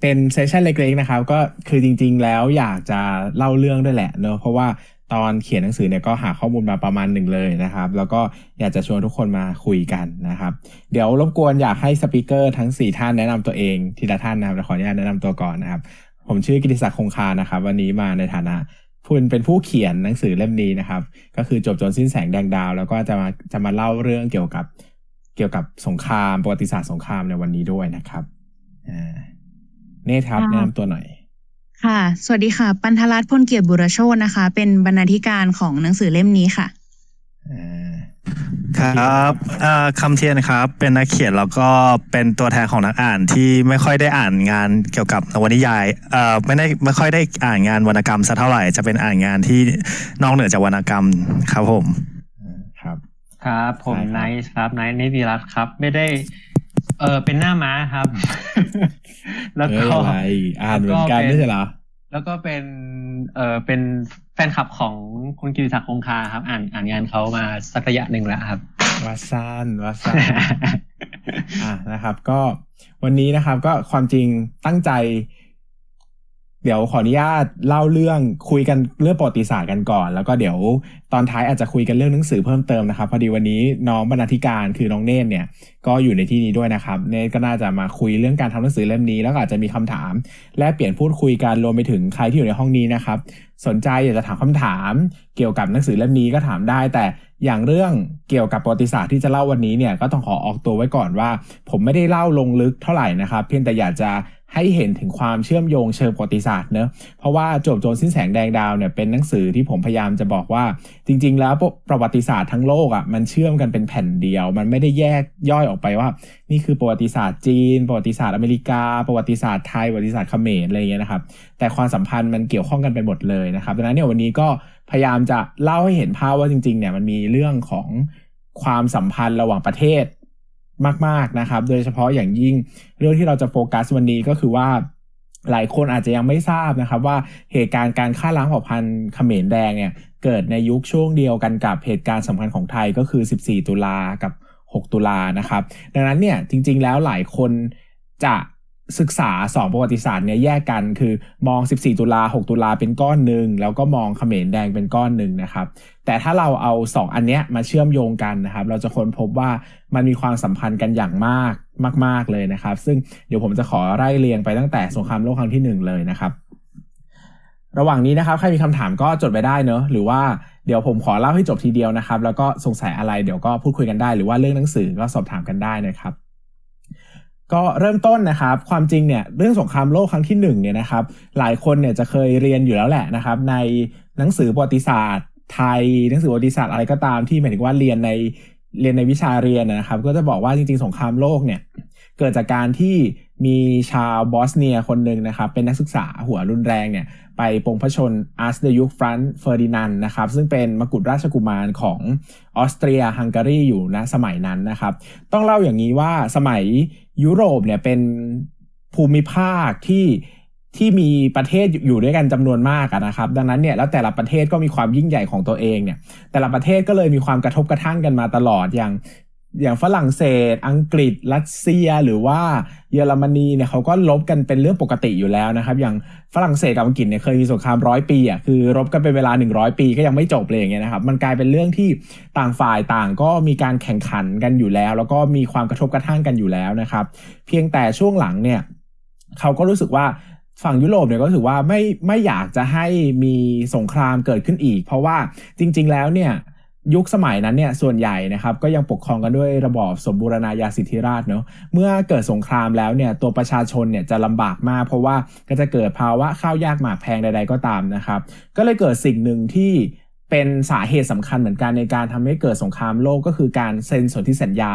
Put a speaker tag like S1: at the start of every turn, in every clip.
S1: เป็นเซสชันเล็กๆนะครับก็คือจริง ๆ แล้วอยากจะเล่าเรื่องด้วยแหละเนอะเพราะว่าตอนเขียนหนังสือเนี่ยก็หาข้อมูลมาประมาณหนึ่งเลยนะครับ แล้วก็อยากจะชวนทุกคนมาคุยกันนะครับ เดี๋ยวรบกวนอยากให้สปิเกอร์ทั้ง 4 ท่านแนะนำตัวเองทีละท่านนะครับขออนุญาตแนะนำตัวก่อนนะครับ ผมชื่อกิติศักดิ์คงคานะครับ วันนี้มาในฐานะผู้เป็นผู้เขียนหนังสือเล่มนี้นะครับ ก็คือจบจนสิ้นแสงแดงดาว แล้วก็จะมาจะมาเล่าเรื่องเกี่ยวกับเกี่ยวกับสงครามประวัติศาสตร์สงครามในวันนี้ด้วยนะครับอ่า เนธครับแนะนำตัวหน่อย
S2: ค่ะ สวัสดีค่ะ ปันธรัตน์พลเกียรติบุรโชตนะคะ เป็นบรรณาธิการของหนังสือเล่มนี้ค่ะ
S1: อ่า
S3: ครับเอ่อคำเทียนครับ เป็นนักเขียนแล้วก็เป็นตัวแทนของนักอ่านที่ไม่ค่อยได้อ่านงานเกี่ยวกับนวนิยายเอ่อไม่ได้ไม่ค่อยได้อ่านงานวรรณกรรมสักเท่าไหร่จะเป็นอ่านงานที่นอกเหนือจากวรรณกรรมครับผม
S1: ครับ
S4: ครับผม
S1: ใช่ครับ
S4: ไนท์ครับไนท์นิติรัตน์ครับ ไม่ได้ เออเป็นหน้าม้าครับ แล้ว
S1: เอ้
S4: ก็
S1: ยอะไรอ่านเหมือนกัน
S4: แล้วก็เป็น
S1: ไม่ใช่เหรอ
S4: แล้วก็เป็นเออเป็นแฟนคลับของคุณกิติศักดิ์คงคาครับ อ่านอ่านงานเขามาสักระยะหนึ่งแล้วครับ
S1: วาซานวาซานอะนะครับ ก็วันนี้นะครับ ก็ความจริงตั้งใจ เดี๋ยวขออนุญาตเล่าเรื่องคุยกันเรื่องประวัติศาสตร์กันก่อน แล้วก็เดี๋ยวตอนท้ายอาจจะคุยกันเรื่องหนังสือเพิ่มเติมนะครับ พอดีวันนี้น้องบรรณาธิการคือน้องเนตเนี่ยก็อยู่ในที่นี้ด้วยนะครับเนตก็น่าจะมาคุยเรื่องการทำหนังสือเล่มนี้ แล้วก็อาจจะมีคำถาม แลกเปลี่ยนพูดคุยกันรวมไปถึงใครที่อยู่ในห้องนี้นะครับสนใจอยากจะถามคำถาม เกี่ยวกับหนังสือเล่มนี้ก็ถามได้ แต่อย่างเรื่องเกี่ยวกับประวัติศาสตร์ที่จะเล่าวันนี้เนี่ยก็ต้องขอออกตัวไว้ก่อนว่า ผมไม่ได้เล่าลงลึกเท่าไหร่นะครับ เพียงแต่อยากจะ ให้เห็นถึงความเชื่อมโยงเชิงประวัติศาสตร์เนอะเพราะว่าจบโจรสิ้นแสงแดงดาวเนี่ยเป็นหนังสือที่ผมพยายามจะบอกว่า จริง ๆ แล้วประวัติศาสตร์ทั้งโลกอะมันเชื่อมกันเป็นแผ่นเดียว มันไม่ได้แยกย่อยออกไปว่า นี่คือประวัติศาสตร์จีน ประวัติศาสตร์อเมริกา ประวัติศาสตร์ไทยประวัติศาสตร์เขมรอะไรเงี้ยนะครับแต่ความสัมพันธ์มันเกี่ยวข้องกันไปหมดเลยนะครับดังนั้นเนี่ยวันนี้ก็พยายามจะเล่าให้เห็นภาพว่าจริงๆเนี่ยมันมีเรื่องของความสัมพันธ์ระหว่างประเทศ มาก ๆนะครับ โดยเฉพาะอย่างยิ่งเรื่องที่เราจะโฟกัสวันนี้ก็คือว่าหลายคนอาจจะยังไม่ทราบนะครับว่าเหตุการณ์การฆ่าล้างเผ่าพันธุ์เขมรแดงเนี่ยเกิดในยุคช่วงเดียวกันกับเหตุการณ์สำคัญของไทยก็คือ 14 ตุลากับ 6 ตุลานะครับ ดังนั้นเนี่ยจริงๆแล้วหลายคนจะ ศึกษาสองประวัติศาสตร์เนี่ยแยกกันคือมอง 14 ตุลา 6 ตุลาเป็นก้อนหนึ่งแล้วก็มองเขมรแดงเป็นก้อนหนึ่งนะครับ แต่ถ้าเราเอา 2 อันเนี้ยมาเชื่อมโยงกันนะครับ เราจะค้นพบว่ามันมีความสัมพันธ์กันอย่างมากมาก ๆเลยนะครับ ซึ่งเดี๋ยวผมจะขอไล่เรียงไปตั้งแต่สงครามโลกครั้งที่หนึ่งเลยนะครับ ระหว่างนี้นะครับใครมีคำถามก็จดไปได้เนอะหรือว่าเดี๋ยวผมขอเล่าให้จบทีเดียวนะครับ แล้วก็สงสัยอะไรเดี๋ยวก็พูดคุยกันได้ หรือว่าเรื่องหนังสือก็สอบถามกันได้นะครับ ก็เริ่มต้นนะครับความจริงเนี่ยเรื่องสงครามโลกครั้งที่หนึ่งเนี่ยนะครับหลายคนเนี่ยจะเคยเรียนอยู่แล้วแหละนะครับในหนังสือประวัติศาสตร์ไทยหนังสือประวัติศาสตร์อะไรก็ตามที่หมายถึงว่าเรียนในเรียนในวิชาเรียนนะครับ ก็จะบอกว่าจริงๆ สงครามโลกเนี่ยเกิดจากการที่มีชาวบอสเนียคนหนึ่งนะครับเป็นนักศึกษาหัวรุนแรงเนี่ยไปปลงพระชนม์อาร์ชดยุกฟรันซ์ เฟอร์ดินานด์นะครับซึ่งเป็นมกุฎราชกุมารของออสเตรียฮังการีอยู่ณสมัยนั้นนะครับ ต้องเล่าอย่างนี้ว่าสมัย ยุโรปเนี่ยเป็นภูมิภาคที่ที่มีประเทศอยู่ด้วยกันจำนวนมากนะครับ ดังนั้นเนี่ยแล้วแต่ละประเทศก็มีความยิ่งใหญ่ของตัวเองเนี่ยแต่ละประเทศก็เลยมีความกระทบกระทั่งกันมาตลอดอย่าง อย่างฝรั่งเศส อังกฤษ รัสเซีย หรือว่าเยอรมนีเนี่ยเขาก็ลบกันเป็นเรื่องปกติอยู่แล้วนะครับ อย่างฝรั่งเศสกับอังกฤษเนี่ยเคยมีสงครามร้อยปีอะคือรบกันเป็นเวลา 100 ปีก็ยังไม่จบเลยอย่างเงี้ยนะครับ มันกลายเป็นเรื่องที่ต่างฝ่ายต่างก็มีการแข่งขันกันอยู่แล้ว แล้วก็มีความกระทบกระทั่งกันอยู่แล้วนะครับ เพียงแต่ช่วงหลังเนี่ยเขาก็รู้สึกว่าฝั่งยุโรปเนี่ยก็รู้สึกว่าไม่ไม่อยากจะให้มีสงครามเกิดขึ้นอีก เพราะว่าจริง ๆ แล้วเนี่ย ยุคสมัยนั้นเนี่ยส่วนใหญ่นะครับก็ยังปกครองกันด้วยระบอบสมบูรณาญาสิทธิราชเนาะเมื่อเกิดสงครามแล้วเนี่ยตัวประชาชนเนี่ยจะลำบากมาก เพราะว่าก็จะเกิดภาวะข้าวยากหมากแพงใด ๆ ก็ตามนะครับ ก็เลยเกิดสิ่งหนึ่งที่เป็นสาเหตุสำคัญเหมือนกันในการทำให้เกิดสงครามโลกก็คือการเซ็นสนธิสัญญา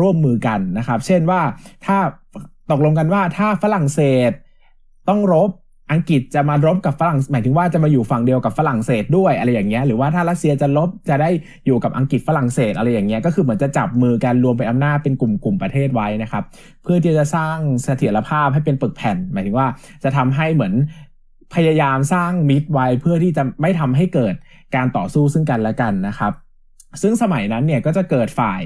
S1: ร่วมมือกันนะครับ เช่นว่าถ้าตกลงกันว่าถ้าฝรั่งเศสต้องรบ อังกฤษจะมารบกับฝรั่งหมายถึงว่าจะมาอยู่ฝั่งเดียวกับฝรั่งเศสด้วยอะไรอย่างเงี้ยหรือว่าถ้ารัสเซียจะลบจะได้อยู่กับอังกฤษฝรั่งเศสอะไรอย่างเงี้ยก็คือเหมือนจะจับมือกันรวมเป็นอำนาจเป็นกลุ่มกลุ่มประเทศไว้นะครับเพื่อที่จะสร้างเสถียรภาพให้เป็นปึกแผ่น หมายถึงว่าจะทำให้เหมือนพยายามสร้างมิตรไว้เพื่อที่จะไม่ทำให้เกิดการต่อสู้ซึ่งกันและกันนะครับซึ่งสมัยนั้นเนี่ยก็จะเกิดฝ่าย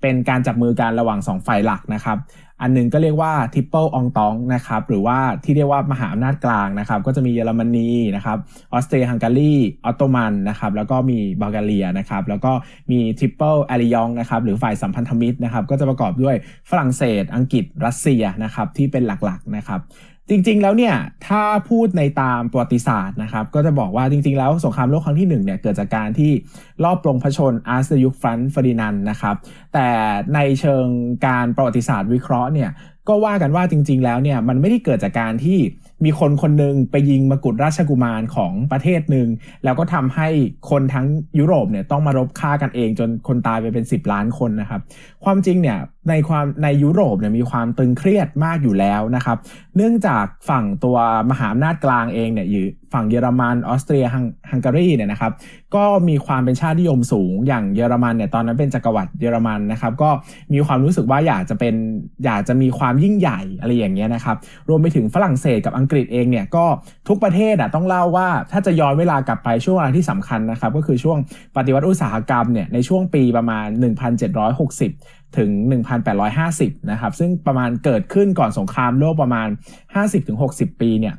S1: เป็นการจับมือกันระหว่างสองฝ่ายหลักนะครับ อันหนึ่งก็เรียกว่า Triple Entente นะครับหรือว่าที่เรียกว่ามหาอำนาจกลางนะครับก็จะมีเยอรมนีนะครับออสเตรียฮังการีออตโตมันนะครับแล้วก็มีบัลแกเรียนะครับแล้วก็มี Triple Alliance นะครับหรือฝ่ายสัมพันธมิตรนะครับก็จะประกอบด้วยฝรั่งเศส อังกฤษรัสเซียนะครับที่เป็นหลักๆนะครับ จริงๆแล้วเนี่ยถ้าพูดในตามประวัติศาสตร์นะครับก็จะบอกว่าจริงๆแล้วสงครามโลกครั้งที่หนึ่งเนี่ยเกิดจากการที่ลอบปลงพระชนม์อาร์ชดยุกฟรันซ์เฟอร์ดินานด์นะครับแต่ในเชิงการประวัติศาสตร์วิเคราะห์เนี่ยก็ว่ากันว่าจริง ๆ แล้วเนี่ยมันไม่ได้เกิดจากการที่มีคนคนหนึ่งไปยิงมกุฎราชกุมารของประเทศหนึ่งแล้วก็ทำให้คนทั้งยุโรปเนี่ยต้องมารบฆ่ากันเองจนคนตายไปเป็น 10 ล้านคนนะครับ ความจริงเนี่ยในความในยุโรปเนี่ยมีความตึงเครียดมากอยู่แล้วนะครับ เนื่องจากฝั่งตัวมหาอำนาจกลางเองเนี่ยอยู่ฝั่งเยอรมันออสเตรียฮังการีเนี่ยนะครับ ก็มีความเป็นชาตินิยมสูง อย่างเยอรมันเนี่ยตอนนั้นเป็นจักรวรรดิเยอรมันนะครับ ก็มีความรู้สึกว่าอยากจะเป็นอยากจะมีความยิ่งใหญ่อะไรอย่างเงี้ยนะครับ รวมไปถึงฝรั่งเศสกับอังกฤษเองเนี่ยก็ทุกประเทศอะต้องเล่าว่าถ้าจะย้อนเวลากลับไปช่วงเวลาที่สำคัญนะครับ ก็คือช่วงปฏิวัติอุตสาหกรรมเนี่ยในช่วงปีประมาณ 1760 ถึง 1850 นะครับ ซึ่งประมาณเกิดขึ้นก่อนสงครามโลกประมาณ 50-60 ปีเนี่ย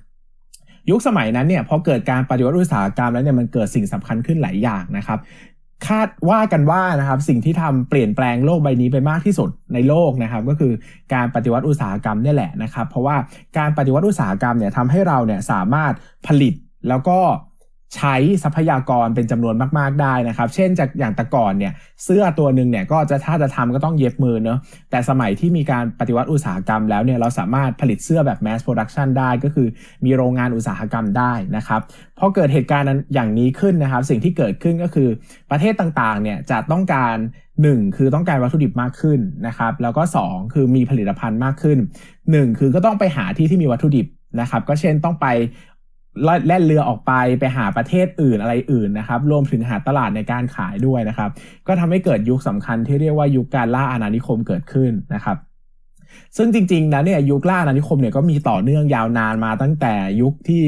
S1: ยุคสมัยนั้นเนี่ยพอเกิดการปฏิวัติอุตสาหกรรมแล้วเนี่ยมันเกิดสิ่งสำคัญขึ้นหลายอย่างนะครับ คาดว่ากันว่านะครับสิ่งที่ทำเปลี่ยนแปลงโลกใบนี้ไปมากที่สุดในโลกนะครับก็คือการปฏิวัติอุตสาหกรรมนี่แหละนะครับ เพราะว่าการปฏิวัติอุตสาหกรรมเนี่ยทำให้เราเนี่ยสามารถผลิตแล้วก็ ใช้ทรัพยากรเป็นจำนวนมากๆได้นะครับ เช่นจากอย่างแต่ก่อนเนี่ยเสื้อตัวหนึ่งเนี่ยก็จะถ้าจะทำก็ต้องเย็บมือเนอะแต่สมัยที่มีการปฏิวัติอุตสาหกรรมแล้วเนี่ยเราสามารถผลิตเสื้อแบบ mass production ได้ก็คือมีโรงงานอุตสาหกรรมได้นะครับพอเกิดเหตุการณ์อย่างนี้ขึ้นนะครับ สิ่งที่เกิดขึ้นก็คือประเทศต่างๆเนี่ยจะต้องการ1คือต้องการวัตถุดิบมากขึ้นนะครับ แล้วก็ 2 คือมีผลิตภัณฑ์มากขึ้น 1 คือก็ต้องไปหาที่ที่มีวัตถุดิบนะครับ ก็เช่นต้องไป แล่นเรือออกไปไปหาประเทศอื่นอะไรอื่นนะครับ รวมถึงหาตลาดในการขายด้วยนะครับ ก็ทำให้เกิดยุคสำคัญที่เรียกว่ายุคการล่าอาณานิคมเกิดขึ้นนะครับ ซึ่งจริงๆนะเนี่ยยุคล่าอาณานิคมเนี่ยก็มีต่อเนื่องยาวนานมาตั้งแต่ยุคที่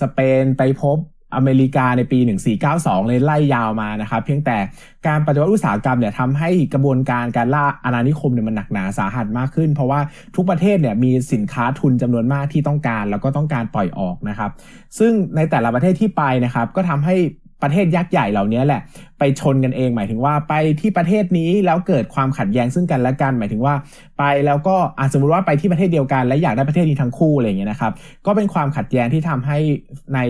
S1: สเปนไปพบ อเมริกาในปี 1492 เลยไล่ยาวมานะครับ เพียงแต่การปฏิวัติอุตสาหกรรมเนี่ยทำให้กระบวนการการล่าอาณานิคมเนี่ยมันหนักหนาสาหัสมากขึ้น เพราะว่าทุกประเทศเนี่ยมีสินค้าทุนจำนวนมากที่ต้องการ แล้วก็ต้องการปล่อยออกนะครับ ซึ่งในแต่ละประเทศที่ไปนะครับ ก็ทำให้ ประเทศยักษ์ใหญ่เหล่านี้แหละ ไปชนกันเอง หมายถึงว่าไปที่ประเทศนี้แล้วเกิดความขัดแย้งซึ่งกันและกัน หมายถึงว่าไปแล้วก็อาสมมติว่าไปที่ประเทศเดียวกัน และอยากได้ประเทศนี้ทั้งคู่อะไรอย่างเงี้ยนะครับ ก็เป็นความขัดแย้งที่ทำให้ใน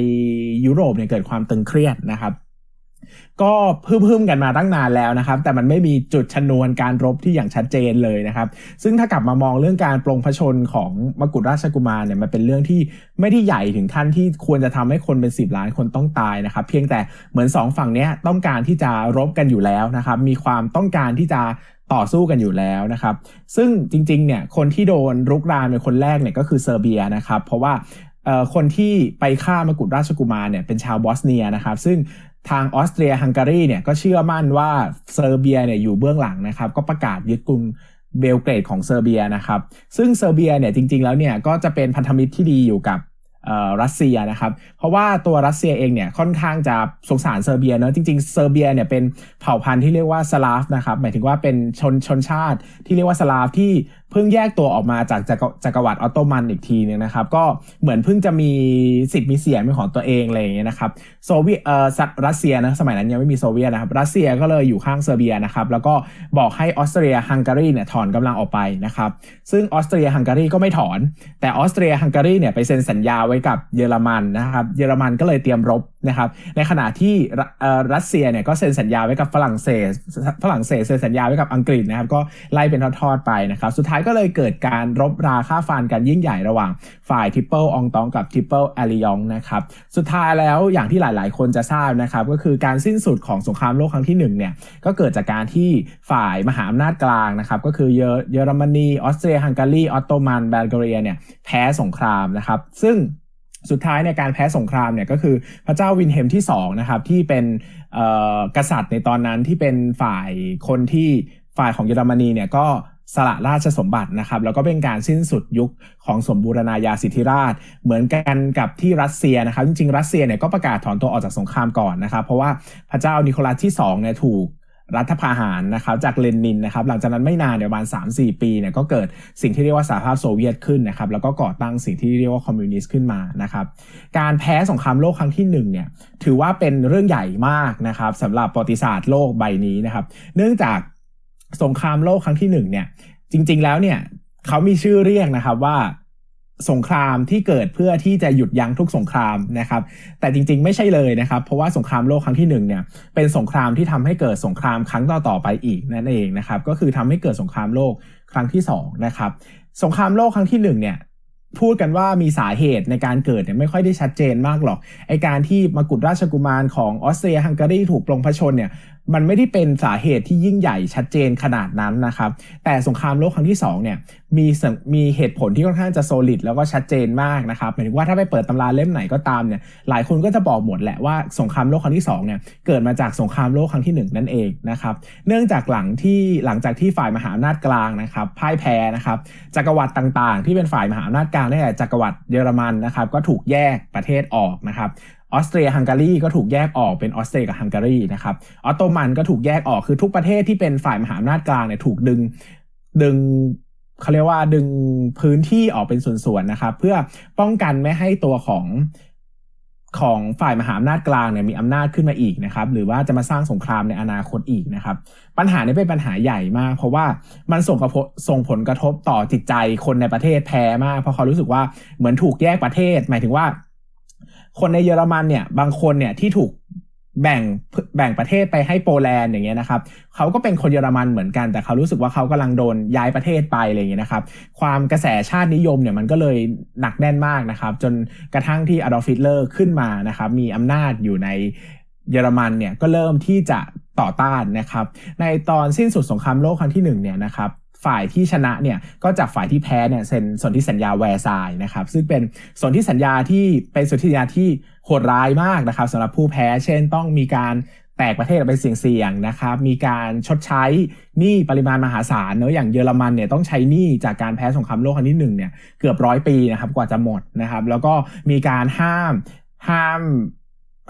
S1: ยุโรปเนี่ยเกิดความตึงเครียดนะครับ ก็พึ่มๆกันมาตั้งนานแล้วนะครับ แต่มันไม่มีจุดชนวนการรบที่อย่างชัดเจนเลยนะครับ ซึ่งถ้ากลับมามองเรื่องการปลงพระชนม์ของมกุฎราชกุมารเนี่ยมันเป็นเรื่องที่ไม่ได้ใหญ่ถึงขั้นที่ควรจะทำให้คนเป็น 10 ล้านคนต้องตายนะครับ เพียงแต่เหมือน 2 ฝั่งเนี้ยต้องการที่จะรบกันอยู่แล้วนะครับ มีความต้องการที่จะต่อสู้กันอยู่แล้วนะครับ ซึ่งจริงๆเนี่ยคนที่โดนรุกรานเป็นคนแรกเนี่ยก็คือเซอร์เบียนะครับ เพราะว่าคนที่ไปฆ่ามกุฎราชกุมารเนี่ยเป็นชาวบอสเนียนะครับ ซึ่ง ทางออสเตรียฮังการีเนี่ยก็เชื่อมั่นว่าเซอร์เบียเนี่ยอยู่เบื้องหลังนะครับ ก็ประกาศยึดกรุงเบลเกรดของเซอร์เบียนะครับ ซึ่งเซอร์เบียเนี่ยจริง ๆ แล้วเนี่ยก็จะเป็นพันธมิตรที่ดีอยู่กับรัสเซียนะครับ เพราะว่าตัวรัสเซียเองเนี่ยค่อนข้างจะสงสารเซอร์เบียเนอะจริงๆเซอร์เบียเนี่ยเป็นเผ่าพันธุ์ที่เรียกว่าสลาฟนะครับหมายถึงว่าเป็นชนชนชาติที่เรียกว่าสลาฟที่เพิ่งแยกตัวออกมาจากจักรจักรวรรดิออตโตมันอีกทีนึงนะครับ ก็เหมือนเพิ่งจะมีสิทธิ์มีเสียงเป็นของตัวเองอะไรอย่างเงี้ยนะครับโซเวียเอ่อรัสเซียนะสมัยนั้นยังไม่มีโซเวียตนะครับรัสเซียก็เลยอยู่ข้างเซอร์เบียนะครับแล้วก็บอกให้ออสเตรียฮังการีเนี่ยถอนกำลังออกไปนะครับซึ่งออสเตรียฮังการีก็ไม่ถอน แต่ออสเตรียฮังการีเนี่ยไปเซ็นสัญญาไว้กับเยอรมันนะครับเยอรมันก็เลยเตรียมรบนะครับในขณะที่รัสเซียเนี่ยก็เซ็นสัญญาไว้กับฝรั่งเศสฝรั่งเศสเซ็นสัญญาไว้กับอังกฤษนะครับก็ไล่เป็นทอดๆไปนะครับสุดท้ายก็เลยเกิดการรบราฆ่าฟันกันยิ่งใหญ่ระหว่างฝ่าย Triple Entente กับ Triple Alliance นะครับสุดท้ายแล้วอย่างที่หลาย ๆ คนจะทราบนะครับก็คือการสิ้นสุดของสงครามโลกครั้งที่1เนี่ยก็เกิดจากการที่ฝ่ายมหาอำนาจกลางนะครับก็คือเยอรมนีออสเตรียฮังการีออตโตมันบัลแกเรียเนี่ยแพ้สงครามนะครับซึ่งสุดท้ายในการแพ้สงครามเนี่ยก็คือพระเจ้าวิลเฮล์มที่2นะครับที่เป็นกษัตริย์ในตอนนั้นที่เป็นฝ่ายคนที่ฝ่ายของเยอรมนีเนี่ยก็ สละราชสมบัตินะครับแล้วก็เป็นการสิ้นสุดยุคของสมบูรณาญาสิทธิราช เหมือนกันกับที่รัสเซียนะครับ จริงๆ รัสเซียเนี่ยก็ประกาศถอนตัวออกจากสงครามก่อนนะครับ เพราะว่าพระเจ้านิโคลัสที่2เนี่ยถูกรัฐประหารนะครับจากเลนินนะครับหลังจากนั้นไม่นานเดี๋ยวประมาณ 3-4 ปีเนี่ยก็เกิดสิ่งที่เรียกว่าสหภาพโซเวียตขึ้นนะครับแล้วก็ก่อตั้งสิ่งที่เรียกว่าคอมมิวนิสต์ขึ้นมานะครับการแพ้สงครามโลกครั้งที่1เนี่ยถือว่าเป็นเรื่องใหญ่มากนะครับสำหรับประวัติศาสตร์โลกใบนี้นะครับเนื่องจาก สงครามโลกครั้งที่1เนี่ย จริง ๆ แล้วเนี่ยเขามีชื่อเรียกนะครับว่าสงครามที่เกิดเพื่อที่จะหยุดยั้งทุกสงครามนะครับ แต่จริงๆ ไม่ใช่เลยนะครับ เพราะว่าสงครามโลกครั้งที่1เนี่ยเป็นสงครามที่ทำให้เกิดสงครามครั้งต่อๆไปอีกนั่นเองนะครับ ก็คือทำให้เกิดสงครามโลกครั้งที่2นะครับ สงครามโลกครั้งที่1เนี่ยพูดกันว่ามีสาเหตุในการเกิดเนี่ยไม่ค่อยได้ชัดเจนมากหรอกไอการที่มกุฎราชกุมารของออสเตรียฮังการีถูกปลงพระชนเนี่ย มันไม่ได้เป็นสาเหตุที่ยิ่งใหญ่ชัดเจนขนาดนั้นนะครับ แต่สงครามโลกครั้งที่2เนี่ยมีมีเหตุผลที่ค่อนข้างจะโซลิดแล้วก็ชัดเจนมากนะครับหมายถึงว่าถ้าไปเปิดตำราเล่มไหนก็ตามเนี่ยหลายคนก็จะบอกหมดแหละว่าสงครามโลกครั้งที่2เนี่ยเกิดมาจากสงครามโลกครั้งที่ 1 นั่นเองนะครับเนื่องจากหลังที่หลังจากที่ฝ่ายมหาอำนาจกลางนะครับพ่ายแพ้นะครับจักรวรรดิต่างๆ ที่เป็นฝ่ายมหาอำนาจกลางได้แก่จักรวรรดิเยอรมันนะครับก็ถูกแยกประเทศออกนะครับ ออสเตรียฮังการีก็ถูกแยกออกเป็นออสเตรียกับฮังการีนะครับออตโตมันก็ถูกแยกออกคือทุกประเทศที่เป็นฝ่ายมหาอำนาจกลางเนี่ยถูกดึงดึงเขาเรียกว่าดึงพื้นที่ออกเป็นส่วนๆนะครับ เพื่อป้องกันไม่ให้ตัวของของฝ่ายมหาอำนาจกลางเนี่ยมีอำนาจขึ้นมาอีกนะครับ หรือว่าจะมาสร้างสงครามในอนาคตอีกนะครับ ปัญหานี้เป็นปัญหาใหญ่มาก เพราะว่ามันส่งกระส่งผลกระทบต่อจิตใจคนในประเทศแพ้มาก เพราะเขารู้สึกว่าเหมือนถูกแยกประเทศ หมายถึงว่า คนในเยอรมันเนี่ยบางคนเนี่ยที่ถูกแบ่งแบ่งประเทศไปให้โปแลนด์อย่างเงี้ยนะครับเขาก็เป็นคนเยอรมันเหมือนกัน แต่เขารู้สึกว่าเขากำลังโดนย้ายประเทศไปอะไรอย่างเงี้ยนะครับ ความกระแสชาตินิยมเนี่ยมันก็เลยหนักแน่นมากนะครับ จนกระทั่งที่อดอล์ฟฮิตเลอร์ขึ้นมานะครับ มีอำนาจอยู่ในเยอรมันเนี่ยก็เริ่มที่จะต่อต้านนะครับ ในตอนสิ้นสุดสงครามโลกครั้งที่1เนี่ยนะครับ ฝ่ายที่ชนะเนี่ยก็จากฝ่ายที่แพ้เนี่ยเซ็นสนธิสัญญาแวร์ซายนะครับซึ่งเป็นสนธิสัญญาที่เป็นสนธิสัญญาที่โหดร้ายมากนะครับสำหรับผู้แพ้ เช่นต้องมีการแตกประเทศไปเสี่ยงๆนะครับ มีการชดใช้หนี้ปริมาณมหาศาลเนอะอย่างเยอรมันเนี่ยต้องใช้หนี้จากการแพ้สงครามโลกครั้งที่หนึ่งเนี่ยเกือบร้อยปีนะครับกว่าจะหมดนะครับ แล้วก็มีการห้ามห้าม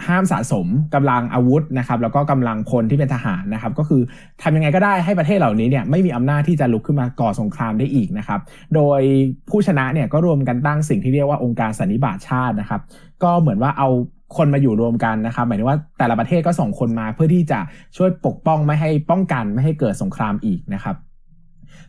S1: ห้ามสะสมกำลังอาวุธนะครับแล้วก็กำลังพลที่เป็นทหารนะครับก็คือทำยังไงก็ได้ให้ประเทศเหล่านี้เนี่ยไม่มีอำนาจที่จะลุกขึ้นมาก่อสงครามได้อีกนะครับโดยผู้ชนะเนี่ยก็รวมกันตั้งสิ่งที่เรียกว่าองค์การสันนิบาตชาตินะครับ ก็เหมือนว่าเอาคนมาอยู่รวมกันนะครับหมายถึงว่าแต่ละประเทศก็ส่งคนมาเพื่อที่จะช่วยปกป้องไม่ให้ป้องกันไม่ให้เกิดสงครามอีกนะครับ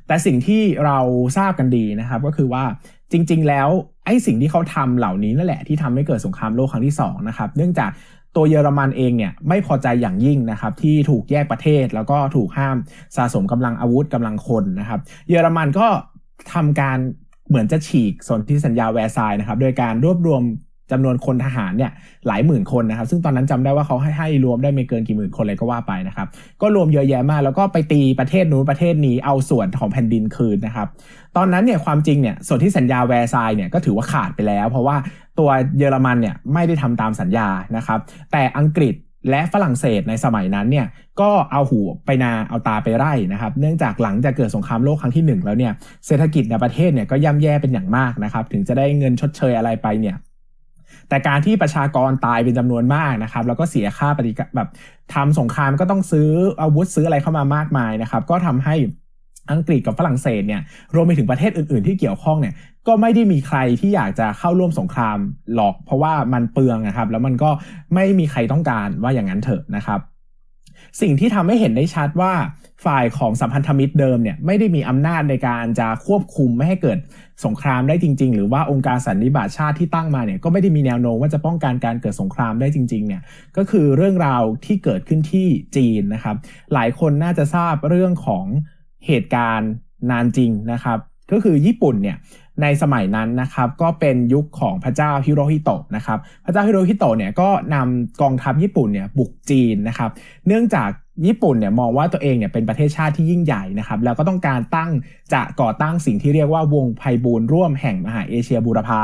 S1: แต่สิ่งที่เราทราบกันดีนะครับก็คือว่าจริง ๆ แล้ว ไอ้สิ่งที่เขาทำเหล่านี้นั่นแหละที่ทำให้เกิดสงครามโลกครั้งที่2นะครับเนื่องจากตัวเยอรมันเองเนี่ยไม่พอใจอย่างยิ่งนะครับที่ถูกแยกประเทศแล้วก็ถูกห้ามสะสมกำลังอาวุธกำลังคนนะครับ เยอรมันก็ทำการเหมือนจะฉีกสนธิสัญญาแวร์ซายนะครับ โดยการรวบรวม จำนวนคนทหารเนี่ยหลายหมื่นคนนะครับ ซึ่งตอนนั้นจำได้ว่าเขาให้ให้รวมได้ไม่เกินกี่หมื่นคนเลยก็ว่าไปนะครับ ก็รวมเยอะแยะมาก แล้วก็ไปตีประเทศนู้นประเทศนี้เอาส่วนของแผ่นดินคืนนะครับ ตอนนั้นเนี่ยความจริงเนี่ยส่วนที่สัญญาแวร์ซายเนี่ยก็ถือว่าขาดไปแล้ว เพราะว่าตัวเยอรมันเนี่ยไม่ได้ทำตามสัญญานะครับ แต่อังกฤษและฝรั่งเศสในสมัยนั้นเนี่ยก็เอาหูไปนาเอาตาไปไร่นะครับ เนื่องจากหลังจากเกิดสงครามโลกครั้งที่ 1 แล้วเนี่ยเศรษฐกิจในประเทศเนี่ยก็ย่ำแย่เป็นอย่างมากนะครับ ถึงจะได้เงินชดเชยอะไรไปเนี่ย แต่การที่ประชากรตายเป็นจำนวนมากนะครับ แล้วก็เสียค่าปฏิกแบบทำสงครามก็ต้องซื้ออาวุธซื้ออะไรเข้ามามากมายนะครับ ก็ทำให้อังกฤษกับฝรั่งเศสเนี่ยรวมไปถึงประเทศอื่น ๆ ที่เกี่ยวข้องเนี่ยก็ไม่ได้มีใครที่อยากจะเข้าร่วมสงครามหรอก เพราะว่ามันเปลืองนะครับ แล้วมันก็ไม่มีใครต้องการว่าอย่างนั้นเถอะนะครับ สิ่งที่ทำให้เห็นได้ชัดว่าฝ่ายของสัมพันธมิตรเดิมเนี่ยไม่ได้มีอำนาจในการจะควบคุมไม่ให้เกิดสงครามได้จริง ๆ หรือว่าองค์การสันนิบาตชาติที่ตั้งมาเนี่ยก็ไม่ได้มีแนวโน้มว่าจะป้องกันการเกิดสงครามได้จริงๆเนี่ยก็คือเรื่องราวที่เกิดขึ้นที่จีนนะครับ หลายคนน่าจะทราบเรื่องของเหตุการณ์นานกิงนะครับ ก็คือญี่ปุ่นเนี่ย ในสมัยนั้นนะครับก็เป็นยุคของพระเจ้าฮิโรฮิโตะนะครับพระเจ้าฮิโรฮิโตะเนี่ยก็นำกองทัพญี่ปุ่นเนี่ยบุกจีนนะครับเนื่องจาก ญี่ปุ่นเนี่ยมองว่าตัวเองเนี่ยเป็นประเทศชาติที่ยิ่งใหญ่นะครับแล้วก็ต้องการตั้งจะก่อตั้งสิ่งที่เรียกว่าวงไพบูลย์ร่วมแห่งมหาเอเชียบูรพา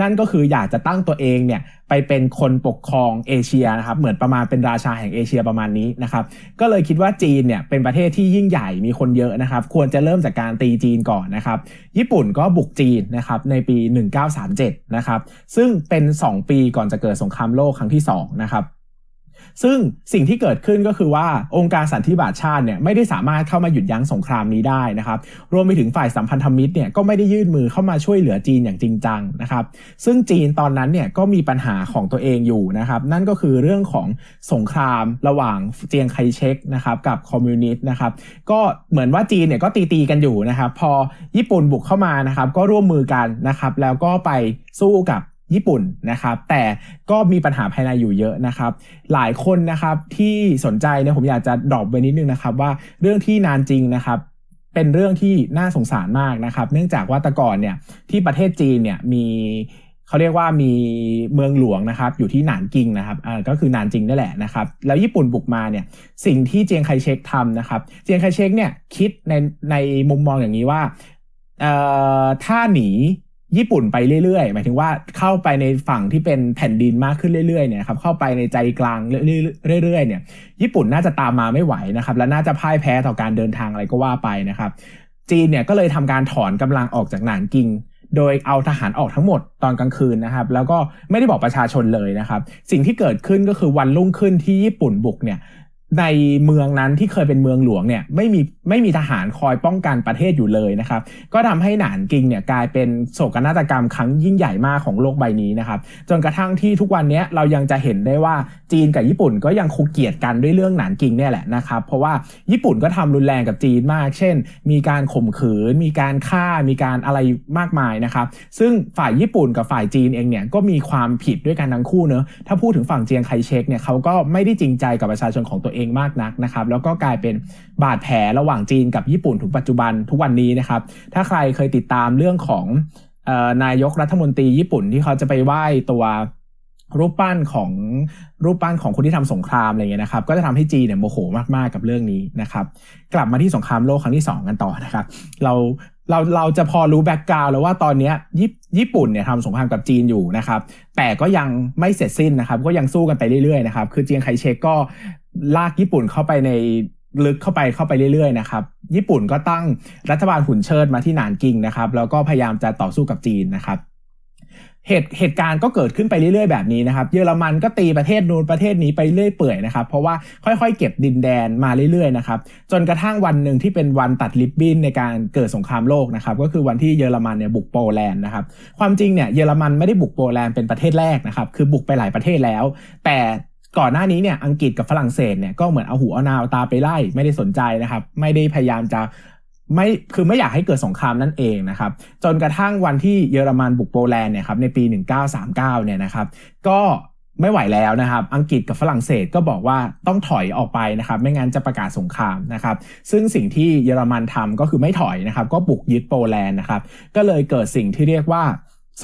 S1: นั่นก็คืออยากจะตั้งตัวเองเนี่ยไปเป็นคนปกครองเอเชียนะครับเหมือนประมาณเป็นราชาแห่งเอเชียประมาณนี้นะครับก็เลยคิดว่าจีนเนี่ยเป็นประเทศที่ยิ่งใหญ่มีคนเยอะนะครับควรจะเริ่มจากการตีจีนก่อนนะครับญี่ปุ่นก็บุกจีนนะครับในปี 1937นะครับซึ่งเป็น 2 ปีก่อนจะเกิดสงครามโลกครั้งที่2นะครับ ซึ่งสิ่งที่เกิดขึ้นก็คือว่าองค์การสันติบาตชาติเนี่ยไม่ได้สามารถเข้ามาหยุดยั้งสงครามนี้ได้นะครับ รวมไปถึงฝ่ายสัมพันธมิตรเนี่ยก็ไม่ได้ยื่นมือเข้ามาช่วยเหลือจีนอย่างจริงจังนะครับ ซึ่งจีนตอนนั้นเนี่ยก็มีปัญหาของตัวเองอยู่นะครับ นั่นก็คือเรื่องของสงครามระหว่างเจียงไคเชกนะครับกับคอมมิวนิสต์นะครับ ก็เหมือนว่าจีนเนี่ยก็ตีตีๆกันอยู่นะครับ พอญี่ปุ่นบุกเข้ามานะครับ ก็ร่วมมือกันนะครับ แล้วก็ไปสู้กับ ญี่ปุ่นนะครับ แต่ก็มีปัญหาภายในอยู่เยอะนะครับ หลายคนนะครับที่สนใจเนี่ยผมอยากจะดรอปไว้นิดนึงนะครับ ว่าเรื่องที่นานจริงนะครับเป็นเรื่องที่น่าสงสารมากนะครับ เนื่องจากว่าแต่ก่อนเนี่ยที่ประเทศจีนเนี่ยมีเขาเรียกว่ามีเมืองหลวงนะครับ อยู่ที่หนานกิงนะครับอ่าก็คือนานจริงนั่แหละนะครับ แล้วญี่ปุ่นบุกมาเนี่ยสิ่งที่เจียงไคเชกทำนะครับ เจียงไคเชกเนี่ยคิดในในมุมมองอย่างนี้ว่าเอ่อถ้าหนี ญี่ปุ่นไปเรื่อยๆ หมายถึงว่าเข้าไปในฝั่งที่เป็นแผ่นดินมากขึ้นเรื่อยๆเนี่ยครับเข้าไปในใจกลางเรื่อยๆเนี่ยญี่ปุ่นน่าจะตามมาไม่ไหวนะครับและน่าจะพ่ายแพ้ต่อการเดินทางอะไรก็ว่าไปนะครับจีนเนี่ยก็เลยทำการถอนกำลังออกจากหนานกิง โดยเอาทหารออกทั้งหมดตอนกลางคืนนะครับ แล้วก็ไม่ได้บอกประชาชนเลยนะครับ สิ่งที่เกิดขึ้นก็คือวันรุ่งขึ้นที่ญี่ปุ่นบุกเนี่ย ในเมืองนั้นที่เคยเป็นเมืองหลวงเนี่ยไม่มีไม่มีทหารคอยป้องกันประเทศอยู่เลยนะครับ ก็ทำให้หนานกิงเนี่ยกลายเป็นโศกนาฏกรรมครั้งยิ่งใหญ่มากของโลกใบนี้นะครับ จนกระทั่งที่ทุกวันนี้เรายังจะเห็นได้ว่าจีนกับญี่ปุ่นก็ยังคงเกลียดกันด้วยเรื่องหนานกิงเนี่ยแหละนะครับ เพราะว่าญี่ปุ่นก็ทำรุนแรงกับจีนมาก เช่น มีการข่มขืน มีการฆ่ามีการอะไรมากมายนะครับ ซึ่งฝ่ายญี่ปุ่นกับฝ่ายจีนเองเนี่ยก็มีความผิดด้วยกันทั้งคู่เนอะถ้าพูดถึงฝั่งเจียงไคเชกเนี่ยเขาก็ไม่ได้จริงใจกับประชาชนของตัวเองมากนักนะครับแล้วก็กลายเป็นบาดแผลระหว่างจีนกับญี่ปุ่นถึงปัจจุบันทุกวันนี้นะครับถ้าใครเคยติดตามเรื่องของออนายกรัฐมนตรีญี่ปุ่นที่เขาจะไปไหว้ตัวรูปปั้นของรูปปั้นของคนที่ทำสงครามอะไรเงี้ยนะครับก็จะทำให้จีนเนี่ยโมโหมากๆกับเรื่องนี้นะครับกลับมาที่สงครามโลกครั้งที่ 2 กันต่อนะครับ เรา เราเราจะพอรู้แบ็กกราวแล้วว่าตอนนี้ญี่ญี่ปุ่นเนี่ยทำสงครามกับจีนอยู่นะครับแต่ก็ยังไม่เสร็จสิ้นนะครับ ก็ยังสู้กันไปเรื่อยๆนะครับคือเจียงไคเชกก็ลากญี่ปุ่นเข้าไปในลึกเข้าไปเข้าไปเรื่อยๆนะครับญี่ปุ่นก็ตั้งรัฐบาลหุ่นเชิดมาที่หนานกิงนะครับแล้วก็พยายามจะต่อสู้กับจีนนะครับ เหตุเหตุการณ์ก็เกิดขึ้นไปเรื่อยๆแบบนี้นะครับ เยอรมันก็ตีประเทศนู้นประเทศนี้ไปเรื่อยเปื่อยนะครับ เพราะว่าค่อยๆ เก็บดินแดนมาเรื่อยๆนะครับ จนกระทั่งวันหนึ่งที่เป็นวันตัดลิบบินในการเกิดสงครามโลกนะครับ ก็คือวันที่เยอรมันเนี่ยบุกโปแลนด์นะครับ ความจริงเนี่ยเยอรมันไม่ได้บุกโปแลนด์เป็นประเทศแรกนะครับ คือบุกไปหลายประเทศแล้ว แต่ก่อนหน้านี้เนี่ยอังกฤษกับฝรั่งเศสเนี่ยก็เหมือนเอาหูเอานาวตาไปไล่ไม่ได้สนใจนะครับ ไม่ได้พยายามจะ ไม่คือไม่อยากให้เกิดสงครามนั่นเองนะครับจนกระทั่งวันที่เยอรมันบุกโปแลนด์เนี่ยครับในปี 1939เนี่ยนะครับก็ไม่ไหวแล้วนะครับ อังกฤษกับฝรั่งเศสก็บอกว่าต้องถอยออกไปนะครับ ไม่งั้นจะประกาศสงครามนะครับ ซึ่งสิ่งที่เยอรมันทำก็คือไม่ถอยนะครับ ก็บุกยึดโปแลนด์นะครับ ก็เลยเกิดสิ่งที่เรียกว่า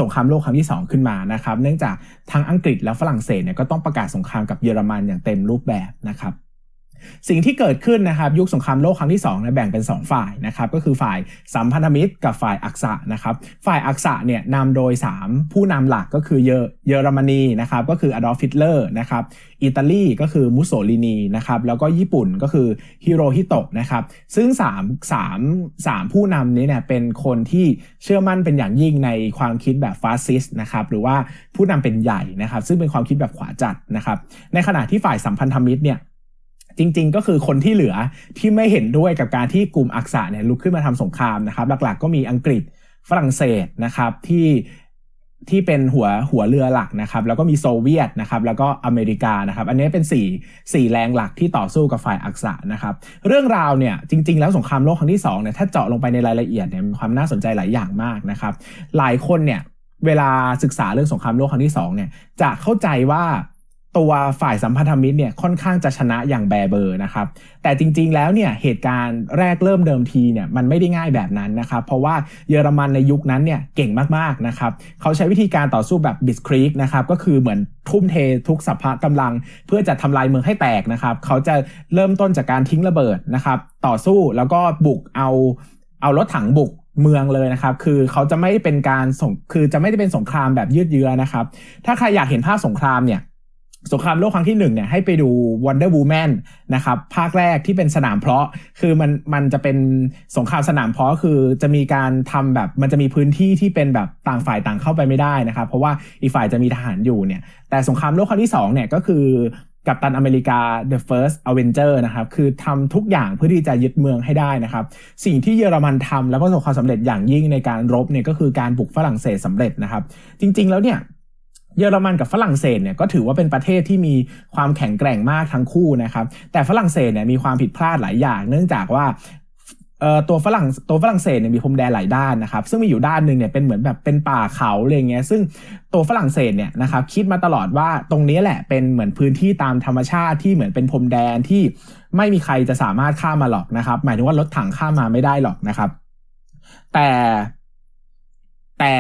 S1: สงครามโลกครั้งที่ 2 ขึ้นมานะครับ เนื่องจากทั้งอังกฤษและฝรั่งเศสเนี่ยก็ต้องประกาศสงครามกับเยอรมันอย่างเต็มรูปแบบนะครับ สิ่งที่เกิดขึ้นนะครับยุคสงครามโลกครั้งที่2เนี่ยแบ่งเป็น 2 ฝ่ายนะครับก็คือฝ่ายสัมพันธมิตรกับฝ่ายอักษะนะครับฝ่ายอักษะเนี่ยนำโดย 3 ผู้นำหลักก็คือเยอเยอรมนีนะครับก็คืออดอล์ฟฮิตเลอร์นะครับอิตาลีก็คือมุสโสลินีนะครับแล้วก็ญี่ปุ่นก็คือฮิโรฮิโตะนะครับซึ่ง 3 3 3 ผู้นำนี้เนี่ยเป็นคนที่เชื่อมั่นเป็นอย่างยิ่งในความคิดแบบฟาสซิสต์นะครับหรือว่าผู้นำเป็นใหญ่นะครับซึ่งเป็นความคิดแบบขวาจัดนะครับในขณะที่ฝ่ายสัมพันธมิตรเนี่ย จริง ๆ ก็คือคนที่เหลือที่ไม่เห็นด้วยกับการที่กลุ่มอักษะเนี่ยลุกขึ้นมาทำสงครามนะครับ หลักๆ ก็มีอังกฤษฝรั่งเศสนะครับที่ที่เป็นหัวหัวเรือหลักนะครับ แล้วก็มีโซเวียตนะครับ แล้วก็อเมริกานะครับ อันนี้เป็น4 4แรงหลักที่ต่อสู้กับฝ่ายอักษะนะครับ เรื่องราวเนี่ยจริง ๆ แล้วสงครามโลกครั้งที่2เนี่ยถ้าเจาะลงไปในรายละเอียดเนี่ยมีความน่าสนใจหลายอย่างมากนะครับ หลายคนเนี่ยเวลาศึกษาเรื่องสงครามโลกครั้งที่2เนี่ยจะเข้าใจว่า ตัวฝ่ายสัมพันธมิตรเนี่ยค่อนข้างจะชนะอย่างแบเบอร์นะครับ แต่จริงๆแล้วเนี่ยเหตุการณ์แรกเริ่มเดิมทีเนี่ยมันไม่ได้ง่ายแบบนั้นนะครับ เพราะว่าเยอรมันในยุคนั้นเนี่ยเก่งมากๆนะครับเขาใช้วิธีการต่อสู้แบบบิสครีกนะครับก็คือเหมือนทุ่มเททุกสัพพะกำลัง เพื่อจะทำลายเมืองให้แตกนะครับเขาจะเริ่มต้นจากการทิ้งระเบิดนะครับต่อสู้แล้วก็บุกเอาเอารถถังบุกเมืองเลยนะครับ คือเขาจะไม่เป็นการส่ง คือจะไม่ได้เป็นสงครามแบบยืดเยื้อนะครับ ถ้าใครอยากเห็นภาพสงครามเนี่ย สงครามโลกครั้งที่1เนี่ยให้ไปดู Wonder Woman นะครับภาคแรกที่เป็นสนามเพาะคือมันมันจะเป็นสงครามสนามเพาะคือจะมีการทำแบบมันจะมีพื้นที่ที่เป็นแบบต่างฝ่ายต่างเข้าไปไม่ได้นะครับเพราะว่าอีกฝ่ายจะมีทหารอยู่เนี่ยแต่สงครามโลกครั้งที่2เนี่ยก็คือกัปตันอเมริกา The First Avenger นะครับคือทำทุกอย่างเพื่อที่จะยึดเมืองให้ได้นะครับ สิ่งที่เยอรมันทำแล้วก็ประสบความสำเร็จอย่างยิ่งในการรบเนี่ยก็คือการบุกฝรั่งเศสสำเร็จนะครับ จริง ๆ แล้วเนี่ย เยอรมันกับฝรั่งเศสเนี่ยก็ถือว่าเป็นประเทศที่มีความแข็งแกร่งมากทั้งคู่นะครับแต่ฝรั่งเศสเนี่ยมีความผิดพลาดหลายอย่าง เนื่องจากว่าตัวฝรั่งตัวฝรั่งเศสเนี่ยมีพรมแดนหลายด้านนะครับซึ่งมีอยู่ด้านหนึ่งเนี่ยเป็นเหมือนแบบเป็นป่าเขาอะไรเงี้ยซึ่งตัวฝรั่งเศสเนี่ยนะครับคิดมาตลอดว่าตรงนี้แหละเป็นเหมือนพื้นที่ตามธรรมชาติที่เหมือนเป็นพรมแดนที่ไม่มีใครจะสามารถข้ามมาหรอกนะครับ หมายถึงว่ารถถังข้ามมาไม่ได้หรอกนะครับ แต่แต่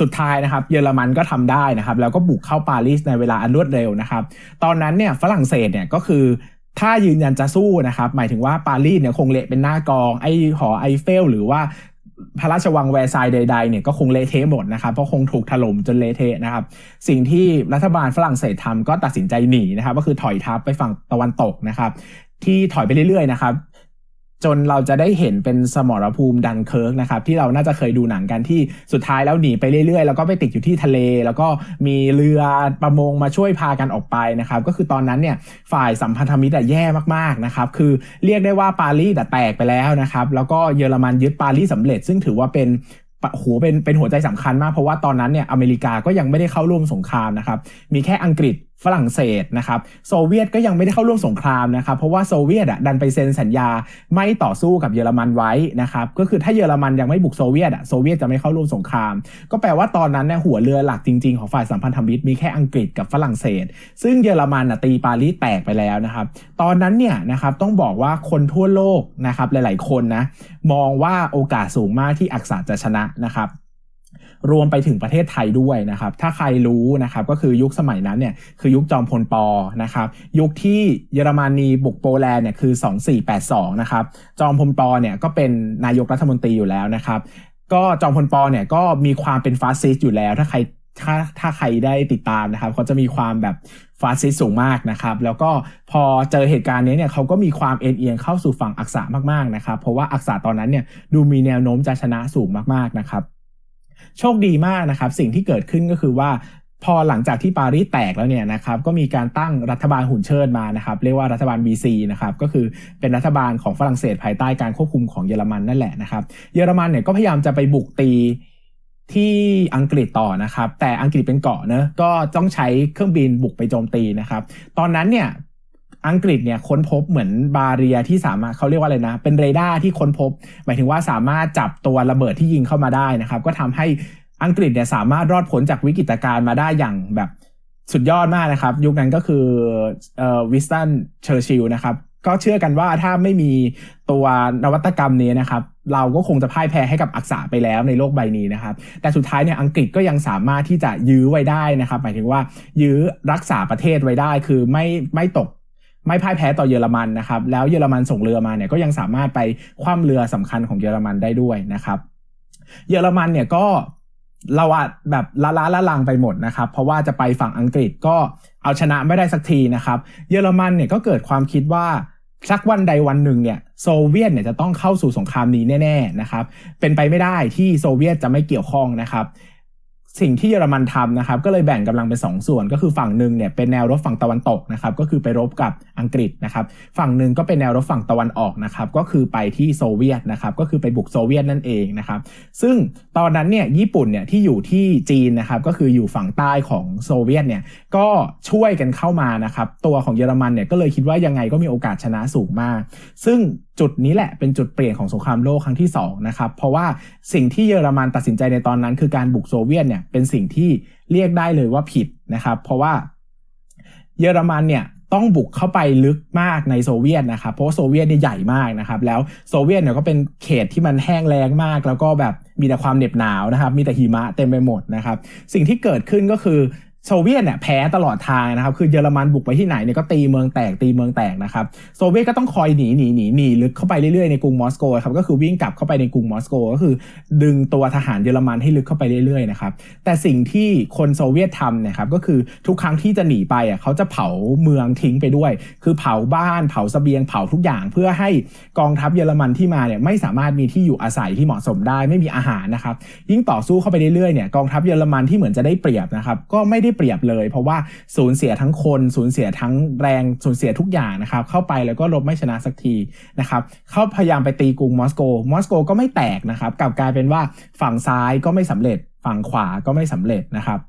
S1: สุดท้ายนะครับเยอรมันก็ทำได้นะครับ แล้วก็บุกเข้าปารีสในเวลาอันรวดเร็วนะครับ ตอนนั้นเนี่ยฝรั่งเศสเนี่ยก็คือถ้ายืนยันจะสู้นะครับ หมายถึงว่าปารีสเนี่ยคงเละเป็นหน้ากองไอหอไอเฟล หรือว่าพระราชวังแวร์ซายน์ใดๆเนี่ยก็คงเละเทะหมดนะครับเพราะคงถูกถล่มจนเละเทะนะครับ สิ่งที่รัฐบาลฝรั่งเศสทำก็ตัดสินใจหนีนะครับ ก็คือถอยทัพไปฝั่งตะวันตกนะครับ ที่ถอยไปเรื่อยๆนะครับ จนเราจะได้เห็นเป็นสมรภูมิดันเคิร์กนะครับที่เราน่าจะเคยดูหนังกันที่สุดท้ายแล้วหนีไปเรื่อยๆ แล้วก็ไปติดอยู่ที่ทะเล แล้วก็มีเรือประมงมาช่วยพากันออกไปนะครับก็คือตอนนั้นเนี่ยฝ่ายสัมพันธมิตรแย่มากๆนะครับคือเรียกได้ว่าปารีสอะแตกไปแล้วนะครับแล้วก็เยอรมันยึดปารีสสำเร็จ ซึ่งถือว่าเป็นปะโหเป็นเป็นหัวใจสำคัญมากเพราะว่าตอนนั้นเนี่ยอเมริกาก็ยังไม่ได้เข้าร่วมสงครามนะครับมีแค่อังกฤษ ฝรั่งเศสนะครับโซเวียตก็ยังไม่ได้เข้าร่วมสงครามนะครับเพราะว่าโซเวียตอะดันไปเซ็นสัญญาไม่ต่อสู้กับเยอรมันไว้นะครับก็คือถ้าเยอรมันยังไม่บุกโซเวียตอะโซเวียตจะไม่เข้าร่วมสงคราม ก็แปลว่าตอนนั้นเนี่ยหัวเรือหลักจริง ๆ ของฝ่ายสัมพันธมิตรมีแค่อังกฤษกับฝรั่งเศส ซึ่งเยอรมันอะตีปารีสแตกไปแล้วนะครับตอนนั้นเนี่ยนะครับต้องบอกว่าคนทั่วโลกนะครับหลาย ๆ คนนะมองว่าโอกาสสูงมากที่อักษะจะชนะนะครับ รวมไปถึงประเทศไทยด้วยนะครับ ถ้าใครรู้นะครับก็คือยุคสมัยนั้นเนี่ยคือยุคจอมพลปอนะครับ ยุคที่เยอรมนีบุกโปแลนด์เนี่ยคือ 2482 นะครับ จอมพลปอเนี่ยก็เป็นนายกรัฐมนตรีอยู่แล้วนะครับก็จอมพลปอเนี่ยก็มีความเป็นฟาสซิสต์อยู่แล้ว ถ้าใครถ้าถ้าใครได้ติดตามนะครับเขาจะมีความแบบฟาสซิสต์สูงมากนะครับ แล้วก็พอเจอเหตุการณ์นี้เนี่ยเขาก็มีความเอ็นเอียงเข้าสู่ฝั่งอักษะมากๆนะครับ เพราะว่าอักษะตอนนั้นเนี่ยดูมีแนวโน้มจะชนะสูงมากๆนะครับ โชคดีมากนะครับสิ่งที่เกิดขึ้นก็คือว่าพอหลังจากที่ปารีสแตกแล้วเนี่ยนะครับก็มีการตั้งรัฐบาลหุ่นเชิดมานะครับเรียกว่ารัฐบาล BC นะครับก็คือเป็นรัฐบาลของฝรั่งเศสภายใต้การควบคุมของเยอรมันนั่นแหละนะครับเยอรมันเนี่ยก็พยายามจะไปบุกตีที่อังกฤษต่อนะครับแต่อังกฤษเป็นเกาะเนอะก็ต้องใช้เครื่องบินบุกไปโจมตีนะครับตอนนั้นเนี่ย อังกฤษเนี่ยค้นพบเหมือน barrier ที่สามารถเขาเรียกว่าอะไรนะ เป็นเรดาร์ที่ค้นพบ หมายถึงว่าสามารถจับตัวระเบิดที่ยิงเข้ามาได้นะครับ ก็ทำให้อังกฤษเนี่ยสามารถรอดพ้นจากวิกฤตการณ์มาได้อย่างแบบสุดยอดมากนะครับ ยุคนั้นก็คือเอ่อวินสตันเชอร์ชิลนะครับก็เชื่อกันว่าถ้าไม่มีตัวนวัตกรรมนี้นะครับ เราก็คงจะพ่ายแพ้ให้กับอักษะไปแล้วในโลกใบนี้นะครับ แต่สุดท้ายเนี่ยอังกฤษก็ยังสามารถที่จะยื้อไว้ได้นะครับ หมายถึงว่ายื้อรักษาประเทศไว้ได้คือไม่ไม่ตก ไม่พ่ายแพ้ต่อเยอรมันนะครับแล้วเยอรมันส่งเรือมาเนี่ยก็ยังสามารถไปคว่ำเรือสำคัญของเยอรมันได้ด้วยนะครับ เยอรมันเนี่ยก็เราอะแบบละล้าละลังไปหมดนะครับ เพราะว่าจะไปฝั่งอังกฤษก็เอาชนะไม่ได้สักทีนะครับ เยอรมันเนี่ยก็เกิดความคิดว่าสักวันใดวันหนึ่งเนี่ยโซเวียตเนี่ยจะต้องเข้าสู่สงครามนี้แน่ ๆนะครับ เป็นไปไม่ได้ที่โซเวียตจะไม่เกี่ยวข้องนะครับ สิ่งที่เยอรมันทำนะครับก็เลยแบ่งกำลังเป็นสองส่วน ก็คือฝั่งหนึ่งเนี่ยเป็นแนวรบฝั่งตะวันตกนะครับก็คือไปรบกับอังกฤษนะครับฝั่งหนึ่งก็เป็นแนวรบฝั่งตะวันออกนะครับก็คือไปที่โซเวียตนะครับก็คือไปบุกโซเวียตนั่นเองนะครับซึ่งตอนนั้นเนี่ยญี่ปุ่นเนี่ยที่อยู่ที่จีนนะครับก็คืออยู่ฝั่งใต้ของโซเวียตเนี่ยก็ช่วยกันเข้ามานะครับตัวของเยอรมันเนี่ยก็เลยคิดว่ายังไงก็มีโอกาสชนะสูงมาก ซึ่ง จุดนี้แหละเป็นจุดเปลี่ยนของสงครามโลกครั้งที่2นะครับเพราะว่าสิ่งที่เยอรมันตัดสินใจในตอนนั้น คือการบุกโซเวียตเนี่ยเป็นสิ่งที่เรียกได้เลยว่าผิดนะครับ เพราะว่าเยอรมันเนี่ยต้องบุกเข้าไปลึกมากในโซเวียตนะครับ เพราะโซเวียตเนี่ยใหญ่มากนะครับ แล้วโซเวียตเนี่ยก็เป็นเขตที่มันแห้งแล้งมาก แล้วก็แบบมีแต่ความเหน็บหนาวนะครับ มีแต่หิมะเต็มไปหมดนะครับ สิ่งที่เกิดขึ้นก็คือ โซเวียตเนี่ยแพ้ตลอดทางนะครับ คือเยอรมันบุกไปที่ไหนเนี่ยก็ตีเมืองแตกตีเมืองแตกนะครับ โซเวียตก็ต้องคอยหนีหนีหนีหนีลึกเข้าไปเรื่อยๆในกรุงมอสโกครับ ก็คือวิ่งกลับเข้าไปในกรุงมอสโก ก็คือ ดึงตัวทหารเยอรมันให้ลึกเข้าไปเรื่อยๆนะครับ แต่สิ่งที่คนโซเวียตทำนี่ยครับ ก็คือทุกครั้งที่จะหนีไปอะเขาจะเผาเมืองทิ้งไปด้วย คือเผาบ้านเผาสเสบียงเผาทุกอย่างเพื่อให้กองทัพเยอรมันที่มาเนี่ยไม่สามารถมีที่อยู่อาศัยที่เหมาะสมได้ไม่มีอาหารนะครับ ยิ่งต่อสู้เข้าไปเรื่อยๆเนี่ยกองทัพเยอรมันที่เหมือนจะได้เปรียบนะครับก็ไม่ได้เปรียบเลย เพราะว่าสูญเสียทั้งคนสูญเสียทั้งแรงสูญเสียทุกอย่างนะครับเข้าไปแล้วก็รบไม่ชนะสักทีนะครับเขาพยายามไปตีกรุงมอสโกมอสโกก็ไม่แตกนะครับกลับกลายเป็นว่าฝั่งซ้ายก็ไม่สำเร็จ ฝั่งขวาก็ไม่สำเร็จนะครับ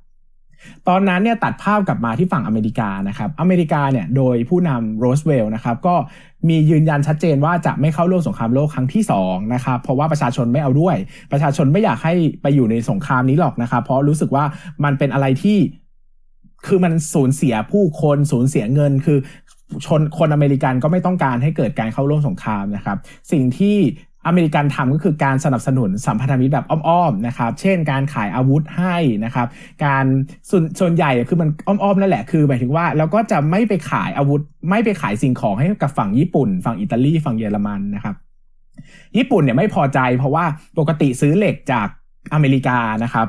S1: ตอนนั้นเนี่ยตัดภาพกลับมาที่ฝั่งอเมริกานะครับ อเมริกาเนี่ยโดยผู้นำโรสเวลล์นะครับก็มียืนยันชัดเจนว่าจะไม่เข้าร่วมสงครามโลกครั้งที่2นะครับเพราะว่าประชาชนไม่เอาด้วย ประชาชนไม่อยากให้ไปอยู่ในสงครามนี้หรอกนะครับ เพราะรู้สึกว่ามันเป็นอะไรที่ คือมันสูญเสียผู้คนสูญเสียเงิน คือชนคนอเมริกันก็ไม่ต้องการให้เกิดการเข้าร่วมสงครามนะครับ สิ่งที่อเมริกันทำก็คือการสนับสนุนสัมพันธมิตรแบบอ้อมๆนะครับ เช่น การขายอาวุธให้นะครับ การส่วนส่วนใหญ่คือมันอ้อมๆนั่นแหละ คือหมายถึงว่าเราก็จะไม่ไปขายอาวุธ ไม่ไปขายสิ่งของให้กับฝั่งญี่ปุ่น ฝั่งอิตาลี ฝั่งเยอรมันนะครับ ญี่ปุ่นเนี่ยไม่พอใจเพราะว่าปกติซื้อเหล็กจากอเมริกานะครับ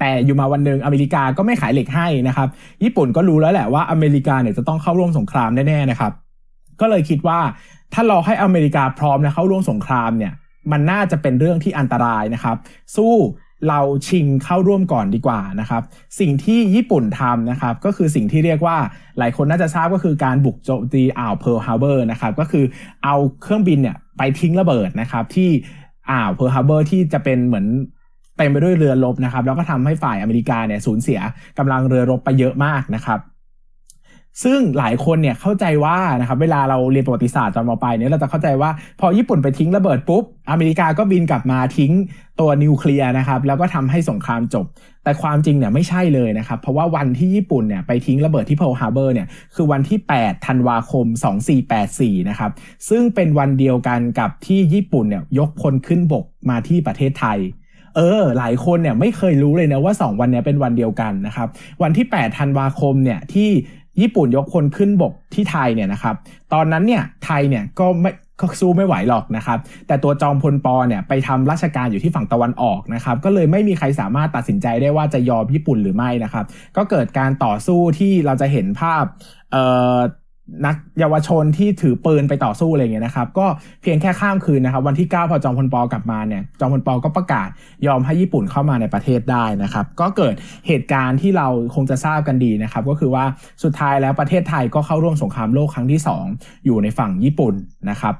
S1: แต่อยู่มาวันหนึ่งอเมริกาก็ไม่ขายเหล็กให้นะครับ ญี่ปุ่นก็รู้แล้วแหละว่าอเมริกาเนี่ยจะต้องเข้าร่วมสงครามแน่ๆนะครับ ก็เลยคิดว่าถ้ารอให้อเมริกาพร้อมนะเข้าร่วมสงครามเนี่ย มันน่าจะเป็นเรื่องที่อันตรายนะครับ สู้เราชิงเข้าร่วมก่อนดีกว่านะครับ สิ่งที่ญี่ปุ่นทำนะครับ ก็คือสิ่งที่เรียกว่าหลายคนน่าจะทราบก็คือการบุกโจมตีอ่าวเพิร์ลฮาร์เบอร์นะครับ ก็คือเอาเครื่องบินเนี่ยไปทิ้งระเบิดนะครับที่อ่าวเพิร์ลฮาร์เบอร์ที่จะเป็นเหมือน เต็มไปด้วยเรือรบนะครับแล้วก็ทำให้ฝ่ายอเมริกาเนี่ยสูญเสียกำลังเรือรบไปเยอะมากนะครับซึ่งหลายคนเนี่ยเข้าใจว่านะครับเวลาเราเรียนประวัติศาสตร์ตอนมปลายเนี่ยเราจะเข้าใจว่าพอญี่ปุ่นไปทิ้งระเบิดปุ๊บ อเมริกาก็บินกลับมาทิ้งตัวนิวเคลียร์นะครับแล้วก็ทำให้สงครามจบ แต่ความจริงเนี่ยไม่ใช่เลยนะครับ เพราะว่าวันที่ญี่ปุ่นเนี่ยไปทิ้งระเบิดที่เพิร์ลฮาร์เบอร์เนี่ยคือวันที่ 8 ธันวาคม 2484 นะครับซึ่งเป็นวันเดียวกันกับที่ญี่ปุ่นเนี่ยยกพลขึ้นบกมาที่ประเทศไทย เออ หลายคนเนี่ยไม่เคยรู้เลยนะว่า 2 วันเนี้ยเป็นวันเดียวกันนะครับ วันที่ 8 ธันวาคมเนี่ยที่ญี่ปุ่นยกพลขึ้นบกที่ไทยเนี่ยนะครับ ตอนนั้นเนี่ยไทยเนี่ยก็ไม่ก็สู้ไม่ไหวหรอกนะครับ แต่ตัวจอมพลปอเนี่ยไปทำราชการอยู่ที่ฝั่งตะวันออกนะครับ ก็เลยไม่มีใครสามารถตัดสินใจได้ว่าจะยอมญี่ปุ่นหรือไม่นะครับ ก็เกิดการต่อสู้ที่เราจะเห็นภาพเอ่อ นักเยาวชนที่ถือปืนไปต่อสู้อะไรเงี้ยนะครับ ก็เพียงแค่ข้ามคืนนะครับ วันที่ 9 พอจอมพลปอกลับมาเนี่ยจอมพลปอก็ประกาศยอมให้ญี่ปุ่นเข้ามาในประเทศได้นะครับ ก็เกิดเหตุการณ์ที่เราคงจะทราบกันดีนะครับ ก็คือว่าสุดท้ายแล้วประเทศไทยก็เข้าร่วมสงครามโลกครั้งที่ 2 อยู่ในฝั่งญี่ปุ่นนะครับ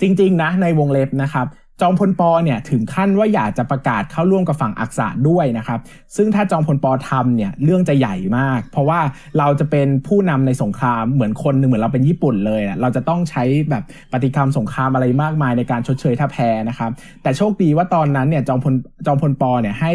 S1: จริงๆนะในวงเล็บนะครับ จอมพลปอเนี่ยถึงขั้นว่าอยากจะประกาศเข้าร่วมกับฝั่งอักษะด้วยนะครับ ซึ่งถ้าจอมพลปอทำเนี่ยเรื่องจะใหญ่มาก เพราะว่าเราจะเป็นผู้นำในสงครามเหมือนคนหนึ่งเหมือนเราเป็นญี่ปุ่นเลย เราจะต้องใช้แบบปฏิกรรมสงครามอะไรมากมายในการชดเชยถ้าแพ้นะครับ แต่โชคดีว่าตอนนั้นเนี่ยจอมพลจอมพลปอเนี่ยให้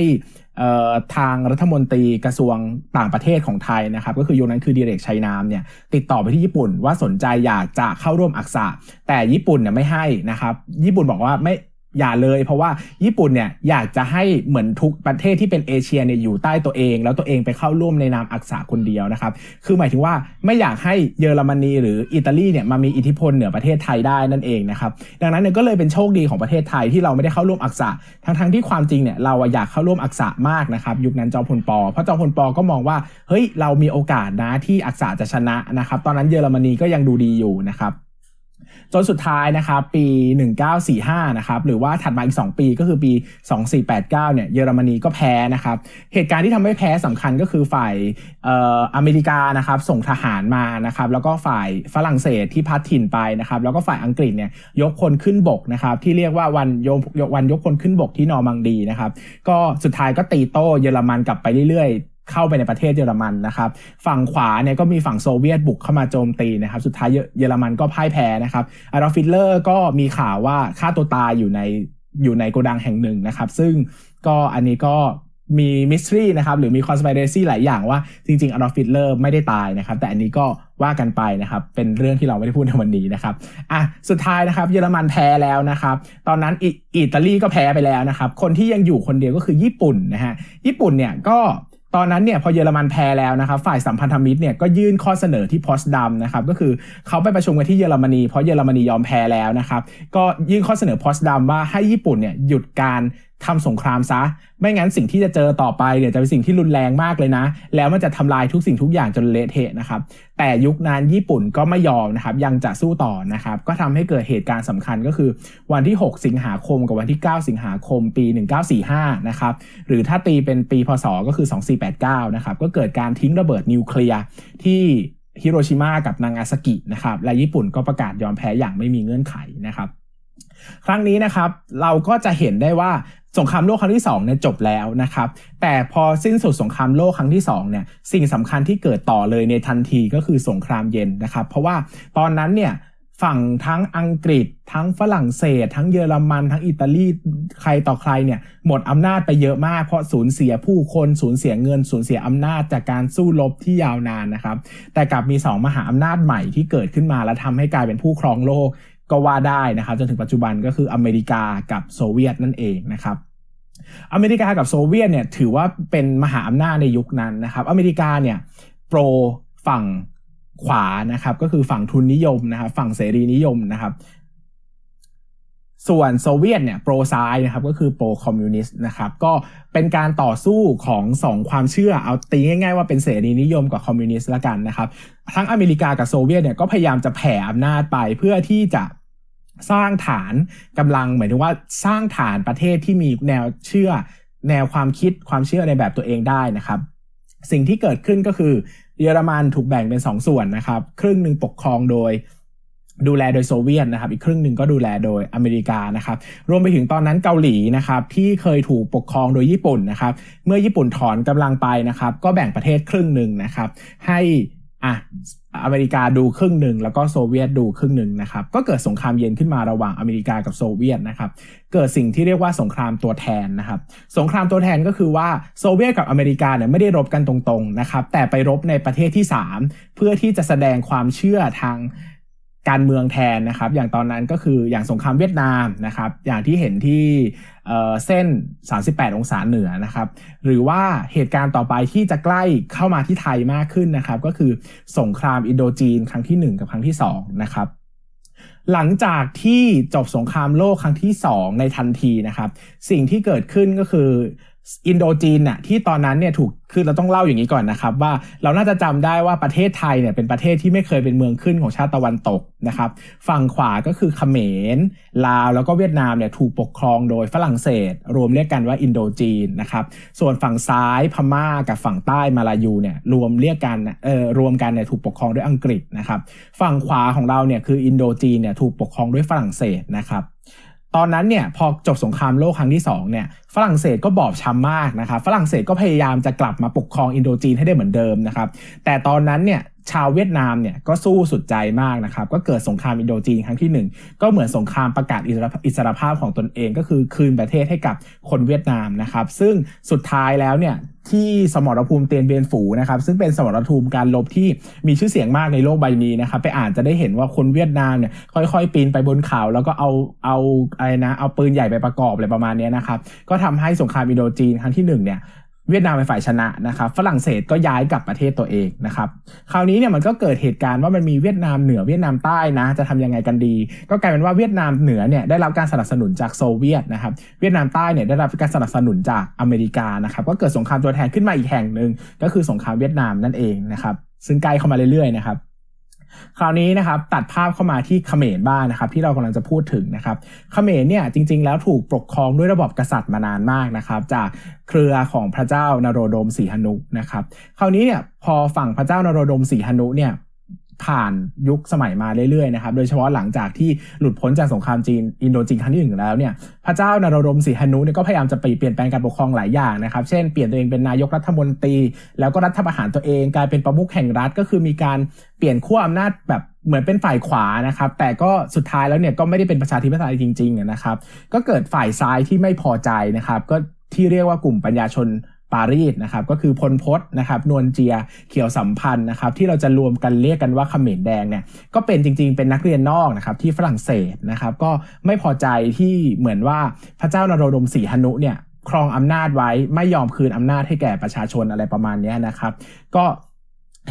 S1: ทางรัฐมนตรีกระทรวงต่างประเทศของไทยนะครับ ก็คือยุคนั้นคือดีเรกชัยนามเนี่ยติดต่อไปที่ญี่ปุ่นว่าสนใจอยากจะเข้าร่วมอักษะ แต่ญี่ปุ่นเนี่ยไม่ให้นะครับ ญี่ปุ่นบอกว่าไม่ อย่าเลยเพราะว่าญี่ปุ่นเนี่ยอยากจะให้เหมือนทุกประเทศที่เป็นเอเชียเนี่ยอยู่ใต้ตัวเอง แล้วตัวเองไปเข้าร่วมในนามอักษะคนเดียวนะครับ คือหมายถึงว่าไม่อยากให้เยอรมนีหรืออิตาลีเนี่ยมามีอิทธิพลเหนือประเทศไทยได้นั่นเองนะครับ ดังนั้นเนี่ยก็เลยเป็นโชคดีของประเทศไทยที่เราไม่ได้เข้าร่วมอักษะทั้งๆที่ความจริงเนี่ยเราอยากเข้าร่วมอักษะมากนะครับยุคนั้นจอมพลปอเพราะจอมพลปอก็มองว่าเฮ้ยเรามีโอกาสนะที่อักษะจะชนะนะครับ ตอนนั้นเยอรมนีก็ยังดูดีอยู่นะครับ จนสุดท้ายนะครับปี 1945นะครับหรือว่าถัดมาอีก 2 ปีก็คือปี 2489เนี่ยเยอรมนีก็แพ้นะครับเหตุการณ์ที่ทำให้แพ้สำคัญก็คือฝ่ายเอ่ออเมริกานะครับส่งทหารมานะครับแล้วก็ฝ่ายฝรั่งเศสที่พัดถิ่นไปนะครับแล้วก็ฝ่ายอังกฤษเนี่ยยกพลขึ้นบกนะครับที่เรียกว่าวันยกวันยกพลขึ้นบกที่นอร์มังดีนะครับก็สุดท้ายก็ตีโต้เยอรมันกลับไปเรื่อยๆ เข้าไปในประเทศเยอรมันนะครับฝั่งขวาเนี่ยก็มีฝั่งโซเวียตบุกเข้ามาโจมตีนะครับสุดท้ายเยอรมันก็พ่ายแพ้นะครับอดอล์ฟ ฮิตเลอร์ก็มีข่าวว่าฆ่าตัวตายอยู่ในอยู่ในโกดังแห่งหนึ่งนะครับ ซึ่งก็อันนี้ก็มี mystery นะครับหรือมี conspiracy หลายอย่างว่าจริงๆอดอล์ฟ ฮิตเลอร์ไม่ได้ตายนะครับ แต่อันนี้ก็ว่ากันไปนะครับ เป็นเรื่องที่เราไม่ได้พูดในวันนี้นะครับอะสุดท้ายนะครับ เยอรมันแพ้แล้วนะครับ ตอนนั้นอิอิตาลีก็แพ้ไปแล้วนะครับ คนที่ยังอยู่คนเดียวก็คือญี่ปุ่นนะฮะญี่ปุ่นเนี่ยก็ ตอนนั้นเนี่ยพอเยอรมันแพ้แล้วนะครับฝ่ายสัมพันธมิตรเนี่ยก็ยื่นข้อเสนอที่พอสดัมนะครับก็คือเขาไปประชุมกันที่เยอรมนีเพราะเยอรมนียอมแพ้แล้วนะครับก็ยื่นข้อเสนอพอสดัมว่าให้ญี่ปุ่นเนี่ยหยุดการ ทำสงครามซะ ไม่งั้นสิ่งที่จะเจอต่อไปเนี่ยจะเป็นสิ่งที่รุนแรงมากเลยนะ แล้วมันจะทำลายทุกสิ่งทุกอย่างจนเละเทะนะครับ แต่ยุคนั้นญี่ปุ่นก็ไม่ยอมนะครับ ยังจะสู้ต่อนะครับ ก็ทำให้เกิดเหตุการณ์สำคัญก็คือ วันที่ 6 สิงหาคมกับวันที่ 9 สิงหาคมปี 1945 นะครับ หรือถ้าตีเป็นปีพศก็คือ 2489 นะครับ ก็เกิดการทิ้งระเบิดนิวเคลียร์ที่ฮิโรชิมากับนางาซากินะครับ และญี่ปุ่นก็ประกาศยอมแพ้อย่างไม่มีเงื่อนไขนะครับ ครั้งนี้นะครับเราก็จะเห็นได้ว่าสงครามโลกครั้งที่2เนี่ยจบแล้วนะครับ แต่พอสิ้นสุดสงครามโลกครั้งที่2เนี่ยสิ่งสำคัญที่เกิดต่อเลยในทันทีก็คือสงครามเย็นนะครับ เพราะว่าตอนนั้นเนี่ยฝั่งทั้งอังกฤษ ทั้งฝรั่งเศส ทั้งเยอรมัน ทั้งอิตาลีใครต่อใครเนี่ยหมดอำนาจไปเยอะมากเพราะสูญเสียผู้คนสูญเสียเงินสูญเสียอำนาจจากการสู้รบที่ยาวนานนะครับ แต่กลับมีสองมหาอำนาจใหม่ที่เกิดขึ้นมาและทำให้กลายเป็นผู้ครองโลก ก็ว่าได้นะครับจนถึงปัจจุบันก็คืออเมริกากับโซเวียตนั่นเองนะครับอเมริกากับโซเวียตเนี่ยถือว่าเป็นมหาอำนาจในยุคนั้นนะครับ อเมริกาเนี่ยpro ฝั่งขวานะครับ ก็คือฝั่งทุนนิยมนะครับฝั่งเสรีนิยมนะครับ ส่วนโซเวียตเนี่ย pro ซ้ายนะครับก็คือ pro คอมมิวนิสต์นะครับ ก็เป็นการต่อสู้ของสองความเชื่อเอาตีง่ายๆว่าเป็นเสรีนิยมกับคอมมิวนิสต์ละกันนะครับ ทั้งอเมริกากับโซเวียตเนี่ยก็พยายามจะแผ่อำนาจไปเพื่อที่จะ สร้างฐานกำลังหมายถึงว่าสร้างฐานประเทศที่มีแนวเชื่อ แนวความคิดความเชื่อในแบบตัวเองได้นะครับ สิ่งที่เกิดขึ้นก็คือเยอรมันถูกแบ่งเป็น 2สส่วนนะครับ ครึ่งหนึ่งปกครองโดยดูแลโดยโซเวียตนะครับ อีกครึ่งหนึ่งก็ดูแลโดยอเมริกานะครับ รวมไปถึงตอนนั้นเกาหลีนะครับ ที่เคยถูกปกครองโดยญี่ปุ่นนะครับ เมื่อญี่ปุ่นถอนกำลังไปนะครับ ก็แบ่งประเทศครึ่งหนึ่งนะครับ ให้ อะอเมริกาดูครึ่งหนึ่งแล้วก็โซเวียตดูครึ่งหนึ่งนะครับ ก็เกิดสงครามเย็นขึ้นมาระหว่างอเมริกากับโซเวียตนะครับ เกิดสิ่งที่เรียกว่าสงครามตัวแทนนะครับ สงครามตัวแทนก็คือว่าโซเวียตกับอเมริกาเนี่ยไม่ได้รบกันตรงๆนะครับ แต่ไปรบในประเทศที่ 3 เพื่อที่จะแสดงความเชื่อทางการเมืองแทนนะครับ อย่างตอนนั้นก็คืออย่างสงครามเวียดนามนะครับ อย่างที่เห็นที่ เส้น 38 องศาเหนือนะครับหรือว่าเหตุการณ์ต่อไปที่จะใกล้เข้ามาที่ไทยมากขึ้นนะครับก็คือสงครามอินโดจีนครั้งที่ 1 กับครั้งที่2นะครับหลังจากที่จบสงครามโลกครั้งที่ 2 ในทันทีนะครับ สิ่งที่เกิดขึ้นก็คือ อินโดจีนน่ะที่ตอนนั้นเนี่ยถูกคือเราต้องเล่าอย่างนี้ก่อนนะครับ ว่าเราน่าจะจำได้ว่าประเทศไทยเนี่ยเป็นประเทศที่ไม่เคยเป็นเมืองขึ้นของชาติตะวันตกนะครับฝั่งขวาก็คือเขมร ลาวแล้วก็เวียดนามเนี่ยถูกปกครองโดยฝรั่งเศส รวมเรียกกันว่าอินโดจีนนะครับส่วนฝั่งซ้ายพม่ากับฝั่งใต้มาลายูเนี่ยรวมเรียกกันเอ่อรวมกันเนี่ยถูกปกครองด้วยอังกฤษนะครับฝั่งขวาของเราเนี่ยคืออินโดจีนเนี่ยถูกปกครองด้วยฝรั่งเศสนะครับ ตอนนั้นเนี่ยพอจบสงครามโลกครั้งที่2เนี่ยฝรั่งเศสก็บอบช้ำมากนะครับฝรั่งเศสก็พยายามจะกลับมาปกครองอินโดจีนให้ได้เหมือนเดิมนะครับแต่ตอนนั้นเนี่ยชาวเวียดนามเนี่ยก็สู้สุดใจมากนะครับก็เกิดสงครามอินโดจีนครั้งที่ 1 ก็เหมือนสงครามประกาศอิสรภาพของตนเอง ก็คือคืนประเทศให้กับคนเวียดนามนะครับซึ่งสุดท้ายแล้วเนี่ย ที่สมรภูมิเตียนเบียนฝูนะครับซึ่งเป็นสมรภูมิการลบที่มีชื่อเสียงมากในโลกใบนี้นะครับไปอ่านจะได้เห็นว่าคนเวียดนามเนี่ยค่อยๆ ปีนไปบนเขาแล้วก็เอาเอาอะไรนะเอาปืนใหญ่ไปประกอบอะไรประมาณนี้นะครับก็ทำให้สงครามอินโดจีนครั้งที่1เนี่ย เวียดนามเป็นฝ่ายชนะนะครับฝรั่งเศสก็ย้ายกลับประเทศตัวเองนะครับคราวนี้เนี่ยมันก็เกิดเหตุการณ์ว่ามันมีเวียดนามเหนือเวียดนามใต้นะ จะทำยังไงกันดี ก็กลายเป็นว่าเวียดนามเหนือเนี่ยได้รับการสนับสนุนจากโซเวียตนะครับเวียดนามใต้เนี่ยได้รับการสนับสนุนจากอเมริกานะครับก็เกิดสงครามตัวแทนขึ้นมาอีกแห่งหนึ่งก็คือสงครามเวียดนามนั่นเองนะครับซึ่งใกล้เข้ามาเรื่อยๆนะครับ คราวนี้นะครับตัดภาพเข้ามาที่เขมรบ้างนะครับที่เรากำลังจะพูดถึงนะครับเขมรเนี่ยจริง ๆ แล้วถูกปกครองด้วยระบบกษัตริย์มานานมากนะครับ จากเครือของพระเจ้านโรดมสีหนุนะครับ คราวนี้เนี่ยพอฝั่งพระเจ้านโรดมสีหนุเนี่ย ผ่านยุคสมัยมาเรื่อยๆนะครับ โดยเฉพาะหลังจากที่หลุดพ้นจากสงครามจีนอินโดจีนครั้งที่หนึ่งแล้วเนี่ย พระเจ้านโรดมสีหนุเนี่ยก็พยายามจะไปเปลี่ยนแปลงการปกครองหลายอย่างนะครับ เช่นเปลี่ยนตัวเองเป็นนายกรัฐมนตรี แล้วก็รัฐประหารตัวเองกลายเป็นประมุขแห่งรัฐก็คือมีการเปลี่ยนขั้วอำนาจแบบเหมือนเป็นฝ่ายขวานะครับ แต่ก็สุดท้ายแล้วเนี่ยก็ไม่ได้เป็นประชาธิปไตยจริงๆนะครับ ก็เกิดฝ่ายซ้ายที่ไม่พอใจนะครับ ก็ที่เรียกว่ากลุ่มปัญญาชน ปารีสนะครับก็คือพลพศนะครับนวลเจียเขียวสัมพันธ์นะครับที่เราจะรวมกันเรียกกันว่าเขมรแดงเนี่ยก็เป็นจริงๆ เป็นนักเรียนนอกนะครับที่ฝรั่งเศสนะครับก็ไม่พอใจที่เหมือนว่าพระเจ้านโรดมสีหนุเนี่ยครองอำนาจไว้ไม่ยอมคืนอำนาจให้แก่ประชาชนอะไรประมาณนี้นะครับ ก็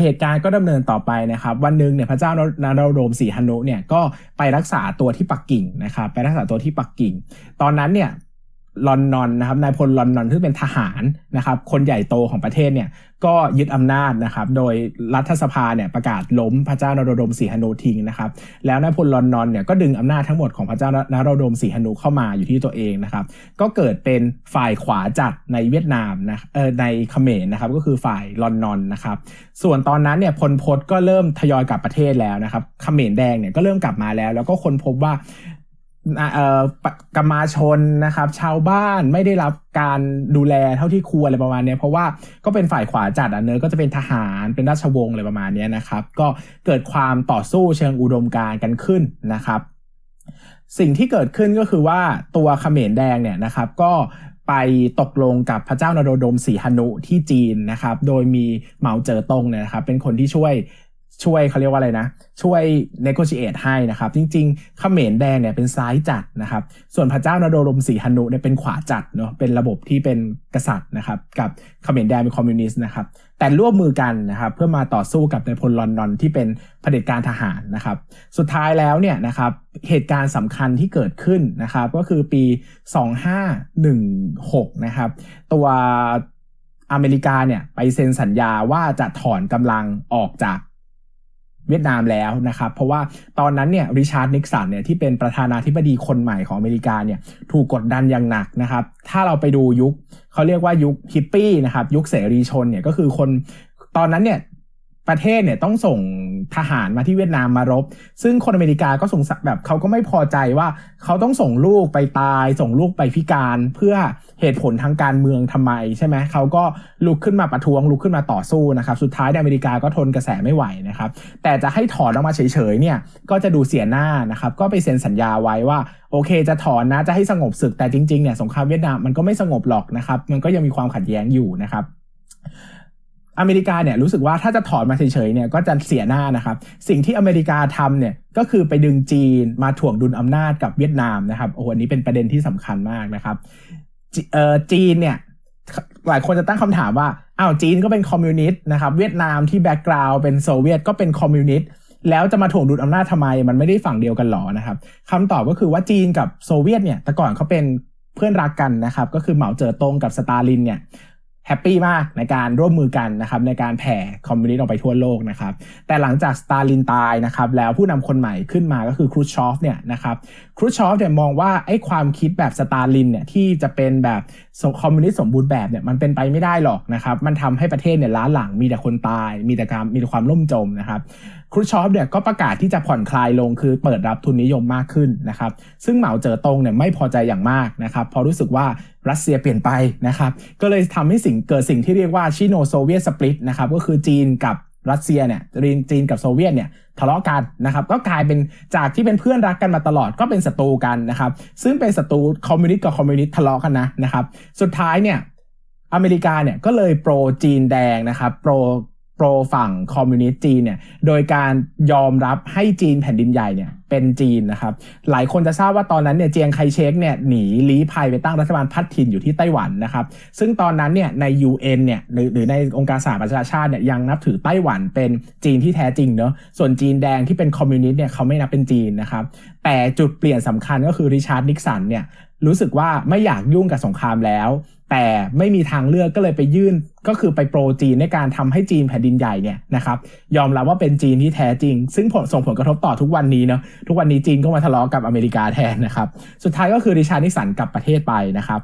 S1: เหตุการณ์ก็ดำเนินต่อไปนะครับ วันหนึ่งเนี่ยพระเจ้านารโดมสีหนุเนี่ยก็ไปรักษาตัวที่ปักกิ่งนะครับ ไปรักษาตัวที่ปักกิ่ง ตอนนั้นเนี่ย ลอนนอนนะครับนายพลลอนนอนซึ่งเป็นทหารนะครับคนใหญ่โตของประเทศเนี่ยก็ยึดอำนาจนะครับโดยรัฐสภาเนี่ยประกาศล้มพระเจ้านโรดมศรีหนุทิ้งนะครับแล้วนายพลลอนนอนเนี่ยก็ดึงอำนาจทั้งหมดของพระเจ้านโรดมศรีหนุเข้ามาอยู่ที่ตัวเองนะครับก็เกิดเป็นฝ่ายขวาจัดในเวียดนามนะเออในเขมรนะครับก็คือฝ่ายลอนนอนนะครับส่วนตอนนั้นเนี่ยพลพศก็เริ่มทยอยกลับประเทศแล้วนะครับเขมรแดงเนี่ยก็เริ่มกลับมาแล้ว แล้วก็คนพบว่า กรรมาชนนะครับชาวบ้านไม่ได้รับการดูแลเท่าที่ควรอะไรประมาณนี้เพราะว่าก็เป็นฝ่ายขวาจัดอะเนอะก็จะเป็นทหารเป็นราชวงศ์อะไรประมาณนี้นะครับ ก็เกิดความต่อสู้เชิงอุดมการณ์กันขึ้นนะครับ สิ่งที่เกิดขึ้นก็คือว่าตัวเขมรแดงเนี่ยนะครับ ก็ไปตกลงกับพระเจ้านโรดมสีหนุที่จีนนะครับ โดยมีเหมาเจ๋อตงเนี่ยนะครับ เป็นคนที่ช่วย ช่วยเขาเรียกว่าอะไรนะ ช่วย negotiate ให้นะครับ จริงๆเขมรแดงเนี่ยเป็นซ้ายจัดนะครับ ส่วนพระเจ้านโดรมสีหนุเนี่ยเป็นขวาจัดเนาะเป็นระบบที่เป็นกษัตริย์นะครับ กับเขมรแดงเป็นคอมมิวนิสต์นะครับ แต่ร่วมมือกันนะครับ เพื่อมาต่อสู้กับนายพลลอนดอนที่เป็นเผด็จการทหารนะครับ สุดท้ายแล้วเนี่ยนะครับเหตุการณ์สำคัญที่เกิดขึ้นนะครับ ก็คือปี 2516 นะครับ ตัวอเมริกาเนี่ยไปเซ็นสัญญาว่าจะถอนกำลังออกจาก เวียดนามแล้วนะครับ เพราะว่าตอนนั้นเนี่ยริชาร์ดนิกสันเนี่ยที่เป็นประธานาธิบดีคนใหม่ของอเมริกาเนี่ยถูกกดดันอย่างหนักนะครับ ถ้าเราไปดูยุคเขาเรียกว่ายุคฮิปปี้นะครับยุคเสรีชนเนี่ยก็คือคนตอนนั้นเนี่ย ประเทศเนี่ยต้องส่งทหารมาที่เวียดนามมารบ ซึ่งคนอเมริกาก็สงสัยแบบเขาก็ไม่พอใจว่าเขาต้องส่งลูกไปตาย ส่งลูกไปพิการเพื่อเหตุผลทางการเมืองทำไมใช่ไหมเขาก็ลุกขึ้นมาประท้วงลุกขึ้นมาต่อสู้นะครับสุดท้ายอเมริกาก็ทนกระแสไม่ไหวนะครับแต่จะให้ถอนออกมาเฉยๆเนี่ยก็จะดูเสียหน้านะครับก็ไปเซ็นสัญญาไว้ว่าโอเคจะถอนนะจะให้สงบศึกแต่จริงๆเนี่ยสงครามเวียดนามมันก็ไม่สงบหรอกนะครับมันก็ยังมีความขัดแย้งอยู่นะครับ อเมริกาเนี่ยรู้สึกว่าถ้าจะถอนมาเฉยๆเนี่ยก็จะเสียหน้านะครับ สิ่งที่อเมริกาทำเนี่ยก็คือไปดึงจีนมาถ่วงดุลอำนาจกับเวียดนามนะครับโอ้โหอันนี้เป็นประเด็นที่สำคัญมากนะครับจีนเนี่ยหลายคนจะตั้งคำถามว่าอ้าวจีนก็เป็นคอมมิวนิสต์นะครับเวียดนามที่ background เป็นโซเวียตก็เป็นคอมมิวนิสต์แล้วจะมาถ่วงดุลอำนาจทำไม มันไม่ได้ฝั่งเดียวกันหรอนะครับคำตอบก็คือว่าจีนกับโซเวียตเนี่ยแต่ก่อนเขาเป็นเพื่อนรักกันนะครับก็คือเหมาเจ๋อตงกับสตาลินเนี่ย happy มากในการร่วมมือกันนะครับในการแผ่คอมมิวนิสต์ออกไปทั่วโลกนะครับแต่หลังจากสตาลินตายนะครับแล้วผู้นำคนใหม่ขึ้นมาก็คือครูชอฟเนี่ยนะครับครูชอฟเนี่ยมองว่าไอ้ความคิดแบบสตาลินเนี่ยที่จะเป็นแบบคอมมิวนิสต์สมบูรณ์แบบเนี่ยมันเป็นไปไม่ได้หรอกนะครับมันทำให้ประเทศเนี่ยล้าหลังมีแต่คนตาย มีแต่การมีแต่ความล่มจมนะครับครูชอฟเนี่ยก็ประกาศที่จะผ่อนคลายลงคือเปิดรับทุนนิยมมากขึ้นนะครับ ซึ่งเหมาเจ๋อตงเนี่ยไม่พอใจอย่างมากนะครับเพราะรู้สึกว่ารัสเซียเปลี่ยนไปนะครับ ก็เลยทำให้สิ่งเกิดสิ่งที่เรียกว่า Sino-Soviet Split นะครับก็คือจีนกับรัสเซียเนี่ยจีนกับโซเวียตเนี่ยทะเลาะกันนะครับก็กลายเป็นจากที่เป็นเพื่อนรักกันมาตลอดก็เป็นศัตรูกันนะครับ ซึ่งเป็นศัตรูคอมมิวนิสต์กับคอมมิวนิสต์ทะเลาะกันนะนะครับ สุดท้ายเนี่ยอเมริกาเนี่ยก็เลย pro จีนแดงนะครับ pro pro ฝั่งคอมมิวนิสต์จีนเนี่ยโดยการยอมรับให้จีนแผ่นดินใหญ่เนี่ยเป็นจีนนะครับ หลายคนจะทราบว่าตอนนั้นเนี่ยเจียงไคเชกเนี่ยหนีลี้ภัยไปตั้งรัฐบาลพลัดถิ่นอยู่ที่ไต้หวันนะครับ ซึ่งตอนนั้นเนี่ยใน UN เนี่ยหรือหรือในองค์การสหประชาชาติเนี่ยยังนับถือไต้หวันเป็นจีนที่แท้จริงเนาะส่วนจีนแดงที่เป็นคอมมิวนิสต์เนี่ยเขาไม่นับเป็นจีนนะครับ แต่จุดเปลี่ยนสำคัญก็คือริชาร์ดนิกสันเนี่ยรู้สึกว่าไม่อยากยุ่งกับสงครามแล้ว แต่ไม่มีทางเลือกก็เลยไปยื่นก็คือไปโปรจีนในการทำให้จีนแผ่นดินใหญ่เนี่ยนะครับยอมรับว่าเป็นจีนที่แท้จริง ซึ่งผลส่งผลกระทบต่อทุกวันนี้เนาะทุกวันนี้จีนก็มาทะเลาะกับอเมริกาแทนนะครับสุดท้ายก็คือริชาร์นิสันกลับประเทศไปนะครับ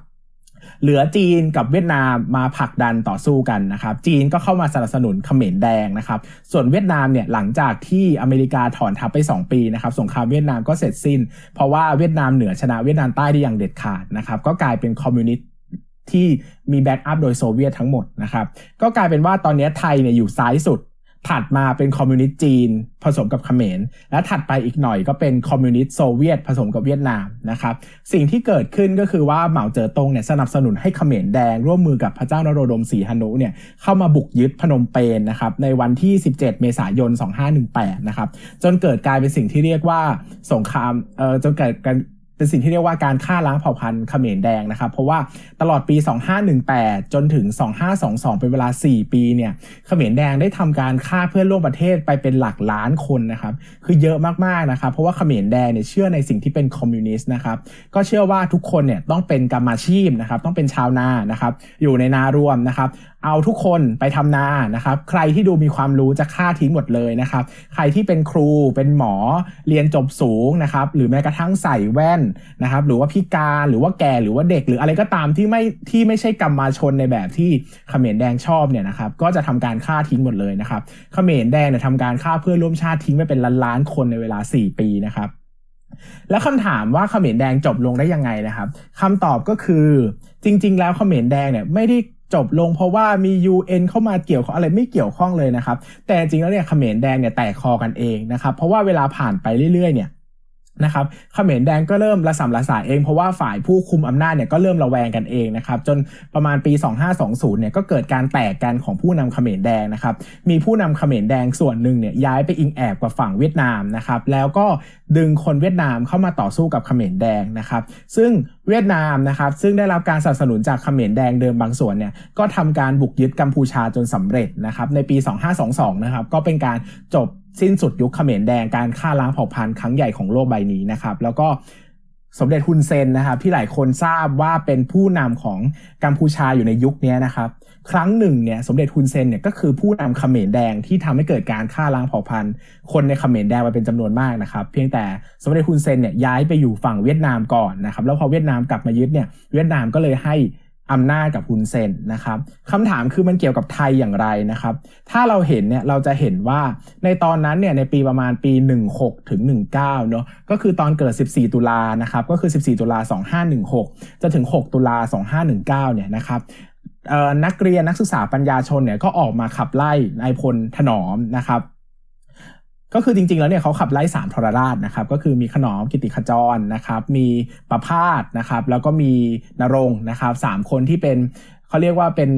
S1: เหลือจีนกับเวียดนามมาผลักดันต่อสู้กันนะครับจีนก็เข้ามาสนับสนุนเขมรแดงนะครับส่วนเวียดนามเนี่ยหลังจากที่อเมริกาถอนทัพไป 2 ปีนะครับสงครามเวียดนามก็เสร็จสิ้น เพราะว่าเวียดนามเหนือชนะเวียดนามใต้ได้อย่างเด็ดขาดนะครับก็กลายเป็นคอมมิวนิสต์ ที่มี backup โดยโซเวียตทั้งหมดนะครับ ก็กลายเป็นว่าตอนนี้ไทยเนี่ยอยู่ซ้ายสุด ถัดมาเป็นคอมมิวนิสต์จีน ผสมกับเขมร และถัดไปอีกหน่อยก็เป็นคอมมิวนิสต์โซเวียตผสมกับเวียดนามนะครับ สิ่งที่เกิดขึ้นก็คือว่าเหมาเจ๋อตงเนี่ยสนับสนุนให้เขมรแดง ร่วมมือกับพระเจ้านโรดมสีหนุเนี่ยเข้ามาบุกยึดพนมเปญนนะครับในวันที่ 17 เมษายน 2518 นะครับจนเกิดกลายเป็นสิ่งที่เรียกว่าสงครามเอ่อจนเกิดการ เป็นสิ่งที่เรียกว่าการฆ่าล้างเผ่าพันธุ์เขมรแดงนะครับ เพราะว่าตลอดปี 2518 จนถึง 2522 เป็นเวลา 4 ปีเนี่ยเขมรแดงได้ทำการฆ่าเพื่อนร่วมประเทศไปเป็นหลักล้านคนนะครับคือเยอะมากๆนะครับเพราะว่าเขมรแดงเนี่ยเชื่อในสิ่งที่เป็นคอมมิวนิสต์นะครับก็เชื่อว่าทุกคนเนี่ยต้องเป็นกรรมาชีพนะครับต้องเป็นชาวนานะครับอยู่ในนารวมนะครับ เอาทุกคนไปทำนานะครับ ใครที่ดูมีความรู้จะฆ่าทิ้งหมดเลยนะครับ ใครที่เป็นครูเป็นหมอเรียนจบสูงนะครับ หรือแม้กระทั่งใส่แว่นนะครับ หรือว่าพิการหรือว่าแก่หรือว่าเด็ก หรืออะไรก็ตามที่ไม่ที่ไม่ใช่กรรมาชนในแบบที่เขมรแดงชอบเนี่ยนะครับ ก็จะทำการฆ่าทิ้งหมดเลยนะครับเขมรแดงเนี่ยทำการฆ่าเพื่อนร่วมชาติทิ้งไปเป็นล้านๆคนในเวลา 4 ปีนะครับแล้วคำถามว่าเขมรแดงจบลงได้ยังไงนะครับคำตอบก็คือจริง ๆ แล้วเขมรแดงเนี่ยไม่ได้ จบลงเพราะว่ามี UN เข้ามาเกี่ยวข้องอะไรไม่เกี่ยวข้องเลยนะครับ แต่จริงแล้วเนี่ยเขมรแดงเนี่ยแตกคอกันเองนะครับ เพราะว่าเวลาผ่านไปเรื่อยๆเนี่ย นะครับเขมรแดงก็เริ่มระสำระสายเองเพราะว่าฝ่ายผู้คุมอำนาจเนี่ยก็เริ่มระแวงกันเองนะครับจนประมาณปี 2520เนี่ยก็เกิดการแตกกันของผู้นำเขมรแดงนะครับมีผู้นำเขมรแดงส่วนหนึ่งเนี่ยย้ายไปอิงแอบกับฝั่งเวียดนามนะครับแล้วก็ดึงคนเวียดนามเข้ามาต่อสู้กับเขมรแดงนะครับซึ่งเวียดนามนะครับซึ่งได้รับการสนับสนุนจากเขมรแดงเดิมบางส่วนเนี่ยก็ทำการบุกยึดกัมพูชาจนสำเร็จนะครับในปี 2522นะครับก็เป็นการจบ สิ้นสุดยุคเขมรแดงการฆ่าล้างเผ่าพันธุ์ครั้งใหญ่ของโลกใบนี้นะครับ แล้วก็สมเด็จฮุนเซนนะครับที่หลายคนทราบว่าเป็นผู้นำของกัมพูชาอยู่ในยุคนี้นะครับ ครั้งหนึ่งเนี่ยสมเด็จฮุนเซนเนี่ยก็คือผู้นำเขมรแดงที่ทำให้เกิดการฆ่าล้างเผ่าพันธุ์ คนในเขมรแดงมาเป็นจำนวนมากนะครับ เพียงแต่สมเด็จฮุนเซนเนี่ยย้ายไปอยู่ฝั่งเวียดนามก่อนนะครับ แล้วพอเวียดนามกลับมายึดเนี่ยเวียดนามก็เลยให้ อำนาจกับฮุนเซนนะครับคำถามคือมันเกี่ยวกับไทยอย่างไรนะครับ ถ้าเราเห็นเนี่ยเราจะเห็นว่าในตอนนั้นเนี่ยในปีประมาณปี 16ถึง19เนอะก็คือตอนเกิด 14 ตุลานะครับก็คือ 14 ตุลา 2516 จะถึง 6 ตุลา 2519เนี่ยนะครับนักเรียนนักศึกษาปัญญาชนเนี่ยก็ออกมาขับไล่นายพลถนอมนะครับ ก็คือจริงๆ แล้วเนี่ยเขาขับไล่สามทรราชนะครับก็คือมีขนอมกิติขจรนะครับมีประพาสนะครับแล้วก็มีนรงนะครับสามคนที่เป็นเขาเรียกว่าเป็น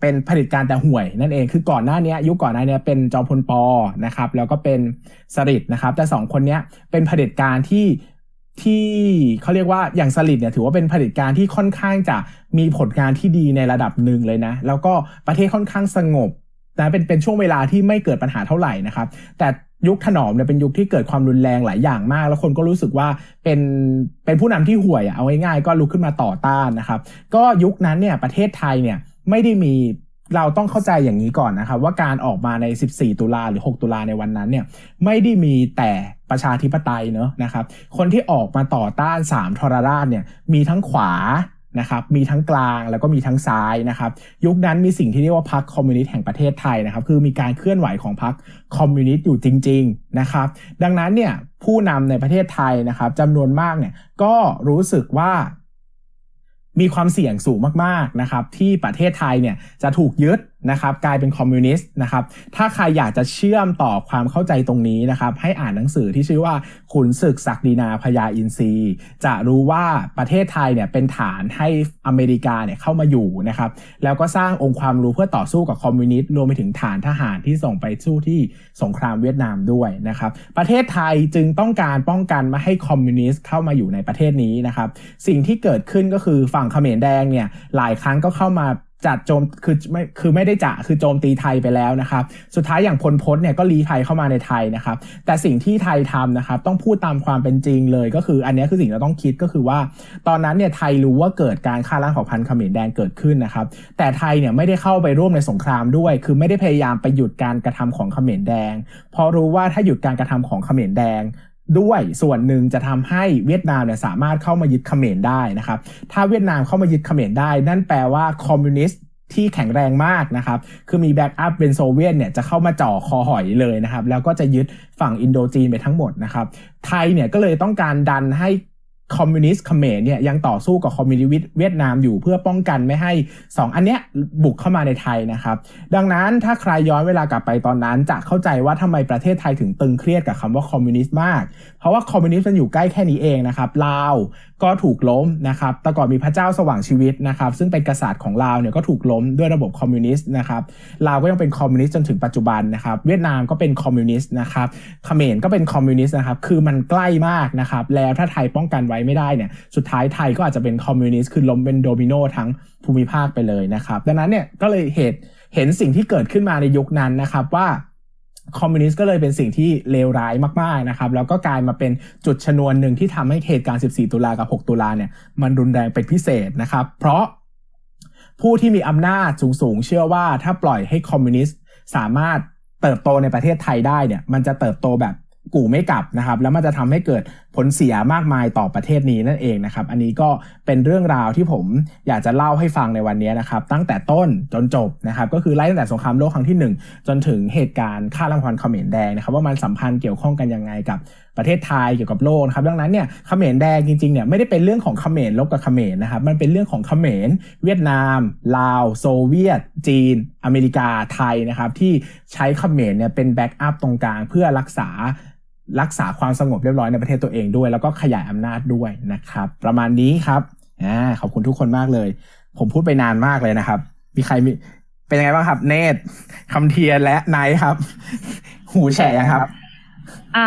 S1: เป็นผลิตการแต่ห่วยนั่นเองคือก่อนหน้านี้ยุคก่อนหน้านี้เป็นจอมพลปอนะครับแล้วก็เป็นสฤษดิ์นะครับ แต่สองคนเนี้ยเป็นผลิตการที่ที่เขาเรียกว่าอย่างสลิดเนี่ยถือว่าเป็นผลิตการที่ค่อนข้างจะมีผลงานที่ดีในระดับหนึ่งเลยนะ แล้วก็ประเทศค่อนข้างสงบ นะเป็นเป็นช่วงเวลาที่ไม่เกิดปัญหาเท่าไหร่นะครับ แต่ยุคถนอมเนี่ยเป็นยุคที่เกิดความรุนแรงหลายอย่างมาก แล้วคนก็รู้สึกว่าเป็นเป็นผู้นำที่ห่วยเอาง่ายๆก็ลุกขึ้นมาต่อต้านนะครับ ก็ยุคนั้นเนี่ยประเทศไทยเนี่ยไม่ได้มีเราต้องเข้าใจอย่างนี้ก่อนนะครับ ว่าการออกมาใน 14 ตุลาหรือ 6 ตุลาในวันนั้นเนี่ยไม่ได้มีแต่ประชาธิปไตยเนอะนะครับ คนที่ออกมาต่อต้าน 3 ทรราชเนี่ยมีทั้งขวา นะครับมีทั้งกลางแล้วก็มีทั้งซ้ายนะครับยุคนั้นมีสิ่งที่เรียกว่าพรรคคอมมิวนิสต์แห่งประเทศไทยนะครับคือมีการเคลื่อนไหวของพรรคคอมมิวนิสต์อยู่จริงๆนะครับดังนั้นเนี่ยผู้นำในประเทศไทยนะครับจำนวนมากเนี่ยก็รู้สึกว่ามีความเสี่ยงสูงมากๆนะครับที่ประเทศไทยเนี่ยจะถูกยึด นะครับกลายเป็นคอมมิวนิสต์นะครับถ้าใครอยากจะเชื่อมต่อความเข้าใจตรงนี้นะครับให้อ่านหนังสือที่ชื่อว่าขุนศึกศักดินาพญาอินทรีจะรู้ว่าประเทศไทยเนี่ยเป็นฐานให้อเมริกาเนี่ยเข้ามาอยู่นะครับแล้วก็สร้างองค์ความรู้เพื่อต่อสู้กับคอมมิวนิสต์รวมไปถึงฐานทหารที่ส่งไปสู้ที่สงครามเวียดนามด้วยนะครับประเทศไทยจึงต้องการป้องกันไม่ให้คอมมิวนิสต์เข้ามาอยู่ในประเทศนี้นะครับสิ่งที่เกิดขึ้นก็คือฝั่งเขมรแดงเนี่ยหลายครั้งก็เข้ามา จัดโจมคือไม่คือไม่ได้จะคือโจมตีไทยไปแล้วนะครับ สุดท้ายอย่างพลพศเนี่ยก็ลี้ภัยเข้ามาในไทยนะครับ แต่สิ่งที่ไทยทำนะครับ ต้องพูดตามความเป็นจริงเลยก็คืออันนี้คือสิ่งที่เราต้องคิดก็คือว่า ตอนนั้นเนี่ยไทยรู้ว่าเกิดการฆ่าล้างเผ่าพันธุ์เขมรแดงเกิดขึ้นนะครับ แต่ไทยเนี่ยไม่ได้เข้าไปร่วมในสงครามด้วย คือไม่ได้พยายามไปหยุดการกระทำของเขมรแดง เพราะรู้ว่าถ้าหยุดการกระทำของเขมรแดง ด้วยส่วนหนึ่งจะทำให้เวียดนามเนี่ยสามารถเข้ามายึดเขมรได้นะครับ ถ้าเวียดนามเข้ามายึดเขมรได้ นั่นแปลว่าคอมมิวนิสต์ที่แข็งแรงมากนะครับ คือมี backup เป็นโซเวียตเนี่ยจะเข้ามาจ่อคอหอยเลยนะครับ แล้วก็จะยึดฝั่งอินโดจีนไปทั้งหมดนะครับ ไทยเนี่ยก็เลยต้องการดันให้ คอมมิวนิสต์เขมรเนี่ยยังต่อสู้กับคอมมิวนิสต์เวียดนามอยู่เพื่อป้องกันไม่ให้ 2 อันเนี้ยบุกเข้ามาในไทยนะครับ ดังนั้นถ้าใครย้อนเวลากลับไปตอนนั้น จะเข้าใจว่าทำไมประเทศไทยถึงตึงเครียดกับคำว่าคอมมิวนิสต์มาก เพราะว่าคอมมิวนิสต์มันอยู่ใกล้แค่นี้เองนะครับลาวก็ถูกล้มนะครับแต่ก่อนมีพระเจ้าสว่างชีวิตนะครับ ซึ่งเป็นกษัตริย์ของลาวเนี่ยก็ถูกล้มด้วยระบบคอมมิวนิสต์นะครับลาวก็ยังเป็นคอมมิวนิสต์จนถึงปัจจุบันนะครับเวียดนามก็เป็นคอมมิวนิสต์นะครับเขมรก็เป็นคอมมิวนิสต์นะครับคือมันใกล้มากนะครับแล้วถ้าไทยป้องกันไว้ไม่ได้เนี่ยสุดท้ายไทยก็อาจจะเป็นคอมมิวนิสต์คือล้มเป็นโดมิโนทั้งภูมิภาคไปเลยนะครับ ดังนั้นเนี่ยก็เลยเหตุเห็นสิ่งที่เกิดขึ้นมาในยุคนั้นนะครับว่าคอมมิวนิสต์ก็เลยเป็นสิ่งที่เลวร้ายมากๆนะครับ แล้วก็กลายมาเป็นจุดชนวนหนึ่งที่ทำให้เหตุการณ์ 14 ตุลากับ 6 ตุลาเนี่ยมันรุนแรงเป็นพิเศษนะครับ เพราะผู้ที่มีอำนาจสูงๆ เชื่อว่าถ้าปล่อยให้คอมมิวนิสต์สามารถเติบโตในประเทศไทยได้เนี่ยมันจะเติบโตแบบกู่ไม่กลับนะครับ แล้วมันจะทำให้เกิด ผลเสียมากมายต่อประเทศนี้นั่นเองนะครับ อันนี้ก็เป็นเรื่องราวที่ผมอยากจะเล่าให้ฟังในวันนี้นะครับ ตั้งแต่ต้นจนจบนะครับก็คือไล่ตั้งแต่สงครามโลกครั้งที่ 1 จนถึงเหตุการณ์ฆ่าล้างพันเขมรแดงนะครับว่ามันสัมพันธ์เกี่ยวข้องกันยังไงกับประเทศไทยเกี่ยวกับโลกนะครับดังนั้นเนี่ยเขมรแดงจริงๆเนี่ยไม่ได้เป็นเรื่องของเขมรลบกับเขมรนะครับมันเป็นเรื่องของเขมร เวียดนาม ลาว โซเวียต จีน อเมริกาไทยนะครับที่ใช้เขมรเนี่ยเป็นแบ็กอัพตรงกลางเพื่อรักษา รักษาความสงบเรียบร้อยในประเทศตัวเองด้วย แล้วก็ขยายอำนาจด้วยนะครับ ประมาณนี้ครับอ่าขอบคุณทุกคนมากเลย ผมพูดไปนานมากเลยนะครับ มีใครมีเป็นยังไงบ้างครับ เนตคำเทียนและไนท์ครับ หูแฉะครับ
S2: อ่า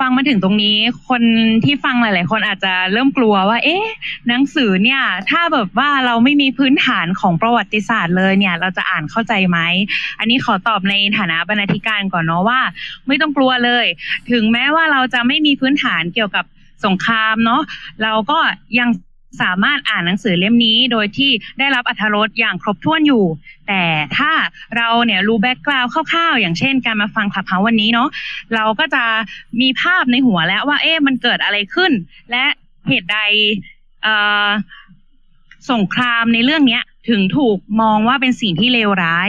S2: ฟังมาถึงตรงนี้ คนที่ฟังหลาย ๆ คนอาจจะเริ่มกลัวว่า เอ๊ะ หนังสือเนี่ย ถ้าแบบว่าเราไม่มีพื้นฐานของประวัติศาสตร์เลยเนี่ย เราจะอ่านเข้าใจไหม อันนี้ขอตอบในฐานะบรรณาธิการก่อนเนาะว่า ไม่ต้องกลัวเลย ถึงแม้ว่าเราจะไม่มีพื้นฐานเกี่ยวกับสงครามเนาะเราก็ยัง สามารถอ่านหนังสือเล่มนี้โดยที่ได้รับอรรถรสอย่างครบถ้วนอยู่ แต่ถ้าเราเนี่ยรู้แบ็กกราวด์คร่าวๆ อย่างเช่น การมาฟังขับเฮาวันนี้เนาะเราก็จะมีภาพในหัวแล้วว่าเอ๊ะมันเกิดอะไรขึ้น และเหตุใดเอ่อสงครามในเรื่องเนี้ยถึงถูกมองว่าเป็นสิ่งที่เลวร้าย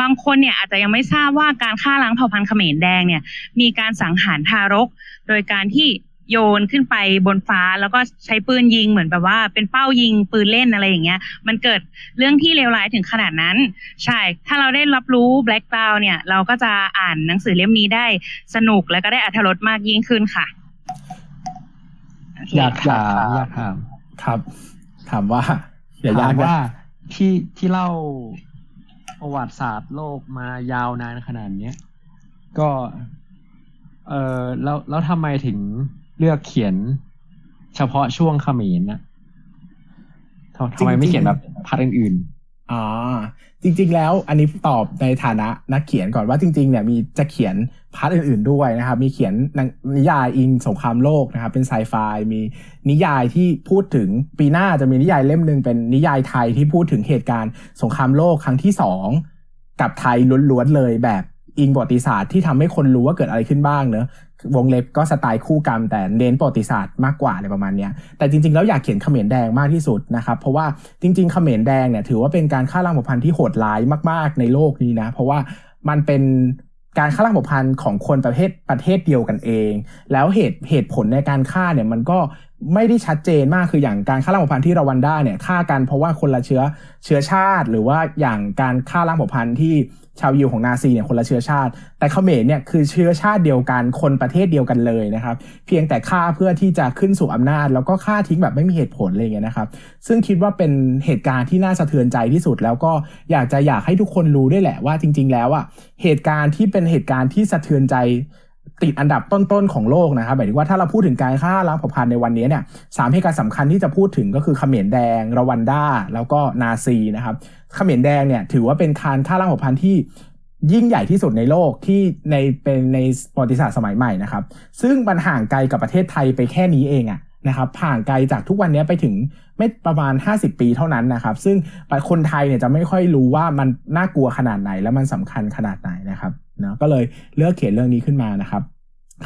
S2: บางคนเนี่ยอาจจะยังไม่ทราบว่าการฆ่าล้างเผ่าพันธุ์เขมรแดงเนี่ยมีการสังหารทารก โดยการที่ โยนขึ้นไปบนฟ้าแล้วก็ใช้ปืนยิงเหมือนแบบว่า เป็นเป้ายิงปืนเล่นอะไรอย่างเงี้ย มันเกิดเรื่องที่เลวร้ายถึงขนาดนั้น ใช่ ถ้าเราได้รับรู้ Black Cloud เนี่ย เราก็จะอ่านหนังสือเล่มนี้ได้สนุกและก็ได้อรรถรสมากยิ่งขึ้นค่ะโเค
S4: อยากถามอยากถาม
S1: ครับ ถามว่าอย่ายา
S4: ถากม
S1: นะ
S4: ว่าที่ที่เล่าประวัติศาสตร์โลกมายาวนานขนาดเนี้ยก็ เออแล้วแล้วทำไมถึง เลือกเขียนเฉพาะช่วงเขมรนะทำทำไมไม่เขียนแบบ part อื่น
S1: อ๋อจริง ๆ แล้วอันนี้ตอบในฐานะนักเขียนก่อนว่าจริง ๆ เนี่ยมีจะเขียน part อื่น ๆ ด้วยนะครับ มีเขียนนิยายอิงสงครามโลกนะครับ เป็นไซไฟมีนิยายที่พูดถึงปีหน้าจะมีนิยายเล่มหนึ่งเป็นนิยายไทยที่พูดถึงเหตุการณ์สงครามโลกครั้งที่สองกับไทยล้วนๆเลยแบบ อิงประวัติศาสตร์ที่ทำให้คนรู้ว่าเกิดอะไรขึ้นบ้างเนอะวงเล็บก็สไตล์คู่กรรมแต่เน้นประวัติศาสตร์มากกว่าอะไรประมาณเนี้ยแต่จริงๆแล้วอยากเขียนเขมรแดงมากที่สุดนะครับเพราะว่าจริง ๆ เขมรแดงเนี่ยถือว่าเป็นการฆ่าล้างเผ่าพันธุ์ที่โหดร้ายมาก ๆ ในโลกนี้นะ เพราะว่ามันเป็นการฆ่าล้างเผ่าพันธุ์ของคนประเทศประเทศเดียวกันเอง แล้วเหตุเหตุผลในการฆ่าเนี่ยมันก็ไม่ได้ชัดเจนมากคืออย่างการฆ่าล้างเผ่าพันธุ์ที่รวันด้าเนี่ยฆ่ากันเพราะว่าคนละเชื้อเชื้อชาติ หรือว่าอย่างการฆ่าล้างเผ่าพันธุ์ที่ ชาวยิวของนาซีเนี่ยคนละเชื้อชาติ แต่เขมรเนี่ยคือเชื้อชาติเดียวกันคนประเทศเดียวกันเลยนะครับ เพียงแต่ฆ่าเพื่อที่จะขึ้นสู่อำนาจ แล้วก็ฆ่าทิ้งแบบไม่มีเหตุผลอะไรเงี้ยนะครับ ซึ่งคิดว่าเป็นเหตุการณ์ที่น่าสะเทือนใจที่สุด แล้วก็อยากจะอยากให้ทุกคนรู้ด้วยแหละว่าจริง ๆ แล้วอะเหตุการณ์ที่เป็นเหตุการณ์ที่สะเทือนใจ ติดอันดับต้นๆของโลกนะครับหมายถึงว่าถ้าเราพูดถึงการฆ่าล้างเผ่าพันธุ์ในวันนี้เนี่ยสามเหตุการณ์สำคัญที่จะพูดถึงก็คือเขมรแดงรวันด้าแล้วก็นาซีนะครับเขมรแดงเนี่ยถือว่าเป็นการฆ่าล้างเผ่าพันธุ์ที่ยิ่งใหญ่ที่สุดในโลกที่ในเป็นในประวัติศาสตร์สมัยใหม่นะครับ ซึ่งมันห่างไกลกับประเทศไทยไปแค่นี้เองอะนะครับห่างไกลจากทุกวันนี้ไปถึงไม่ประมาณ 50 ปีเท่านั้นนะครับ ซึ่งคนไทยเนี่ยจะไม่ค่อยรู้ว่ามันน่ากลัวขนาดไหนและมันสำคัญขนาดไหนนะครับ นะก็เลยเลือกเขียนเรื่องนี้ขึ้นมานะครับ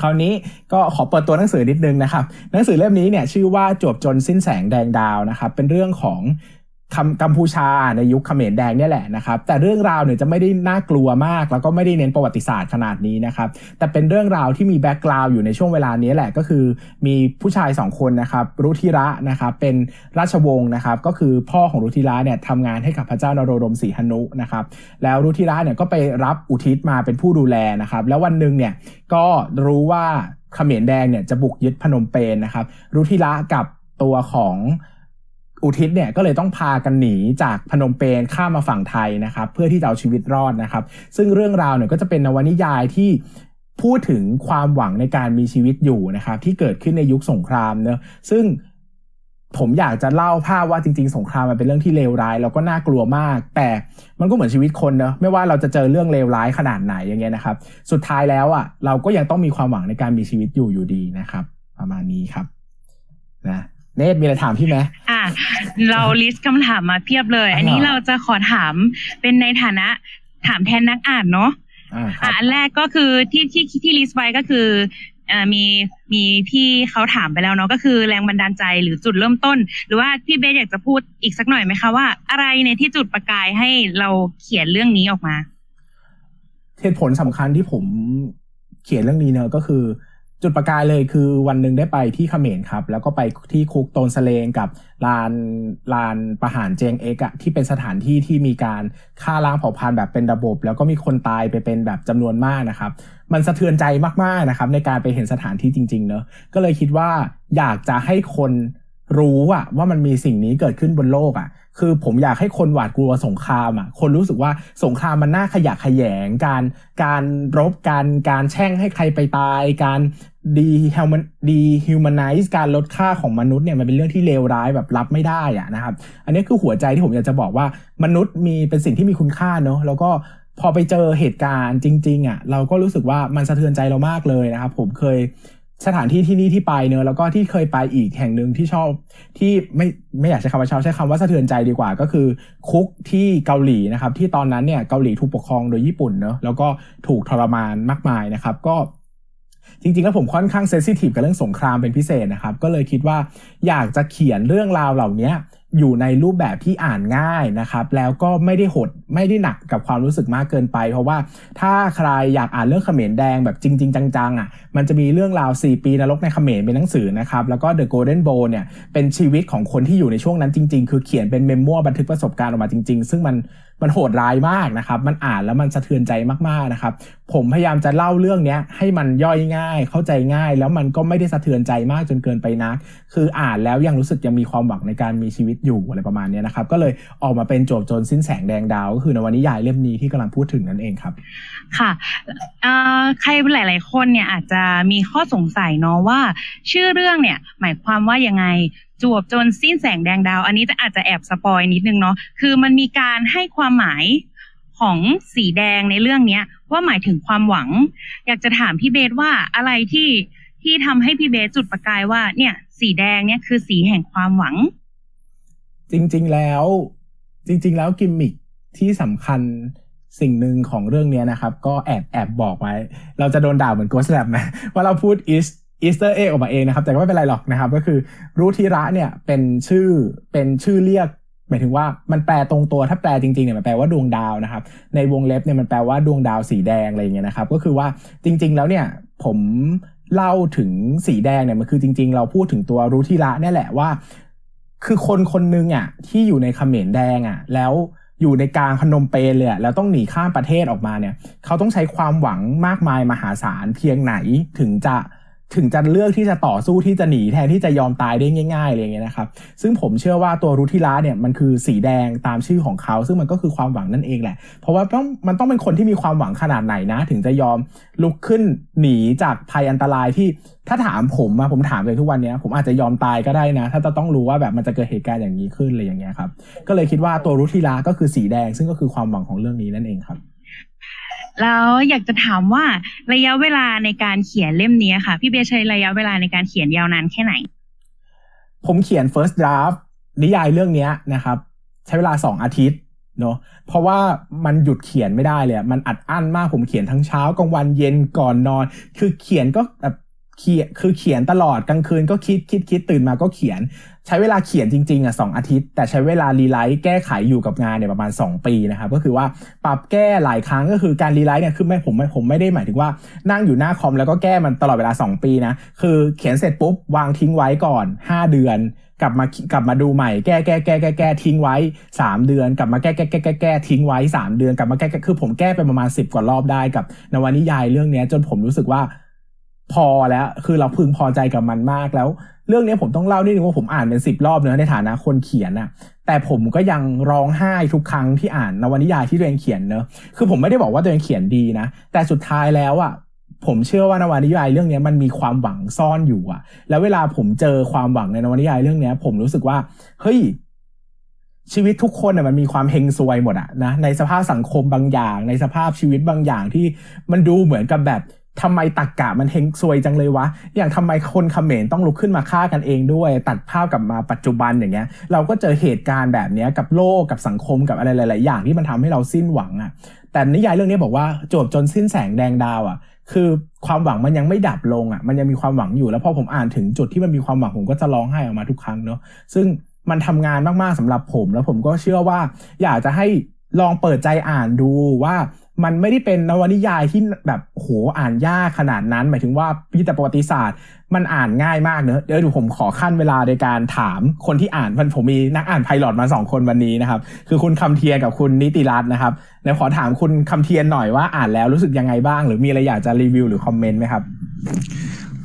S1: คราวนี้ก็ขอเปิดตัวหนังสือนิดนึงนะครับ หนังสือเล่มนี้เนี่ยชื่อว่าจวบจนสิ้นแสงแดงดาวนะครับ เป็นเรื่องของ กัมพูชาในยุคเขมรแดงเนี่ยแหละนะครับ แต่เรื่องราวเนี่ยจะไม่ได้น่ากลัวมาก แล้วก็ไม่ได้เน้นประวัติศาสตร์ขนาดนี้นะครับ แต่เป็นเรื่องราวที่มี background อยู่ในช่วงเวลานี้แหละก็คือมีผู้ชายสองคนนะครับรุธิระนะครับเป็นราชวงศ์นะครับ ก็คือพ่อของรุธิระเนี่ยทำงานให้กับพระเจ้านโรดมศรีหนุนะครับแล้วรุธิระเนี่ยก็ไปรับอุทิศมาเป็นผู้ดูแลนะครับ แล้ววันหนึ่งเนี่ยก็รู้ว่าเขมรแดงเนี่ยจะบุกยึดพนมเปญนะครับรุธิระกับตัวของ อุทิศเนี่ยก็เลยต้องพากันหนีจากพนมเปญข้ามมาฝั่งไทยนะครับ เพื่อที่จะเอาชีวิตรอดนะครับ ซึ่งเรื่องราวเนี่ยก็จะเป็นนวนิยายที่พูดถึงความหวังในการมีชีวิตอยู่นะครับ ที่เกิดขึ้นในยุคสงครามเนอะซึ่งผมอยากจะเล่าภาพว่าจริงๆ สงครามมันเป็นเรื่องที่เลวร้ายแล้วก็น่ากลัวมาก แต่มันก็เหมือนชีวิตคนเนอะไม่ว่าเราจะเจอเรื่องเลวร้ายขนาดไหนอย่างเงี้ยนะครับ สุดท้ายแล้วอะ เราก็ยังต้องมีความหวังในการมีชีวิตอยู่อยู่ดีนะครับ ประมาณนี้ครับนะ เนตรมีอะไรถามพี่ไหม
S2: อะเรา list คำถามมาเพียบเลย
S1: อ่า
S2: อันนี้เราจะขอถามเป็นในฐานะถามแทนนักอ่านเนาะ
S1: อ่าค
S2: อะ
S1: รับ
S2: อันแรกก็คือที่ที่ที่ list ไว้ก็คือเอ่อมีมีพี่เขาถามไปแล้วเนาะก็คือแรงบันดาลใจหรือจุดเริ่มต้น หรือว่าพี่เบสอยากจะพูดอีกสักหน่อยไหมคะว่าอะไรในยที่จุดประกายให้เราเขียนเรื่องนี้ออกมา
S1: เหตุผลสำคัญที่ผมเขียนเรื่องนี้เนอะก็คือ จุดประกายเลยคือวันหนึ่งได้ไปที่เขมรครับ แล้วก็ไปที่คุกโตนสเลงกับลานลานประหารเจงเอกอะที่เป็นสถานที่ที่มีการฆ่าล้างเผ่าพันธุ์แบบเป็นระบบ แล้วก็มีคนตายไปเป็นแบบจำนวนมากนะครับ มันสะเทือนใจมากๆนะครับ ในการไปเห็นสถานที่จริง ๆ เนอะก็เลยคิดว่าอยากจะให้คนรู้อะว่ามันมีสิ่งนี้เกิดขึ้นบนโลกอะ คือผมอยากให้คนหวาดกลัวสงครามอะคนรู้สึกว่าสงครามมันน่าขยะแขยง การการรบการการแช่งให้ใครไปตาย การดีฮมดีฮิวแมนไนซ์การลดค่าของมนุษย์เนี่ยมันเป็นเรื่องที่เลวร้ายแบบรับไม่ได้อะนะครับ อันนี้คือหัวใจที่ผมอยากจะบอกว่ามนุษย์มีเป็นสิ่งที่มีคุณค่าเนอะแล้วก็พอไปเจอเหตุการณ์จริง ๆอะเราก็รู้สึกว่ามันสะเทือนใจเรามากเลยนะครับ ผมเคย สถานที่ที่นี่ที่ไปเนอะแล้วก็ที่เคยไปอีกแห่งหนึ่งที่ชอบที่ไม่ไม่อยากใช้คำว่าชอบใช้คำว่าสะเทือนใจดีกว่า ก็คือคุกที่เกาหลีนะครับที่ตอนนั้นเนี่ยเกาหลีถูกปกครองโดยญี่ปุ่นเนอะแล้วก็ถูกทรมานมากมายนะครับ ก็จริงๆแล้วผมค่อนข้างเซสซิทีฟกับเรื่องสงครามเป็นพิเศษนะครับ ก็เลยคิดว่าอยากจะเขียนเรื่องราวเหล่านี้ อยู่ในรูปแบบที่อ่านง่ายนะครับ แล้วก็ไม่ได้หดไม่ได้หนักกับความรู้สึกมากเกินไป เพราะว่าถ้าใครอยากอ่านเรื่องเขมรแดงแบบจริง ๆ จังๆอะมันจะมีเรื่องราว 4 ปีนรกในเขมรเป็นหนังสือนะครับ แล้วก็ The Golden Bowl เนี่ยเป็นชีวิตของคนที่อยู่ในช่วงนั้นจริง ๆ คือเขียนเป็นเมมโมบันทึกประสบการณ์ออกมาจริง ๆ ซึ่งมันมันโหดร้ายมากนะครับ มันอ่านแล้วมันสะเทือนใจมากๆนะครับ ผมพยายามจะเล่าเรื่องเนี้ยให้มันย่อยง่าย เข้าใจง่าย แล้วมันก็ไม่ได้สะเทือนใจมากจนเกินไปนัก คืออ่านแล้วยังรู้สึกยังมีความหวังในการมีชีวิตอยู่อะไรประมาณนี้นะครับ ก็เลยออกมาเป็นโจบจรสิ้นแสงแดงดาว ก็คือนวนิยายเล่มนี้ที่กำลังพูดถึงนั่นเองครับ
S2: ค่ะใครหลาย ๆ คนเนี่ยอาจจะมีข้อสงสัยเนาะว่า ชื่อเรื่องเนี่ยหมายความว่ายังไงจวบจนสิ้นแสงแดงดาว อันนี้จะอาจจะแอบสปอยนิดนึงเนาะคือมันมีการให้ความหมายของสีแดงในเรื่องเนี้ย ว่าหมายถึงความหวัง อยากจะถามพี่เบสว่าอะไรที่ที่ทำให้พี่เบสจุดประกายว่า เนี่ย สีแดงเนี่ยคือสีแห่งความหวัง
S1: จริง ๆแล้ว จริง ๆ แล้วกิมมิคที่สำคัญสิ่งหนึ่งของเรื่องนี้นะครับ ก็แอบแอบบอกไว้ เราจะโดนด่าเหมือน Ghost Lab ไหมว่าเราพูด Easter Easter egg ออกมาเองนะครับ แต่ก็ไม่เป็นไรหรอกนะครับ ก็คือรุธิระเนี่ยเป็นชื่อเป็นชื่อเรียก หมายถึงว่ามันแปลตรงตัวถ้าแปลจริงๆเนี่ยมันแปลว่าดวงดาวนะครับในวงเล็บเนี่ยมันแปลว่าดวงดาวสีแดงอะไรเงี้ยนะครับก็คือว่าจริง ๆ แล้วเนี่ยผมเล่าถึงสีแดงเนี่ยมันคือจริง ๆ เราพูดถึงตัวรูทิระนี่แหละว่า คือคนคนหนึงอะที่อยู่ในเขมรแดงอะแล้วอยู่ในกลางพนมเปญเลยแล้วต้องหนีข้ามประเทศออกมาเนี่ย เขาต้องใช้ความหวังมากมายมหาศาลเพียงไหนถึงจะ ถึงจะเลือกที่จะต่อสู้ที่จะหนีแทนที่จะยอมตายได้ง่ายๆอะไรอย่างเงี้ยนะครับ ซึ่งผมเชื่อว่าตัวรุทิระเนี่ยมันคือสีแดงตามชื่อของเขา ซึ่งมันก็คือความหวังนั่นเองแหละ เพราะว่าต้องมันต้องเป็นคนที่มีความหวังขนาดไหนนะ ถึงจะยอมลุกขึ้นหนีจากภัยอันตรายที่ถ้าถามผมอะผมถามเลยทุกวันเนี้ยผมอาจจะยอมตายก็ได้นะ ถ้าจะต้องรู้ว่าแบบมันจะเกิดเหตุการณ์อย่างนี้ขึ้นอะไรอย่างเงี้ยครับก็เลยคิดว่าตัวรุทิระก็คือสีแดง ซึ่งก็คือความหวังของเรื่องนี้นั่นเองครับ
S2: แล้วอยากจะถามว่าระยะเวลาในการเขียนเล่มนี้ค่ะ พี่เบสใช้ระยะเวลาในการเขียนยาวนานแค่ไหน
S1: ผมเขียน first draft นิยายเรื่องนี้นะครับ ใช้เวลาสองอาทิตย์เนาะเพราะว่ามันหยุดเขียนไม่ได้เลยมันอัดอั้นมากผมเขียนทั้งเช้ากลางวันเย็นก่อนนอน คือเขียนก็แบบ เขียนคือเขียนตลอดกลางคืนก็คิดคิดคิดตื่นมาก็เขียน ใช้เวลาเขียนจริงๆอะสองอาทิตย์ แต่ใช้เวลา rewrite แก้ไขอยู่กับงานเนี่ยประมาณ 2 ปีนะครับก็คือว่าปรับแก้หลายครั้งก็คือการ rewrite เนี่ยคือไม่ผมไม่ผมไม่ได้หมายถึงว่านั่งอยู่หน้าคอมแล้วก็แก้มันตลอดเวลา 2 ปีนะคือเขียนเสร็จปุ๊บวางทิ้งไว้ก่อน 5 เดือน กลับมากลับมาดูใหม่แก้แก้แก้แก้แก้ทิ้งไว้ 3 เดือน กลับมาแก้แก้แก้แก้แก้ทิ้งไว้ 3 เดือนกลับมาแก้แก้คือผมแก้ไปประมาณ 10 กว่ารอบได้กับนวนิยายเรื่องเนี้ยจนผมรู้สึกว่า พอแล้วคือเราพึงพอใจกับมันมากแล้ว เรื่องนี้ผมต้องเล่านิดนึงว่าผมอ่านเป็นสิบรอบเนอะในฐานะคนเขียนน่ะแต่ผมก็ยังร้องไห้ทุกครั้งที่อ่านนวนิยายที่ตัวเองเขียนเนอะคือผมไม่ได้บอกว่าตัวเองเขียนดีนะ แต่สุดท้ายแล้วอะผมเชื่อว่านวนิยายเรื่องนี้มันมีความหวังซ่อนอยู่อะแล้วเวลาผมเจอความหวังในนวนิยายเรื่องนี้ผมรู้สึกว่า เฮ้ยชีวิตทุกคนน่ะมันมีความเฮงซวยหมดอะนะในสภาพสังคมบางอย่าง ในสภาพชีวิตบางอย่างที่มันดูเหมือนกับแบบ ทำไมตักกะมันเฮงซวยจังเลยวะ อย่างทำไมคนเขมรต้องลุกขึ้นมาฆ่ากันเองด้วย ตัดภาพกลับมาปัจจุบันอย่างเงี้ย เราก็เจอเหตุการณ์แบบเนี้ยกับโลกกับสังคมกับอะไรหลาย ๆ อย่างที่มันทำให้เราสิ้นหวังอะแต่นิยายเรื่องนี้บอกว่าจบจนสิ้นแสงแดงดาวอะคือความหวังมันยังไม่ดับลงอะมันยังมีความหวังอยู่ แล้วพอผมอ่านถึงจุดที่มันมีความหวังผมก็จะร้องไห้ออกมาทุกครั้งเนาะ ซึ่งมันทำงานมาก ๆสำหรับผม แล้วผมก็เชื่อว่า อยากจะให้ลองเปิดใจอ่านดูว่า มันไม่ได้เป็นนวนิยายที่แบบโหอ่านยากขนาดนั้น หมายถึงว่าพิแต่ประวัติศาสตร์ มันอ่านง่ายมากเนอะเดี๋ยวดูผมขอขั้นเวลาในการถามคนที่อ่านมันผมมีนักอ่านไพลอตมาสองคนวันนี้นะครับ คือคุณคำเทียนกับคุณนิติรัตน์นะครับเดี๋ยวขอถามคุณคำเทียนหน่อยว่าอ่านแล้วรู้สึกยังไงบ้าง หรือมีอะไรอยากจะรีวิวหรือคอมเมนต์ไหมครับ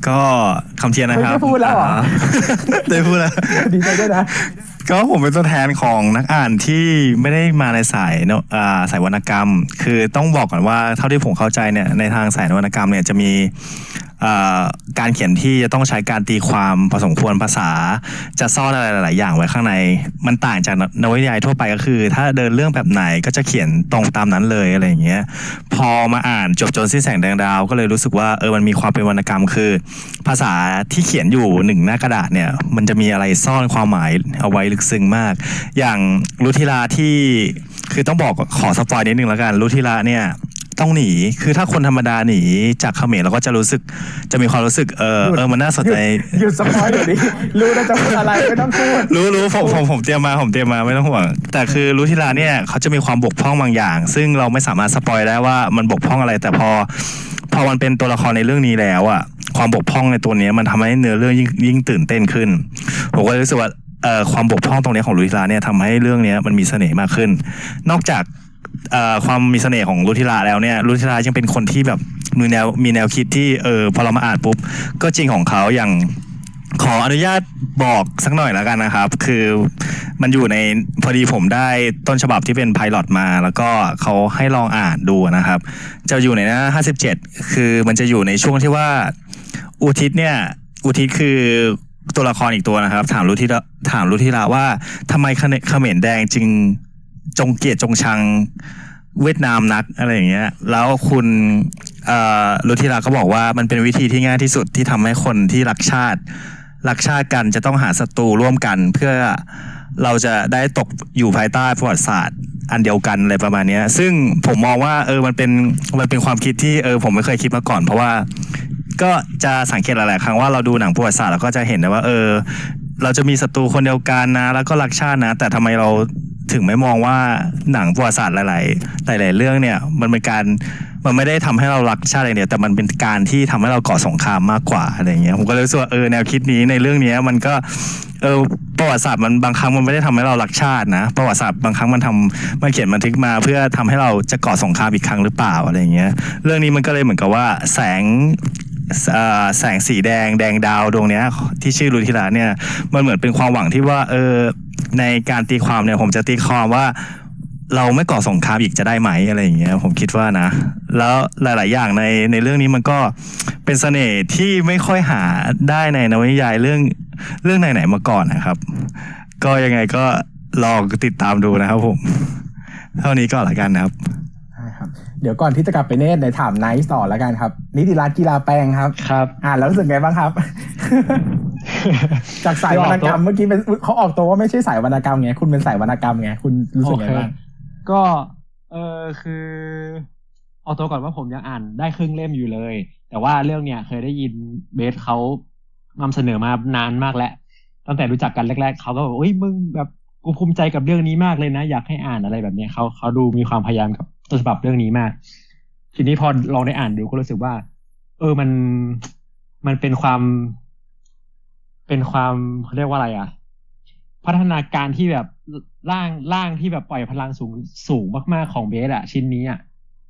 S3: ก็คำเทียนนะครับ
S1: ไม่ได้พูดแล้วเหรอา
S3: ได้พูดแล้ว
S1: ดีใจด้วยนะ
S3: ก็ผมเป็นตัวแทนของนักอ่านที่ไม่ได้มาในสายเนอะอ่าสายวรรณกรรม คือต้องบอกก่อนว่าเท่าที่ผมเข้าใจเนี่ยในทางสายวรรณกรรมเนี่ยจะมีอ่า การเขียนที่จะต้องใช้การตีความพอสมควรภาษา จะซ่อนอะไรหลาย ๆ อย่างไว้ข้างใน มันต่างจากนวนิยายทั่วไปก็คือ ถ้าเดินเรื่องแบบไหนก็จะเขียนตรงตามนั้นเลยอะไรอย่างเงี้ยพอมาอ่านจบจนสิ้นแสงแดงดาว ก็เลยรู้สึกว่าเออมันมีความเป็นวรรณกรรมคือ ภาษาที่เขียนอยู่หนึ่งหน้ากระดาษเนี่ยมันจะมีอะไรซ่อนความหมายเอาไว้ลึกซึ้งมาก อย่างรุทิลาที่คือต้องบอกขอสปอยนิดนึงแล้วกันรุทิลาเนี่ย ต้องหนี คือถ้าคนธรรมดาหนีจากเขมรเราก็จะรู้สึก จะมีความรู้สึก เออ
S1: หยุด
S3: เออมันน่าสนใจ
S1: หยุด spoil เดี๋ยวนี้รู้นะจะพูดอะไรไม่ต้องพูด
S3: รู้รู้ผมผมผมเตรียมมาผมเตรียมมาไม่ต้องห่วง แต่คือรุธิระเนี่ยเขาจะมีความบกพร่องบางอย่าง ซึ่งเราไม่สามารถ spoil ได้ว่ามันบกพร่องอะไร แต่พอ พอมันเป็นตัวละครในเรื่องนี้แล้วอะความบกพร่องในตัวเนี้ยมันทำให้เนื้อเรื่องยิ่งยิ่งตื่นเต้นขึ้นผมก็เลยรู้สึกว่าเอ่อความบกพร่องตรงเนี้ยของรุธิระเนี่ยทำให้เรื่องเนี้ยมันมีเสน่ห์มากขึ้น นอกจากเอ่อ ความมีเสน่ห์ของรุธิระแล้วเนี่ยรุธิระยังเป็นคนที่แบบมีแนวมีแนวคิดที่เออพอเรามาอ่านปุ๊บก็จริงของเขาอย่างขออนุญาตบอกสักหน่อยแล้วกันนะครับ คือมันอยู่ในพอดีผมได้ต้นฉบับที่เป็นไพลอตมา แล้วก็เขาให้ลองอ่านดูนะครับ จะอยู่ในหน้า 57 คือมันจะอยู่ในช่วงที่ว่า อุทิศเนี่ย อุทิศคือตัวละครอีกตัวนะครับ ถามรุทิละถามรุทิลาว่าทำไมขเขมรแดงจึง จงเกลียดจงชังเวียดนามนักอะไรอย่างเงี้ย แล้วคุณเอ่อรุทิลาก็บอกว่ามันเป็นวิธีที่ง่ายที่สุดที่ทำให้คนที่รักชาติ รักชาติกันจะต้องหาศัตรูร่วมกันเพื่อเราจะได้ตกอยู่ภายใต้ประวัติศาสตร์อันเดียวกันอะไรประมาณเนี้ยซึ่งผมมองว่าเออมันเป็นมันเป็นความคิดที่เออผมไม่เคยคิดมาก่อน เพราะว่าก็จะสังเกตหลายๆครั้งว่าเราดูหนังประวัติศาสตร์เราก็จะเห็นนะว่า เออ เราจะมีศัตรูคนเดียวกันนะ แล้วก็รักชาตินะ แต่ทำไมเรา ถึงไม่มองว่าหนังประวัติศาสตร์หลายๆหลาย ๆ เรื่องเนี่ยมันเป็นการมันไม่ได้ทำให้เรารักชาติอย่างเดียแต่มันเป็นการที่ทำให้เราก่อสงครามมากกว่าอะไรอย่างเงี้ยผมก็เลยรู้สึกว่าเออแนวคิดนี้ในเรื่องนี้มันก็เออประวัติศาสตร์มันบางครั้งมันไม่ได้ทำให้เรารักชาตินะ ประวัติศาสตร์บางครั้งมันทำมันเขียนบันทึกมา เพื่อทำให้เราจะก่อสงครามอีกครั้งหรือเปล่าอะไรอย่างเงี้ย เรื่องนี้มันก็เลยเหมือนกับว่าแสงเออแสงสีแดงแดงดาวดวงเนี้ยที่ชื่อลุทิลาเนี่ยมันเหมือนเป็นความหวังที่ว่าเออ ในการตีความเนี่ยผมจะตีความว่า เราไม่ก่อสงครามอีกจะได้ไหมอะไรอย่างเงี้ยผมคิดว่านะ แล้วหลาย ๆ อย่างในในเรื่องนี้มันก็เป็นเสน่ห์ที่ไม่ค่อยหาได้ในนวนิยายเรื่องเรื่องไหนๆมาก่อนนะครับ ก็ยังไงก็ลองติดตามดูนะครับผม เท่านี้ก็แล้วกันนะครับ
S1: ใช่ครับเดี๋ยวก่อนที่จะกลับไปเนตในถามไนท์ต่อแล้วกันครับ นิติรัตน์กีฬาแปลงครับ
S4: ครับ
S1: อ่านแล้วรู้สึกไงบ้างครับ จากสายวรรณกรรมเมื่อกี้เป็นเขาออกตัวว่าไม่ใช่สายวรรณกรรมไงคุณเป็นสายวรรณกรรมไงคุณรู้สึกไงบ้าง
S4: ก็เออคือพเอาตัวก่อนว่าผมยังอ่านได้ครึ่งเล่มอยู่เลย แต่ว่าเรื่องเนี้ยเคยได้ยินเบสเขานำเสนอมานานมากแล้ว ตั้งแต่รู้จักกันแรกๆเขาก็บอกเอ้ยมึงแบบกูภูมิใจกับเรื่องนี้มากเลยนะ อยากให้อ่านอะไรแบบเนี้ยเขาเขาดูมีความพยายามกับต้นฉบับเรื่องนี้มาก ทีนี้พอลองได้อ่านดูก็รู้สึกว่า เออมันมันเป็นความ เป็นความเขาเรียกว่าอะไรอะพัฒนาการที่แบบร่างร่างที่แบบปล่อยพลังสูงสูงมากๆของเบสอะชิ้นนี้อะ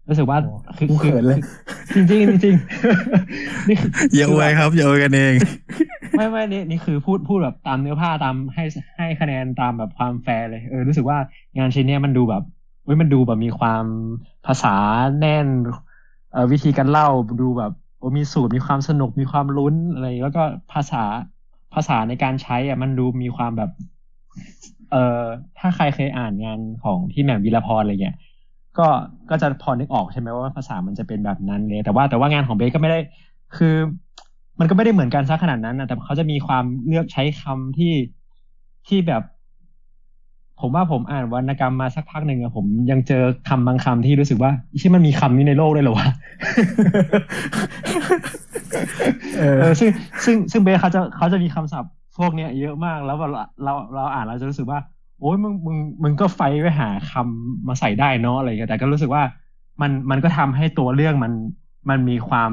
S4: รู้สึกว่า
S1: โอ้
S4: คือ
S1: กูเขินเลย
S4: จริงจริงๆจริงๆนี่คือ
S3: เยอะไว้ครับเยอะไว้กันเอง
S4: ไม่ไม่นี่นี่คือพูดพูดแบบตามเนื้อผ้าตามให้ให้คะแนนตามแบบความแฟร์เลยเออรู้สึกว่างานชิ้นเนี้ยมันดูแบบเว้ยมันดูแบบมีความภาษาแน่นเอ่อวิธีการเล่าดูแบบโอ้มีสูตรมีความสนุกมีความลุ้นอะไรแล้วก็ภาษา ภาษาในการใช้อะมันดูมีความแบบ เอ่อถ้าใครเคยอ่านงานของพี่แหม่มวิรพรอะไรเงี้ยก็ก็จะพอนึกออกใช่ไหมว่าภาษามันจะเป็นแบบนั้นเลยแต่ว่าแต่ว่างานของเบสก็ไม่ได้ คือ มันก็ไม่ได้เหมือนกันซะขนาดนั้นนะแต่เขาจะมีความเลือกใช้คำที่ที่แบบ ผมว่าผมอ่านวรรณกรรมมาสักพักหนึ่งอะผมยังเจอคำบางคำที่รู้สึกว่าที่มันมีคำนี้ในโลกด้วยเหรอวะ
S1: เออ
S4: เออซึ่งซึ่งซึ่งเบสเขาจะเขาจะมีคำศัพท์พวกเนี้ยเยอะมากแล้วเราเราเราอ่านเราจะรู้สึกว่า โอ้ยมึงมึงมึงก็ไฟไปหาคำมาใส่ได้เนาะอะไรเงี้ยแต่ก็รู้สึกว่ามันมันก็ทำให้ตัวเรื่องมันมันมีความ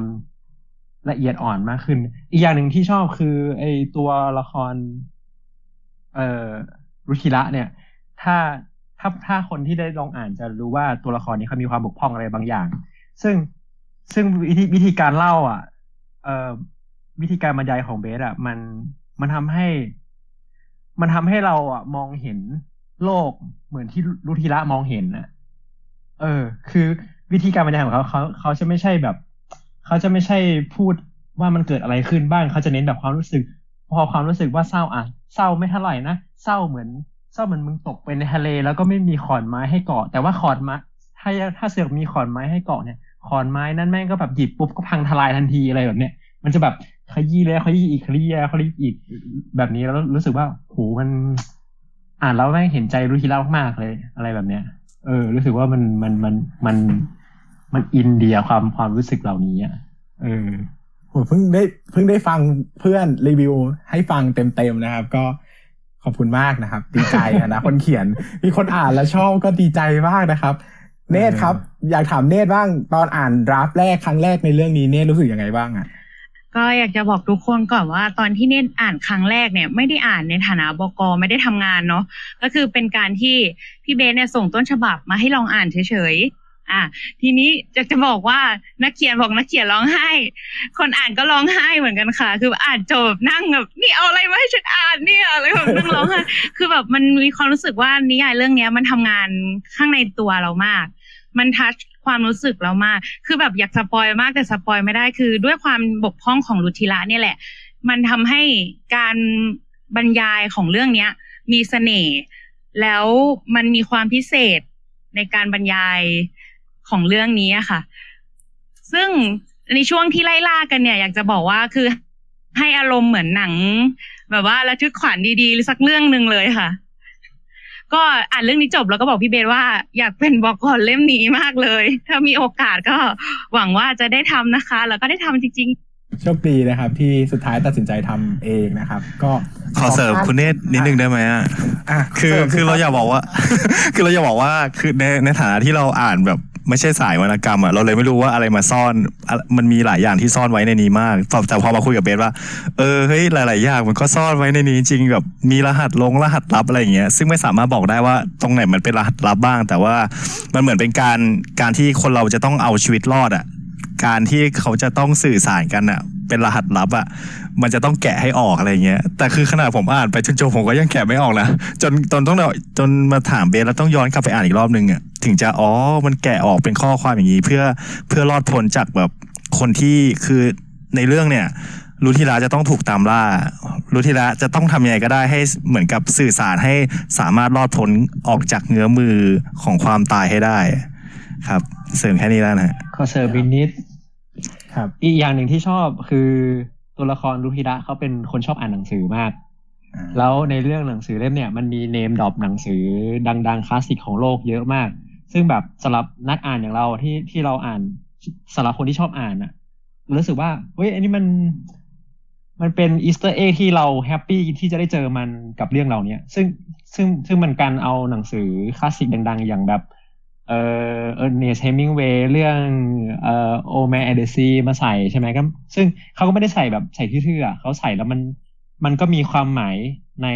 S4: ละเอียดอ่อนมากขึ้น อีกอย่างหนึ่งที่ชอบคือ ไอตัวละคร เอ่อรุชิระเนี่ย ถ้าถ้าถ้าคนที่ได้ลองอ่านจะรู้ว่าตัวละครนี้เขามีความบกพร่องอะไรบางอย่าง ซึ่งซึ่งวิธีวิธีการเล่า อะ เอ่อวิธีการบรรยายของเบสอะ มันมันทำให้ มันทำให้เราอะมองเห็นโลกเหมือนที่รุธิระมองเห็นน่ะ เออ คือวิธีการบรรยายของเขาเขาเขาจะไม่ใช่แบบเขาจะไม่ใช่พูดว่ามันเกิดอะไรขึ้นบ้างเขาจะเน้นแบบความรู้สึก พอความรู้สึกว่าเศร้าอะเศร้าไม่เท่าไหร่นะเศร้าเหมือน เศร้าเหมือนมึงตกไปในทะเล แล้วก็ไม่มีขอนไม้ให้เกาะ แต่ว่าขอนไม้ถ้าถ้าเสือกมีขอนไม้ให้เกาะเนี่ย ขอนไม้นั่นแม่งก็แบบหยิบปุ๊บก็พังทลายทันทีอะไรแบบเนี้ยมันจะแบบขยี้แล้วขยี้อีกขยี้แล้วขยี้อีกแบบนี้แล้วรู้สึกว่าโหมัน อ่านแล้วแม่งเห็นใจรู้ทีเล่ามากๆเลยอะไรแบบเนี้ย เออ รู้สึกว่ามันมันมันมันมันอินเดียความความรู้สึกเหล่านี้อะเออ
S1: ผมเพิ่งได้เพิ่งได้ฟังเพื่อนรีวิวให้ฟังเต็มๆนะครับ ก็ ขอบคุณมากนะครับ ดีใจนะคนเขียน มีคนอ่านแล้วชอบก็ดีใจมากนะครับ เนธครับ อยากถามเนธบ้าง ตอนอ่านดราฟแรกครั้งแรกในเรื่องนี้เนธรู้สึกยังไงบ้างอะ
S2: ก็อยากจะบอกทุกคนก่อนว่าตอนที่เนตอ่านครั้งแรกเนี่ยไม่ได้อ่านในฐานะบกไม่ได้ทำงานเนาะก็คือเป็นการที่พี่เบสเนี่ยส่งต้นฉบับมาให้ลองอ่านเฉยๆ อะทีนี้จะจะบอกว่านักเขียนบอกนักเขียนร้องไห้ คนอ่านก็ร้องไห้เหมือนกันค่ะ คืออ่านจบนั่งแบบนี่เอาอะไรมาให้ฉันอ่านเนี่ยอะไรแบบนั่งร้องไห้คือแบบมันมีความรู้สึกว่านิยายเรื่องเนี้ยมันทำงานข้างในตัวเรามาก มันทัชความรู้สึกเรามาก คือแบบอยากสปอยมากแต่สปอยไม่ได้คือ ด้วยความบกพร่องของลุทิระเนี่ยแหละ มันทำให้การบรรยายของเรื่องเนี้ย มีเสน่ห์แล้วมันมีความพิเศษในการบรรยาย ของเรื่องนี้ค่ะ ซึ่งในช่วงที่ไล่ล่ากันเนี่ย อยากจะบอกว่าคือให้อารมณ์เหมือนหนัง แบบว่าระทึกขวัญดีๆสักเรื่องหนึ่งเลยค่ะ ก็อ่านเรื่องนี้จบแล้วก็บอกพี่เบสว่าอยากเป็นบอกก่อนเล่มนี้มากเลย ถ้ามีโอกาสก็หวังว่าจะได้ทำนะคะ แล้วก็ได้ทำจริงๆ
S1: โชคดีนะครับ ที่สุดท้ายตัดสินใจทำเองนะครับ ก็
S3: ขอเสริมคุณเนตรนิดนึงได้ไหมอะ
S1: อะ
S3: คือ
S1: สม
S3: คือเรา
S1: บ
S3: อยากบอกว่า คือเราอยากบอกว่าคือในในฐานะที่เราอ่านแบบไม่ใช่สายวรรณกรรมอะเราเลยไม่รู้ว่าอะไรมาซ่อนอะมันมีหลายอย่างที่ซ่อนไว้ในนี้มากแต่แต่พอมาคุยกับเบสว่า เออเฮ้ยหลาย ๆ อย่างมันก็ซ่อนไว้ในนี้จริงแบบมีรหัสลงรหัสลับอะไรอย่างเงี้ยซึ่งไม่สามารถบอกได้ว่าตรงไหนมันเป็นรหัสลับบ้าง แต่ว่ามันเหมือนเป็นการการที่คนเราจะต้องเอาชีวิตรอดอะ การที่เขาจะต้องสื่อสารกันอะเป็นรหัสลับอะมันจะต้องแกะให้ออกอะไรเงี้ย แต่คือขนาดผมอ่านไปจนจบผมก็ยังแกะไม่ออกนะจนจนต้องจนมาถามเบสแล้วต้องย้อนกลับไปอ่านอีกรอบนึงอะถึงจะอ๋อมันแกะออกเป็นข้อความอย่างนี้ เพื่อเพื่อรอดพ้นจากแบบคนที่คือในเรื่องเนี่ยรู้ทีละจะต้องถูกตามล่ารู้ทีละจะต้องทำยังไงก็ได้ให้เหมือนกับสื่อสารให้สามารถรอดพ้นออกจากเงื้อมือของความตายให้ได้ ครับ เสริมแค่นี้แล้วนะฮะ
S4: ขอเสริมอีกนิด
S1: ครับ
S4: อีกอย่างหนึ่งที่ชอบคือตัวละครรุฮิระเขาเป็นคนชอบอ่านหนังสือมาก
S1: อ่า
S4: แล้วในเรื่องหนังสือเล่มเนี่ยมันมีเนมดรอปหนังสือดังๆคลาสสิกของโลกเยอะมาก ซึ่งแบบสำหรับนักอ่านอย่างเราที่ที่เราอ่านสำหรับคนที่ชอบอ่านอะรู้สึกว่าเฮ้ยอันนี้มันมันเป็น Easter egg ที่เรา happy ที่จะได้เจอมันกับเรื่องเราเนี้ยซึ่งซึ่งซึ่งมันการเอาหนังสือคลาสสิกดัง ๆ อย่างแบบ เออ Ernest Hemingway เรื่องเอ่อ Old Man and the Sea มาใส่ใช่ไหมก็ซึ่งเขาก็ไม่ได้ใส่แบบใส่ทื่อๆอเขาใส่แล้วมันมันก็มีความหมายใน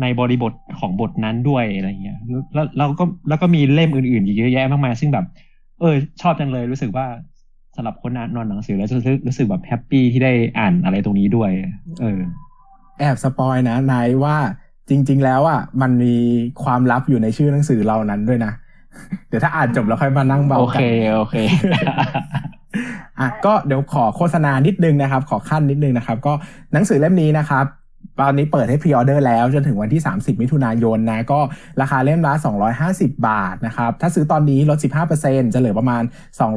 S4: ในบริบทของบทนั้นด้วยอะไรเงี้ยแล้วแล้วก็แล้วก็มีเล่มอื่นๆอีกเยอะแยะมากมายซึ่งแบบ เออ ชอบจังเลยรู้สึกว่าสำหรับคนอ่านหนอนหนังสือแล้วรู้สึกรู้สึกแบบ happy ที่ได้อ่านอะไรตรงนี้ด้วย เออ
S1: แอบ spoil นะนายว่าจริง ๆ แล้วอะมันมีความลับอยู่ในชื่อหนังสือเรานั้นด้วยนะ เดี๋ยวถ้าอ่านจบแล้วค่อยมานั่งเบา
S4: โอ
S1: กั
S4: เคนโอเค
S1: อะก็เดี๋ยวขอโฆษณานิดนึงนะครับ ขอคั่นนิดนึงนะครับ ก็หนังสือเล่มนี้นะครับตอนนี้เปิดให้ pre-order แล้วจนถึงวันที่ 30 มิถุนายนนะ ก็ราคาเล่มละ 250 บาทนะครับ ถ้าซื้อตอนนี้ลด 15%จะเหลือประมาณ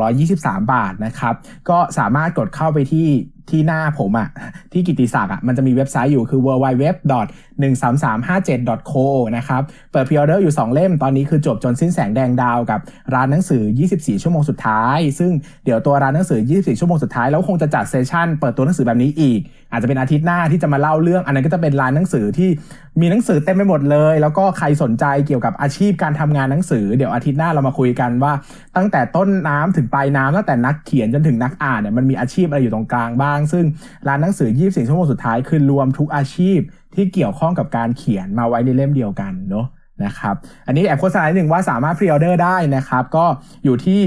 S1: 223 บาทนะครับ ก็สามารถกดเข้าไปที่ ที่หน้าผมอะที่กิติศักดิ์อะมันจะมีเว็บไซต์อยู่คือ www.13357.co นะครับ เปิด pre-order อยู่ 2 เล่มตอนนี้คือจวบจนสิ้นแสงแดงดาวกับร้านหนังสือ 24 ชั่วโมงสุดท้าย ซึ่งเดี๋ยวตัวร้านหนังสือ 24 ชั่วโมงสุดท้าย แล้วคงจะจัด session เปิดตัวหนังสือแบบนี้อีก อาจจะเป็นอาทิตย์หน้าที่จะมาเล่าเรื่อง อันนั้นก็จะเป็นร้านหนังสือที่มีหนังสือเต็มไปหมดเลย แล้วก็ใครสนใจเกี่ยวกับอาชีพการทำงานหนังสือ เดี๋ยวอาทิตย์หน้าเรามาคุยกันว่า ตั้งแต่ต้นน้ำถึงปลายน้ำตั้งแต่นักเขียนจนถึงนักอ่านเนี่ยมันมีอาชีพอะไรอยู่ตรงกลางบ้างซึ่งร้านหนังสือ 24 ชั่วโมงสุดท้ายคือรวมทุกอาชีพที่เกี่ยวข้องกับการเขียนมาไว้ในเล่มเดียวกันเนาะนะครับอันนี้แอบโฆษณาหนึ่งว่าสามารถพรีออเดอร์ได้นะครับก็อยู่ที่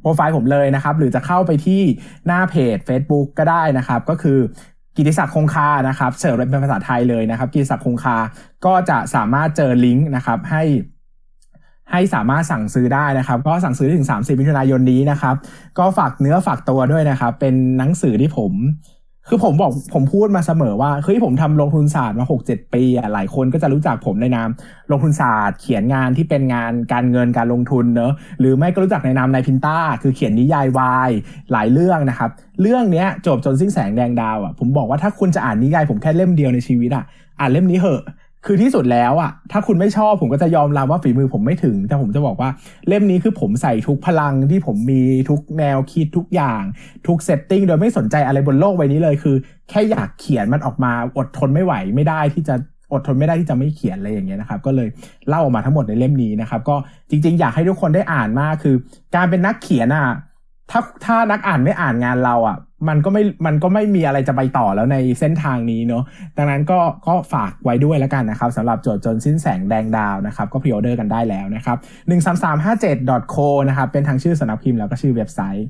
S1: โปรไฟล์ผมเลยนะครับหรือจะเข้าไปที่หน้าเพจ Facebook ก็ได้นะครับ ก็คือกิติศักดิ์คงคานะครับเสิร์ชเป็นภาษาไทยเลยนะครับกิติศักดิ์คงคาก็จะสามารถเจอลิงก์นะครับให้ ให้สามารถสั่งซื้อได้นะครับ ก็สั่งซื้อได้ถึง 30 มิถุนายนนี้นะครับ ก็ฝากเนื้อฝากตัวด้วยนะครับ เป็นหนังสือที่ผม คือผมบอกผมพูดมาเสมอว่าเฮ้ยผมทำลงทุนศาสตร์มา 6-7 ปีอะหลายคนก็จะรู้จักผมในนามลงทุนศาสตร์ เขียนงานที่เป็นงานการเงินการลงทุนเนอะหรือไม่ก็รู้จักในนามนายพินต้า คือเขียนนิยายวายหลายเรื่องนะครับ เรื่องเนี้ยจวบจนสิ้นแสงแดงดาวอะผมบอกว่าถ้าคุณจะอ่านนิยายผมแค่เล่มเดียวในชีวิตอะอ่านเล่มนี้เหอะ คือที่สุดแล้วอะถ้าคุณไม่ชอบผมก็จะยอมรับว่าฝีมือผมไม่ถึง แต่ผมจะบอกว่าเล่มนี้คือผมใส่ทุกพลังที่ผมมีทุกแนวคิดทุกอย่าง ทุก setting โดยไม่สนใจอะไรบนโลกใบนี้เลยคือ แค่อยากเขียนมันออกมาอดทนไม่ไหวไม่ได้ที่จะอดทนไม่ได้ที่จะไม่เขียนอะไรอย่างเงี้ยนะครับ ก็เลยเล่าออกมาทั้งหมดในเล่มนี้นะครับ ก็จริง ๆ อยากให้ทุกคนได้อ่านมากคือ การเป็นนักเขียนอะ ถ้าถ้านักอ่านไม่อ่านงานเราอะ มันก็ไม่มันก็ไม่มีอะไรจะไปต่อแล้วในเส้นทางนี้เนาะดังนั้นก็ก็ฝากไว้ด้วยแล้วกันนะครับสำหรับโจทย์จนสิ้นแสงแดงดาวนะครับ ก็ pre-order กันได้แล้วนะครับ 13357.co นะครับ เป็นทางชื่อสำนักพิมพ์แล้วก็ชื่อเว็บไซต์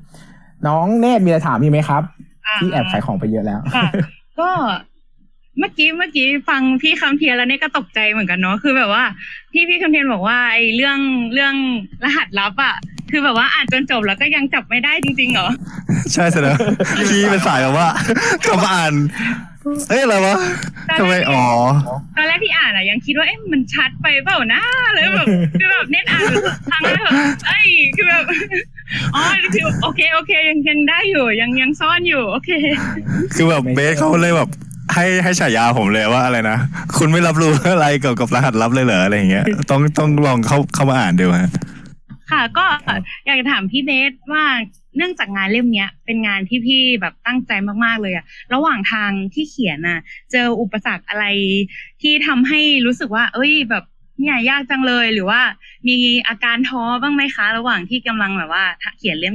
S1: น้องเนตรมีอะไรถามอีกไหมครับที่แอบขายของไปเยอะแล้ว
S2: ค่ะก็ เมื่อกี้เมื่อกี้ฟังพี่คำเทียนแล้วเนี่ยก็ตกใจเหมือนกันเนาะคือแบบว่าที่พี่คำเทียนบอกว่าไอ้เรื่องเรื่องรหัสลับอะคือแบบว่าอ่านจนจบแล้วก็ยังจับไม่ได้จริงๆเหรอ
S3: ใช่เสนอพี่เป็นสายแบบว่าคำอ่านเอ้ยอะไรวะทำไมอ๋อ
S2: ตอนแรกที่อ่านอะยังคิดว่าเอ๊ะมันชัดไปเปล่านะเลยแบบคือแบบเน้นอ่านครั้งแรกแบบเอ้ยคือแบบอ๋อคือโอเคโอเคยังยังได้อยู่ยังยังซ่อนอยู่โอเค
S3: คือแบบเบสเขาเลยแบบ ให้ให้ฉายาผมเลยว่าอะไรนะ คุณไม่รับรู้อะไรเกี่ยวกับรหัสลับเลยเหรออะไรอย่างเงี้ย ต้องต้องลองเข้าเข้ามาอ่านดูฮะ
S2: ค่ะ ก็อยากจะถามพี่เบสว่าเนื่องจากงานเล่มเนี้ย เป็นงานที่พี่แบบตั้งใจมากๆเลยอะระหว่างทางที่เขียนอะเจออุปสรรคอะไรที่ทำให้รู้สึกว่า เอ้ย แบบเนี่ยยากจังเลยหรือว่า มีอาการท้อบ้างไหมคะ ระหว่างที่กำลังแบบว่าเขียนเล่ม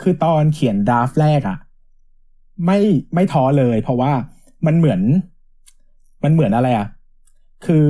S1: คือตอนเขียน draft แรกอะ ไม่ไม่ท้อเลย เพราะว่ามันเหมือน มันเหมือนอะไรอะคือ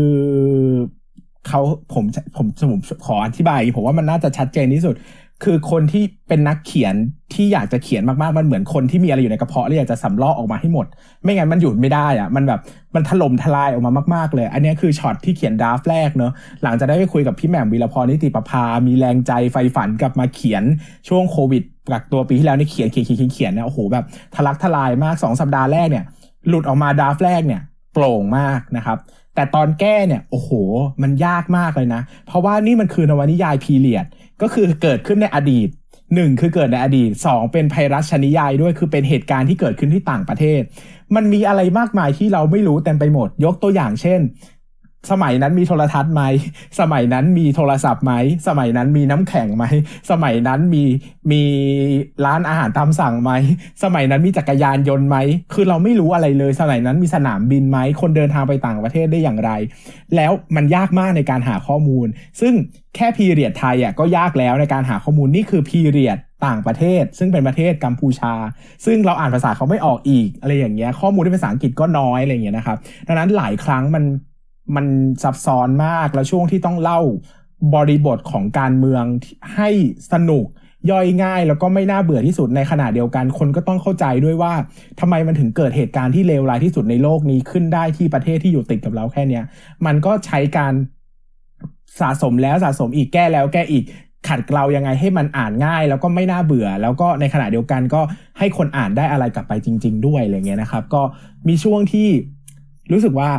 S1: เขาผมผมผมขออธิบายผมว่ามันน่าจะชัดเจนที่สุด คือคนที่เป็นนักเขียนที่อยากจะเขียนมากๆ มันเหมือนคนที่มีอะไรอยู่ในกระเพาะแล้วอยากจะสำรอกออกมาให้หมด ไม่งั้นมันหยุดไม่ได้อะมันแบบมันถล่มทลายออกมามากๆเลย อันนี้คือช็อตที่เขียน draft แรกเนอะหลังจากได้ไปคุยกับพี่แหม่มวีรพรนิติประภา มีแรงใจไฟฝันกลับมาเขียนช่วงโควิด กักตัวปีที่แล้วนี่เขียนเขียนเขียนเขียนเนี่ยโอ้โหแบบทะลักทลายมากสองสัปดาห์แรกเนี่ย หลุดออกมาดาฟแรกเนี่ยโปร่งมากนะครับ แต่ตอนแก้เนี่ยโอ้โห มันยากมากเลยนะ เพราะว่านี่มันคือนวนิยายพีเรียดก็คือเกิดขึ้นในอดีตหนึ่งคือเกิดในอดีตสองเป็นไพรัสชนิยายด้วยคือเป็นเหตุการณ์ที่เกิดขึ้นที่ต่างประเทศ มันมีอะไรมากมายที่เราไม่รู้เต็มไปหมด ยกตัวอย่างเช่น สมัยนั้นมีโทรทัศน์ไหม สมัยนั้นมีโทรศัพท์ไหม สมัยนั้นมีน้ำแข็งไหม สมัยนั้นมีมีร้านอาหารตามสั่งไหม สมัยนั้นมีจักรยานยนต์ไหม คือเราไม่รู้อะไรเลย สมัยนั้นมีสนามบินไหม คนเดินทางไปต่างประเทศได้อย่างไร แล้วมันยากมากในการหาข้อมูล ซึ่งแค่พีเรียดไทยอะก็ยากแล้วในการหาข้อมูลนี่คือพีเรียดต่างประเทศ ซึ่งเป็นประเทศกัมพูชา ซึ่งเราอ่านภาษาเขาไม่ออกอีกอะไรอย่างเงี้ยข้อมูลที่เป็นภาษาอังกฤษก็น้อยอะไรอย่างเงี้ยนะครับดังนั้นหลายครั้งมัน มันซับซ้อนมากแล้วช่วงที่ต้องเล่าบริบทของการเมืองให้สนุกย่อยง่าย แล้วก็ไม่น่าเบื่อที่สุดในขณะเดียวกัน คนก็ต้องเข้าใจด้วยว่าทำไมมันถึงเกิดเหตุการณ์ที่เลวร้ายที่สุดในโลกนี้ขึ้นได้ที่ประเทศที่อยู่ติดกับเราแค่เนี้ยมันก็ใช้การสะสมแล้วสะสมอีกแก้แล้วแก้อีกขัดเกลายังไงให้มันอ่านง่าย แล้วก็ไม่น่าเบื่อ แล้วก็ในขณะเดียวกันก็ให้คนอ่านได้อะไรกลับไปจริง ๆ ด้วยอะไรเงี้ยนะครับ ก็มีช่วงที่รู้สึกว่า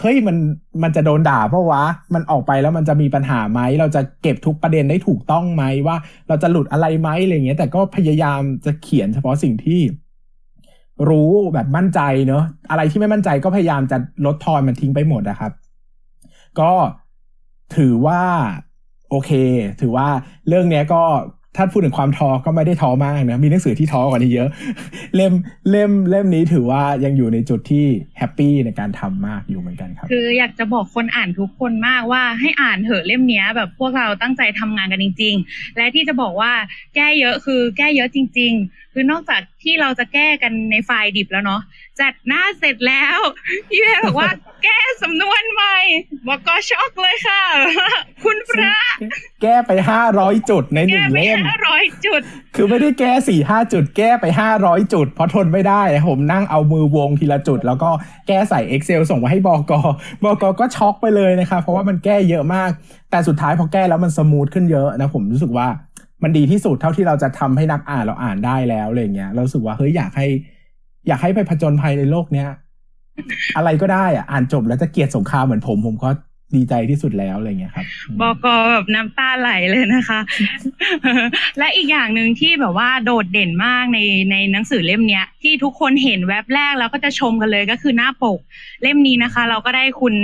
S1: เฮ้ยมันมันจะโดนด่าเพราะวะมันออกไปแล้วมันจะมีปัญหาไหมเราจะเก็บทุกประเด็นได้ถูกต้องไหมว่า เราจะหลุดอะไรไหมอะไรเงี้ยแต่ก็พยายามจะเขียนเฉพาะสิ่งที่รู้แบบมั่นใจเนอะอะไรที่ไม่มั่นใจก็พยายามจะลดทอนมันทิ้งไปหมดนะครับ ก็ถือว่าโอเค ถือว่าเรื่องเนี้ยก็ ถ้าพูดถึงความท้อก็ไม่ได้ท้อมากนะ มีหนังสือที่ท้อกว่านี้เยอะ เล่มเล่มเล่มนี้ถือว่ายังอยู่ในจุดที่แฮปปี้ในการทำมากอยู่เหมือนกันครับ
S2: คืออยากจะบอกคนอ่านทุกคนมากว่าให้อ่านเถอะเล่มนี้แบบพวกเราตั้งใจทำงานกันจริง ๆ และที่จะบอกว่าแก้เยอะคือแก้เยอะจริง ๆคือนอกจากที่เราจะแก้กันในไฟล์ดิบแล้วเนาะจัดหน้าเสร็จแล้วพี่เวบอกว่าแก้สำนวนใหม่บก.ก็ช็อกเลยค่ะ คุณพระ
S1: แก้ไปห้าร้อยจุดในห
S2: แก้
S1: นึ่ง
S2: ไป
S1: เล่ม
S2: ห้าร้อยจุด
S1: คือไม่ได้แก้สี่ห้าจุด แก้ไปห้าร้อยจุด เพราะทนไม่ได้นะผมนั่งเอามือวงทีละจุด แล้วก็แก้ใส่ Excel ส่งมาให้บอกบอกก็ช็อกไปเลยนะครับเพราะว่ามันแก้เยอะมาก แต่สุดท้ายพอแก้แล้วมัน smooth ขึ้นเยอะนะผมรู้สึกว่า มันดีที่สุดเท่าที่เราจะทำให้นักอ่านเราอ่านได้แล้วอะไรเงี้ยเรารู้สึกว่าเฮ้ยอยากให้ อยากให้ไปผจญภัยในโลกเนี้ยอะไรก็ได้อะอ่านจบแล้วจะเกลียดสงครามเหมือนผม ผมก็ดีใจที่สุดแล้วอะไรเงี้ยครับ
S2: บอกอแบบน้ำตาไหลเลยนะคะ และอีกอย่างหนึ่งที่แบบว่าโดดเด่นมากในในหนังสือเล่มเนี้ย ที่ทุกคนเห็นแว็บแรกแล้วก็จะชมกันเลยก็คือหน้าปก เล่มนี้นะคะ เราก็ได้คุณ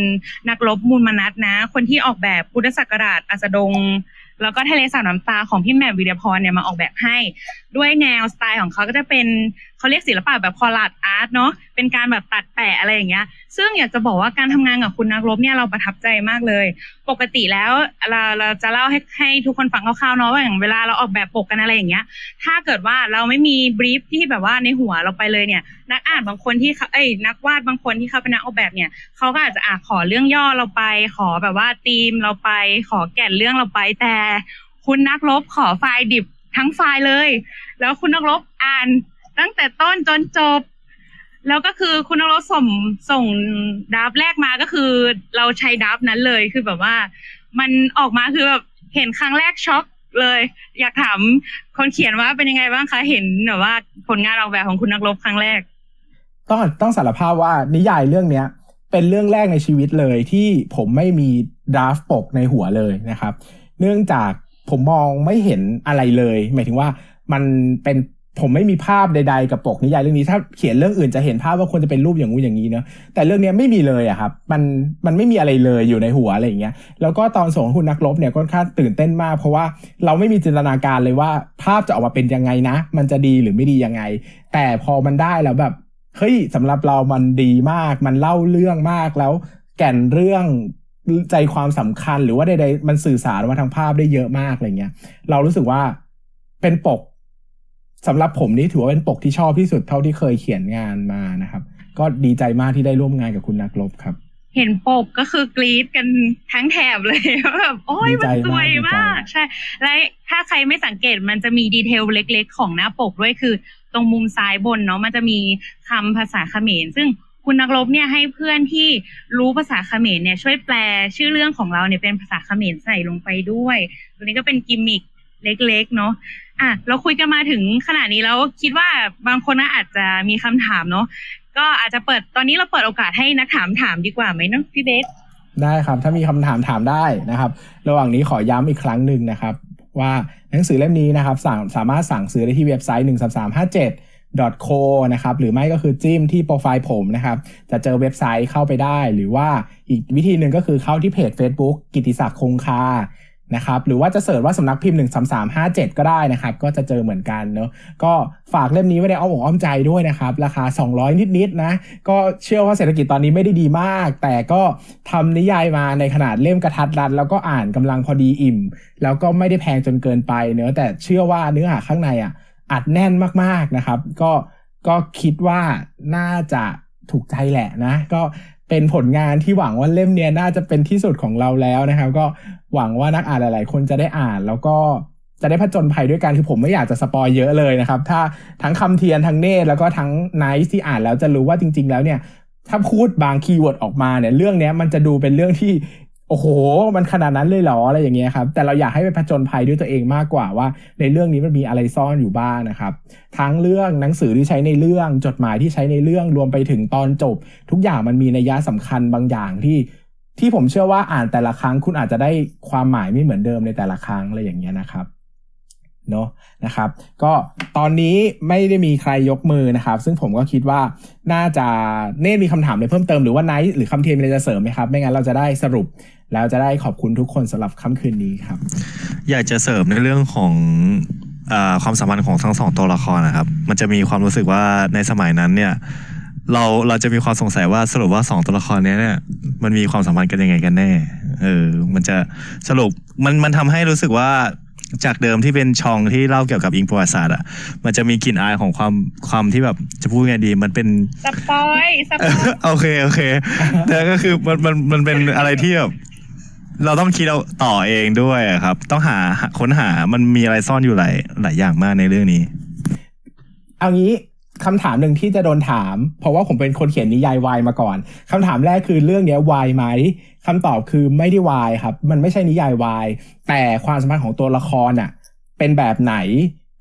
S2: นักรบมูลมนัสนะ คนที่ออกแบบพุทธศักราชอัสดง แล้วก็ทะเลสาบน้ำตาของพี่แหม่มวิเดียพรเนี่ยมาออกแบบให้ ด้วยแนวสไตล์ของเขาก็จะเป็นเขาเรียกศิลปะแบบคอลาดอาร์ตเนาะเป็นการแบบตัดแปะอะไรอย่างเงี้ย ซึ่งอยากจะบอกว่าการทำงานกับคุณนักรบเนี่ยเราประทับใจมากเลย ปกติแล้วเราเราจะเล่าให้ให้ทุกคนฟังคร่าวๆเนาะว่าอย่างเวลาเราออกแบบปกกันอะไรอย่างเงี้ย ถ้าเกิดว่าเราไม่มีบรีฟที่แบบว่าในหัวเราไปเลยเนี่ย นักอ่านบางคนที่เขาเอ้ยนักวาดบางคนที่เขาเป็นนักออกแบบเนี่ยเขาก็อาจจะอ่าขอเรื่องย่อเราไป ขอแบบว่าธีมเราไป ขอแก่นเรื่องเราไปแต่คุณนักรบขอไฟล์ดิบ ทั้งไฟล์เลย แล้วคุณนักรบอ่านตั้งแต่ต้นจนจบ แล้วก็คือคุณนักรบส่งส่งดับแรกมาก็คือ เราใช้ดับนั้นเลยคือแบบว่า มันออกมาคือแบบเห็นครั้งแรกช็อกเลย อยากถามคนเขียนว่าเป็นยังไงบ้างคะเห็นแบบว่าผลงานออกแบบของคุณนักรบครั้งแรก
S1: ต้องต้องสารภาพว่านิยายเรื่องเนี้ย เป็นเรื่องแรกในชีวิตเลยที่ผมไม่มีดราฟปกในหัวเลยนะครับ เนื่องจาก ผมมองไม่เห็นอะไรเลย หมายถึงว่ามันเป็นผมไม่มีภาพใด ๆ กับปกนิยายเรื่องนี้ ถ้าเขียนเรื่องอื่นจะเห็นภาพว่าควรจะเป็นรูปอย่างงู้อย่างนี้เนอะแต่เรื่องนี้ไม่มีเลยอะครับมันมันไม่มีอะไรเลยอยู่ในหัวอะไรอย่างเงี้ยแล้วก็ตอนส่งห้คุณนักรบเนี่ยก็ค่อนข้างตื่นเต้นมาก เพราะว่าเราไม่มีจินตนาการเลยว่า ภาพจะออกมาเป็นยังไงนะ มันจะดีหรือไม่ดียังไง แต่พอมันได้แล้วแบบเฮ้ยสำหรับเรามันดีมาก มันเล่าเรื่องมากแล้ว แก่นเรื่อง ใจความสำคัญหรือว่าใดๆมันสื่อสารมาทางภาพได้เยอะมากอะไรเงี้ย เรารู้สึกว่าเป็นปกสำหรับผมนี่ถือว่าเป็นปกที่ชอบที่สุดเท่าที่เคยเขียนงานมานะครับ ก็ดีใจมากที่ได้ร่วมงานกับคุณนักลบครับ
S2: เห็นปกก็คือกรี๊ดกันทั้งแถบเลยว่าแบบโอ้ย
S1: ดี
S2: มั
S1: ใจ
S2: นสวย
S1: มากดีใจ
S2: มาก ใช่ และถ้าใครไม่สังเกตมันจะมีดีเทลเล็ก ๆ ของหน้าปกด้วยคือ ตรงมุมซ้ายบนเนาะมันจะมีคำภาษาเขมรซึ่ง คุณนักรบเนี่ยให้เพื่อนที่รู้ภาษาเขมรเนี่ยช่วยแปลชื่อเรื่องของเราเนี่ยเป็นภาษาเขมรใส่ลงไปด้วย ตัวนี้ก็เป็นกิมมิคเล็กๆเนาะอะเราคุยกันมาถึงขนาดนี้แล้วคิดว่าบางคนน่าอาจจะมีคำถามเนาะก็อาจจะเปิดตอนนี้เราเปิดโอกาสให้นักถามถามดีกว่าไหมเนาะพี่เบส
S1: ได้ครับ ถ้ามีคำถามถามได้นะครับ ระหว่างนี้ขอย้ำอีกครั้งหนึ่งนะครับ ว่าหนังสือเล่มนี้นะครับสาสามารถสั่งซื้อได้ที่เว็บไซต์1 3 3 5 7 co นะครับหรือไม่ก็คือจิ้มที่โปรไฟล์ผมนะครับจะเจอเว็บไซต์เข้าไปได้ หรือว่าอีกวิธีหนึ่งก็คือเข้าที่เพจ Facebook กิติศักดิ์คงคานะครับหรือว่าจะเสิร์ชว่าสำนักพิมพ์ 13357 ก็ได้นะครับ ก็จะเจอเหมือนกันเนาะก็ฝากเล่มนี้ไว้ในอ้อมอกอ้อมใจด้วยนะครับ ราคา 200 นิดๆนะก็เชื่อว่าเศรษฐกิจตอนนี้ไม่ได้ดีมาก แต่ก็ทำนิยายมาในขนาดเล่มกระทัดรัด แล้วก็อ่านกำลังพอดีอิ่ม แล้วก็ไม่ได้แพงจนเกินไปเนอะแต่เชื่อว่าเนื้อหาข้างในอะ อัดแน่นมากๆนะครับ ก็ก็คิดว่าน่าจะถูกใจแหละนะ ก็เป็นผลงานที่หวังว่าเล่มเนี้ยน่าจะเป็นที่สุดของเราแล้วนะครับ ก็หวังว่านักอ่านหลายๆ คนจะได้อ่านแล้วก็จะได้ผจญภัยด้วยกันคือผมไม่อยากจะสปอยเยอะเลยนะครับ ถ้าทั้งคำเทียนทั้งเนตแล้วก็ทั้งไนท์ที่อ่านแล้วจะรู้ว่าจริง ๆ แล้วเนี่ยถ้าพูดบาง keyword ออกมาเนี่ยเรื่องนี้มันจะดูเป็นเรื่องที่ อ้โห มันขนาดนั้นเลยเหรออะไรอย่างเงี้ยครับ แต่เราอยากให้ไปผจญภัยด้วยตัวเองมากกว่าว่า ในเรื่องนี้มันมีอะไรซ่อนอยู่บ้างนะครับ ทั้งเรื่องหนังสือที่ใช้ในเรื่องจดหมายที่ใช้ในเรื่องรวมไปถึงตอนจบ ทุกอย่างมันมีนัยยะสำคัญบางอย่างที่ ที่ผมเชื่อว่าอ่านแต่ละครั้งคุณอาจจะได้ความหมายไม่เหมือนเดิมในแต่ละครั้งอะไรอย่างเงี้ยนะครับเนอะนะครับ ก็ตอนนี้ไม่ได้มีใครยกมือนะครับ ซึ่งผมก็คิดว่าน่าจะเน่มีคำถามอะไรเพิ่มเติมหรือว่าไนท์หรือคำเทียนมีอะไรจะเสริมไหมครับ ไม่งั้นเราจะได้สรุป แล้วจะได้ขอบคุณทุกคนสำหรับค่ำคืนนี้ครับ
S3: อยากจะเสริมในเรื่องของอาความสัมพันธ์ของทั้งสองตัวละครนะครับ มันจะมีความรู้สึกว่าในสมัยนั้นเนี่ยเราเราจะมีความสงสัยว่าสรุปว่าสองตัวละครเนี้ยเนี่ยมันมีความสัมพันธ์กันยังไงกันแน่ เออ มันจะสรุปมันมันทำให้รู้สึกว่าจากเดิมที่เป็นช่องที่เล่าเกี่ยวกับอิงประวัติศาสตร์อะ มันจะมีกลิ่นอายของความความที่แบบจะพูดไงดี มันเป็น
S2: spoil spoil
S3: โอเคโอเคแต่ก็คือมันมันมันเป็นอะไรที่แบบ เราต้องคิดเราต่อเองด้วยครับ ต้องหาค้นหามันมีอะไรซ่อนอยู่หลายหลายอย่างมากในเรื่องนี้
S1: เอางี้คำถามหนึ่งที่จะโดนถาม เพราะว่าผมเป็นคนเขียนนิยายวายมาก่อนคำถามแรกคือเรื่องนี้วายไหมคำตอบคือไม่ได้วายครับ มันไม่ใช่นิยายวายแต่ความสัมพันธ์ของตัวละครอะ เป็นแบบไหน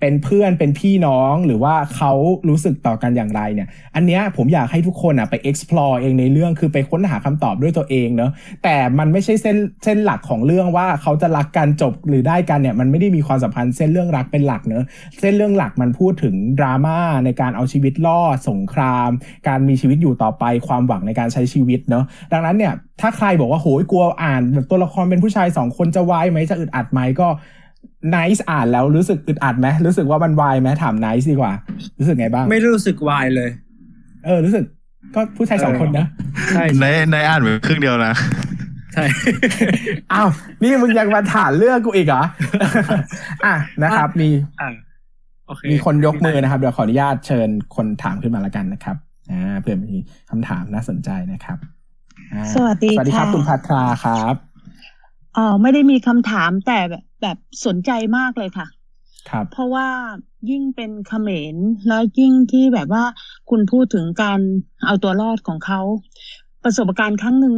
S1: เป็นเพื่อนเป็นพี่น้องหรือว่าเขารู้สึกต่อกันอย่างไรเนี่ย อันเนี้ยผมอยากให้ทุกคนอะไป explore เองในเรื่องคือไปค้นหาคำตอบด้วยตัวเองเนอะแต่มันไม่ใช่เส้นเส้นหลักของเรื่องว่าเขาจะรักกันจบหรือได้กันเนี่ยมันไม่ได้มีความสัมพันธ์เส้นเรื่องรักเป็นหลักเนอะเส้นเรื่องหลักมันพูดถึงดราม่าในการเอาชีวิตรอดสงคราม การมีชีวิตอยู่ต่อไปความหวังในการใช้ชีวิตเนอะดังนั้นเนี่ยถ้าใครบอกว่าโหยกลัวอ่านแบบตัวละครเป็นผู้ชายสองคนจะวายไหมจะอึดอัดไหมก็ ไนซ์อ่านแล้วรู้สึกอึดอัดไหมรู้สึกว่ามันวายไหมถามไนซ์ดีกว่า รู้สึกไงบ้าง
S5: ไม่รู้สึกวายเลย
S1: เออ รู้สึกก็ผู้ชายสองคนนะ
S5: ใช่
S3: ไนซ์ไนซ์อ่านไปครึ่งเดียวนะ
S5: ใช่
S1: อ้าวนี่มึงยังไม่อ่านเรื่องกูอีกเหรออะนะครับ มี
S5: อ่าโอเค
S1: มีคนยกมือนะครับ เดี๋ยวขออนุญาตเชิญคนถามขึ้นมาแล้วกันนะครับอ่าเพื่อมีคำถามน่าสนใจนะครับอ่า
S6: สวัสดี
S1: สวัสดีครับ
S6: ค่ะ
S1: คุณพัทราครับ
S6: เอ่อไม่ได้มีคำถามแต่แบบแบบสนใจมากเลยค่ะ
S1: ครับ
S6: เพราะว่ายิ่งเป็นเขมรแล้วยิ่งที่แบบว่าคุณพูดถึงการเอาตัวรอดของเขา ประสบการณ์ครั้งหนึ่ง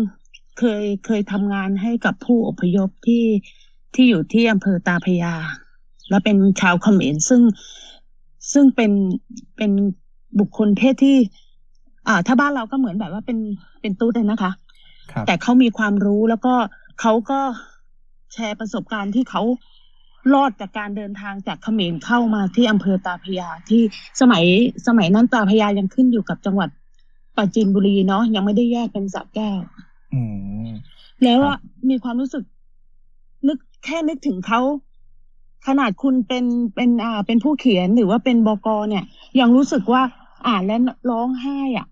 S6: เคยเคยทำงานให้กับผู้อพยพที่ที่อยู่ที่อำเภอตาพระยา และเป็นชาวเขมรซึ่งซึ่งเป็นเป็นบุคคลเพศที่ อ่า ถ้าบ้านเราก็เหมือนแบบว่าเป็นเป็นตุ๊ดเลยนะคะ
S1: ครับ
S6: แต่เขามีความรู้แล้วก็ เขาก็แชร์ประสบการณ์ที่เขารอดจากการเดินทางจากเขมรเข้ามาที่อำเภอตาพระยาที่สมัยสมัยนั้นตาพระยายังขึ้นอยู่กับจังหวัดปราจีนบุรีเนาะยังไม่ได้แยกเป็นสระแก้ว
S1: อืม
S6: แล้ว
S1: ครับ
S6: อะมีความรู้สึก นึกแค่นึกถึงเขาขนาดคุณเป็นเป็นอ่า เป็นผู้เขียนหรือว่าเป็นบกเนี่ย ยังรู้สึกว่า อ่านแล้วร้องไห้อะ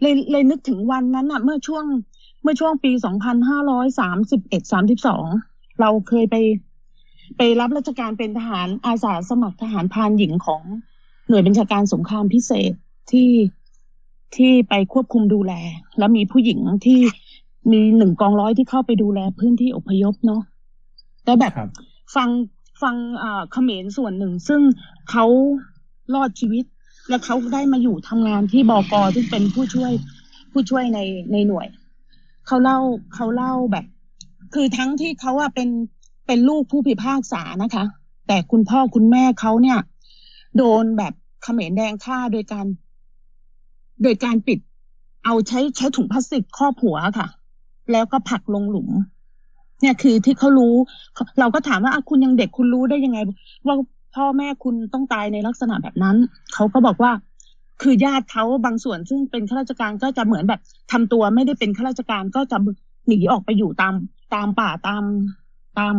S6: เลยเลยนึกถึงวันนั้นอะเมื่อช่วง เมื่อช่วงปีสองพันห้าร้อยสามสิบเอ็ดสามสิบสองเราเคยไป ไปรับราชการเป็นทหารอาสาสมัครทหารพรานหญิงของหน่วยบัญชาการสงครามพิเศษที่ที่ไปควบคุมดูแล แล้วมีผู้หญิงที่มีหนึ่งกองร้อยที่เข้าไปดูแลพื้นที่อพยพเนาะแล้วแบบ
S1: ครับ
S6: ฟังฟังอ่าเขมรส่วนหนึ่ง ซึ่งเขารอดชีวิต และเขาได้มาอยู่ทำงานที่บกซึ่งเป็นผู้ช่วยผู้ช่วยในในหน่วย เขาเล่าเขาเล่าแบบ คือทั้งที่เขาอะเป็นเป็นลูกผู้พิพากษานะคะ แต่คุณพ่อคุณแม่เขาเนี่ย โดนแบบเขมรแดงฆ่าโดยการ โดยการปิด เอาใช้ใช้ถุงพลาสติกครอบหัวค่ะ แล้วก็ผลักลงหลุม เนี่ยคือที่เขารู้ เราก็ถามว่าคุณยังเด็กคุณรู้ได้ยังไง ว่าพ่อแม่คุณต้องตายในลักษณะแบบนั้น เขาก็บอกว่า คือญาติเขาบางส่วนซึ่งเป็นข้าราชการก็จะเหมือนแบบทำตัวไม่ได้เป็นข้าราชการก็จะหนีออกไปอยู่ตามตามป่าตามตาม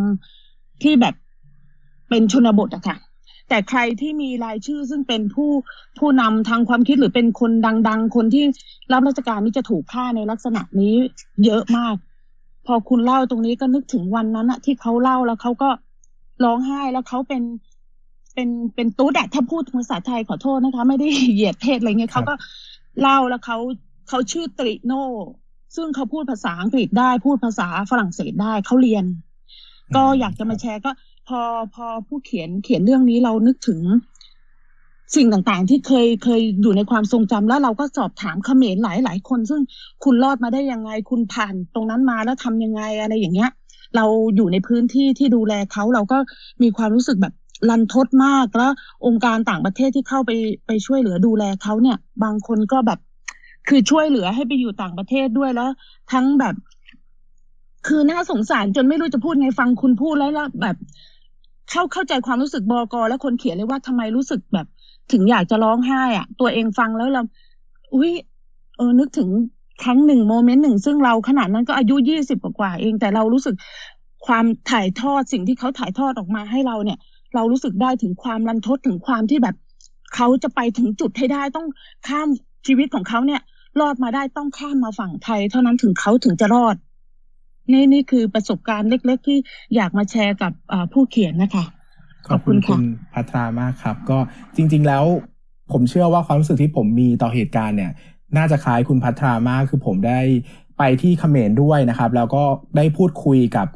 S6: ที่แบบเป็นชนบทอะค่ะ แต่ใครที่มีรายชื่อซึ่งเป็นผู้ผู้นำทางความคิดหรือเป็นคนดัง ๆ คนที่รับราชการนี่จะถูกฆ่าในลักษณะนี้เยอะมาก พอคุณเล่าตรงนี้ก็นึกถึงวันนั้นอะที่เขาเล่าแล้วเขาก็ร้องไห้แล้วเขาเป็น เป็นเป็นตุ๊ดอะถ้าพูดภาษาไทยขอโทษนะคะ ไม่ได้เหยียดเพศอะไรเงี้ย
S1: ครั
S6: เขา
S1: บ
S6: ก็เล่าแล้วเขาเขาชื่อตริโนซึ่งเขาพูดภาษาอังกฤษได้พูดภาษาฝรั่งเศสได้เขาเรียน ก็อยากจะมาแชร์ก็พอพอผู้เขียนเขียนเรื่องนี้เรานึกถึง สิ่งต่างๆ ที่เคยเคยอยู่ในความทรงจำแล้วเราก็สอบถามเขมรหลายหลายๆคน ซึ่งคุณรอดมาได้ยังไง คุณผ่านตรงนั้นมาแล้วทำยังไงอะไรอย่างเงี้ย เราอยู่ในพื้นที่ที่ดูแลเขาเราก็มีความรู้สึกแบบ รันทดมากแล้ว องค์การต่างประเทศที่เข้าไปไปช่วยเหลือดูแลเขาเนี่ย บางคนก็แบบ คือช่วยเหลือให้ไปอยู่ต่างประเทศด้วยแล้ว ทั้งแบบ คือน่าสงสารจนไม่รู้จะพูดไงฟังคุณพูดแล้วแบบเข้าเข้าใจความรู้สึกบกและคนเขียนเลยว่าทำไมรู้สึกแบบ ถึงอยากจะร้องไห้อะตัวเองฟังแล้วเราอุ้ยเออนึกถึงครั้งหนึ่งโมเมนต์หนึ่งซึ่งเราขนาดนั้นก็อายุยี่สิบกว่าเอง แต่เรารู้สึกความถ่ายทอดสิ่งที่เขาถ่ายทอดออกมาให้เราเนี่ย เรารู้สึกได้ถึงความรันทดถึงความที่แบบเขาจะไปถึงจุดให้ได้ต้องข้ามชีวิตของเขาเนี่ย รอดมาได้ต้องข้ามมาฝั่งไทย เท่านั้นถึงเขาถึงจะรอด นี่นี่คือประสบการณ์เล็ก ๆ ที่อยากมาแชร์กับอ่าผู้เขียนนะคะ
S1: ขอบคุณ
S6: ขอบคุ
S1: คุณณ
S6: ค่ะ
S1: พัทรามากครับ ก็จริง ๆ แล้วผมเชื่อว่าความรู้สึกที่ผมมีต่อเหตุการณ์เนี่ย น่าจะคล้ายคุณพัทรามากคือผมได้ไปที่เขมรด้วยนะครับ แล้วก็ได้พูดคุยกับ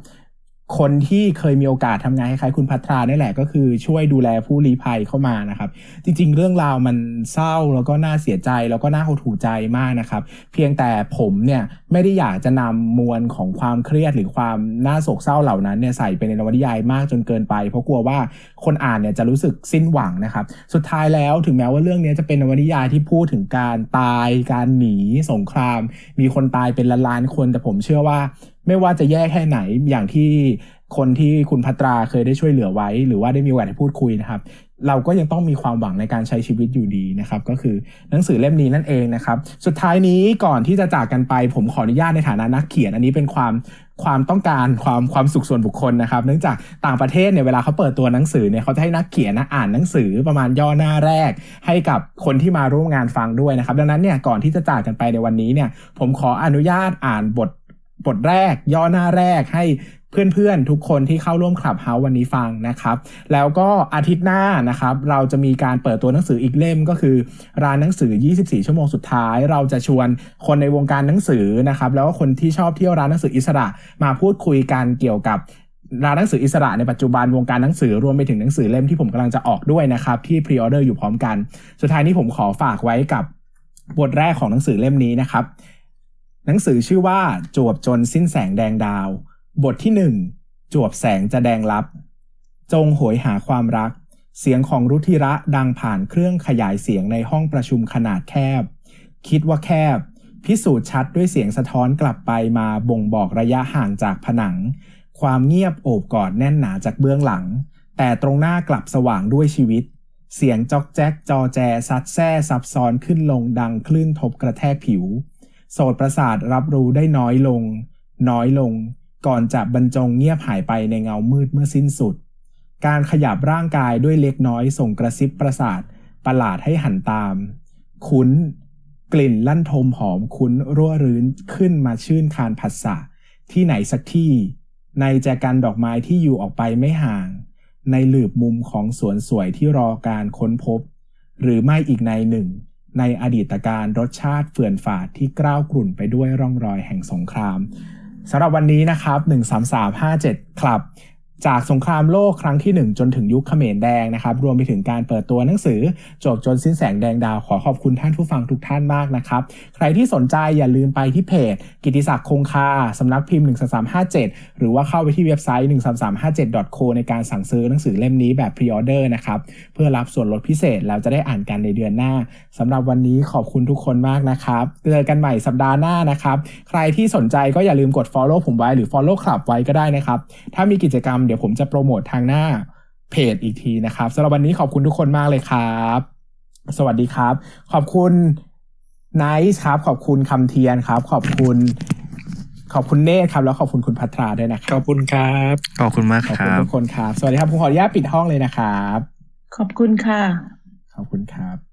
S1: คนที่เคยมีโอกาสทำงานคล้ายๆคุณพัทรานี่แหละก็คือช่วยดูแลผู้ลี้ภัยเข้ามานะครับ จริง ๆ เรื่องราวมันเศร้าแล้วก็น่าเสียใจแล้วก็น่าหดหู่ใจมากนะครับ เพียงแต่ผมเนี่ยไม่ได้อยากจะนำมวลของความเครียดหรือความน่าโศกเศร้าเหล่านั้นเนี่ยใส่ไปในนวนิยายมากจนเกินไป เพราะกลัวว่าคนอ่านเนี่ยจะรู้สึกสิ้นหวังนะครับ สุดท้ายแล้วถึงแม้ว่าเรื่องนี้จะเป็นนวนิยายที่พูดถึงการตาย การหนีสงคราม มีคนตายเป็นล้านๆคนแต่ผมเชื่อว่า ไม่ว่าจะแย่แค่ไหนอย่างที่คนที่คุณพัตราเคยได้ช่วยเหลือไว้ หรือว่าได้มีโอกาสได้พูดคุยนะครับ เราก็ยังต้องมีความหวังในการใช้ชีวิตอยู่ดีนะครับ ก็คือหนังสือเล่มนี้นั่นเองนะครับ สุดท้ายนี้ก่อนที่จะจากกันไป ผมขออนุญาตในฐานะนักเขียน อันนี้เป็นความความต้องการความความสุขส่วนบุคคลนะครับ เนื่องจากต่างประเทศเนี่ยเวลาเขาเปิดตัวหนังสือเนี่ยเขาจะให้นักเขียนนะอ่านหนังสือประมาณย่อหน้าแรก ให้กับคนที่มาร่วมงานฟังด้วยนะครับ ดังนั้นเนี่ยก่อนที่จะจากกันไปในวันนี้เนี่ยผมขออนุญาตอ่านบท บทแรกย่อหน้าแรกให้เพื่อนๆ ทุกคนที่เข้าร่วม Clubhouse วันนี้ฟังนะครับ แล้วก็อาทิตย์หน้านะครับ เราจะมีการเปิดตัวหนังสืออีกเล่มก็คือ ร้านหนังสือ 24 ชั่วโมงสุดท้าย เราจะชวนคนในวงการหนังสือนะครับ แล้วก็คนที่ชอบเที่ยวร้านหนังสืออิสระ มาพูดคุยกันเกี่ยวกับร้านหนังสืออิสระในปัจจุบันวงการหนังสือรวมไปถึงหนังสือเล่มที่ผมกำลังจะออกด้วยนะครับที่ pre-order อยู่พร้อมกัน สุดท้ายนี้ผมขอฝากไว้กับบทแรกของหนังสือเล่มนี้นะครับ หนังสือชื่อว่าจวบจนสิ้นแสงแดงดาว บทที่หนึ่งจวบแสงจะแดงลับ จงโหยหาความรัก เสียงของรุธิระดังผ่านเครื่องขยายเสียงในห้องประชุมขนาดแคบ คิดว่าแคบ พิสูจน์ชัดด้วยเสียงสะท้อนกลับไปมาบ่งบอกระยะห่างจากผนัง ความเงียบโอบกอดแน่นหนาจากเบื้องหลัง แต่ตรงหน้ากลับสว่างด้วยชีวิต เสียงจอกแจ๊กจอแจซัดแซ่ซับซ้อนขึ้นลงดังคลื่นทบกระแทกผิว โสตประสาทรับรู้ได้น้อยลง น้อยลง ก่อนจะบรรจงเงียบหายไปในเงามืดเมื่อสิ้นสุด การขยับร่างกายด้วยเล็กน้อยส่งกระซิบประสาทประหลาดให้หันตาม คุ้น กลิ่นลั่นทมหอมคุ้นรั่วรื้นขึ้นมาชื่นคานผัสสะที่ไหนสักที่ ในแจกันดอกไม้ที่อยู่ออกไปไม่ห่าง ในหลืบมุมของสวนสวยที่รอการค้นพบ หรือไม่อีกในหนึ่ง ในอดีตการรสชาติเฟื่อนฝาดที่กล้าวกลุ่นไปด้วยร่องรอยแห่งสงครามสำหรับวันนี้นะครับ 13357 ครับ จากสงครามโลกครั้งที่ 1 จนถึงยุคเขมรแดงนะครับ รวมไปถึงการเปิดตัวหนังสือ จบจนสิ้นแสงแดงดาวขอขอบคุณท่านผู้ฟังทุกท่านมากนะครับ ใครที่สนใจอย่าลืมไปที่เพจ กิติศักดิ์คงคาสำนักพิมพ์ 13357 หรือว่าเข้าไปที่เว็บไซต์ 13357.co ในการสั่งซื้อหนังสือเล่มนี้แบบพรีออเดอร์นะครับ เพื่อรับส่วนลดพิเศษแล้วจะได้อ่านกันในเดือนหน้าสำหรับวันนี้ขอบคุณทุกคนมากนะครับเจอกันใหม่สัปดาห์หน้านะครับใครที่สนใจก็อย่าลืมกด follow ผมไว้หรือ follow club ไว้ก็ได้นะครับถ้ามีกิจกรรมเดี๋ยวผมจะโปรโมททางหน้าเพจอีกทีนะครับสำหรับวันนี้ขอบคุณทุกคนมากเลยครับ สวัสดีครับ ขอบคุณไนท์ครับ ขอบคุณคำเทียนครับ ขอบคุณ ขอบคุณเนธครับ แล้วขอบคุณคุณพัทราด้วยนะค
S5: ข
S1: รั
S5: อ
S1: บบ
S5: คุณครับ
S3: ขอบคุณมาก
S1: ขอบ
S3: ค
S1: คุณ
S3: รับ
S1: ทุกคนครับ สวัสดีครับผมขออนุญาตปิดห้องเลยนะครับ
S6: ขอบคุณค่ะ
S1: ขอบคุณครับ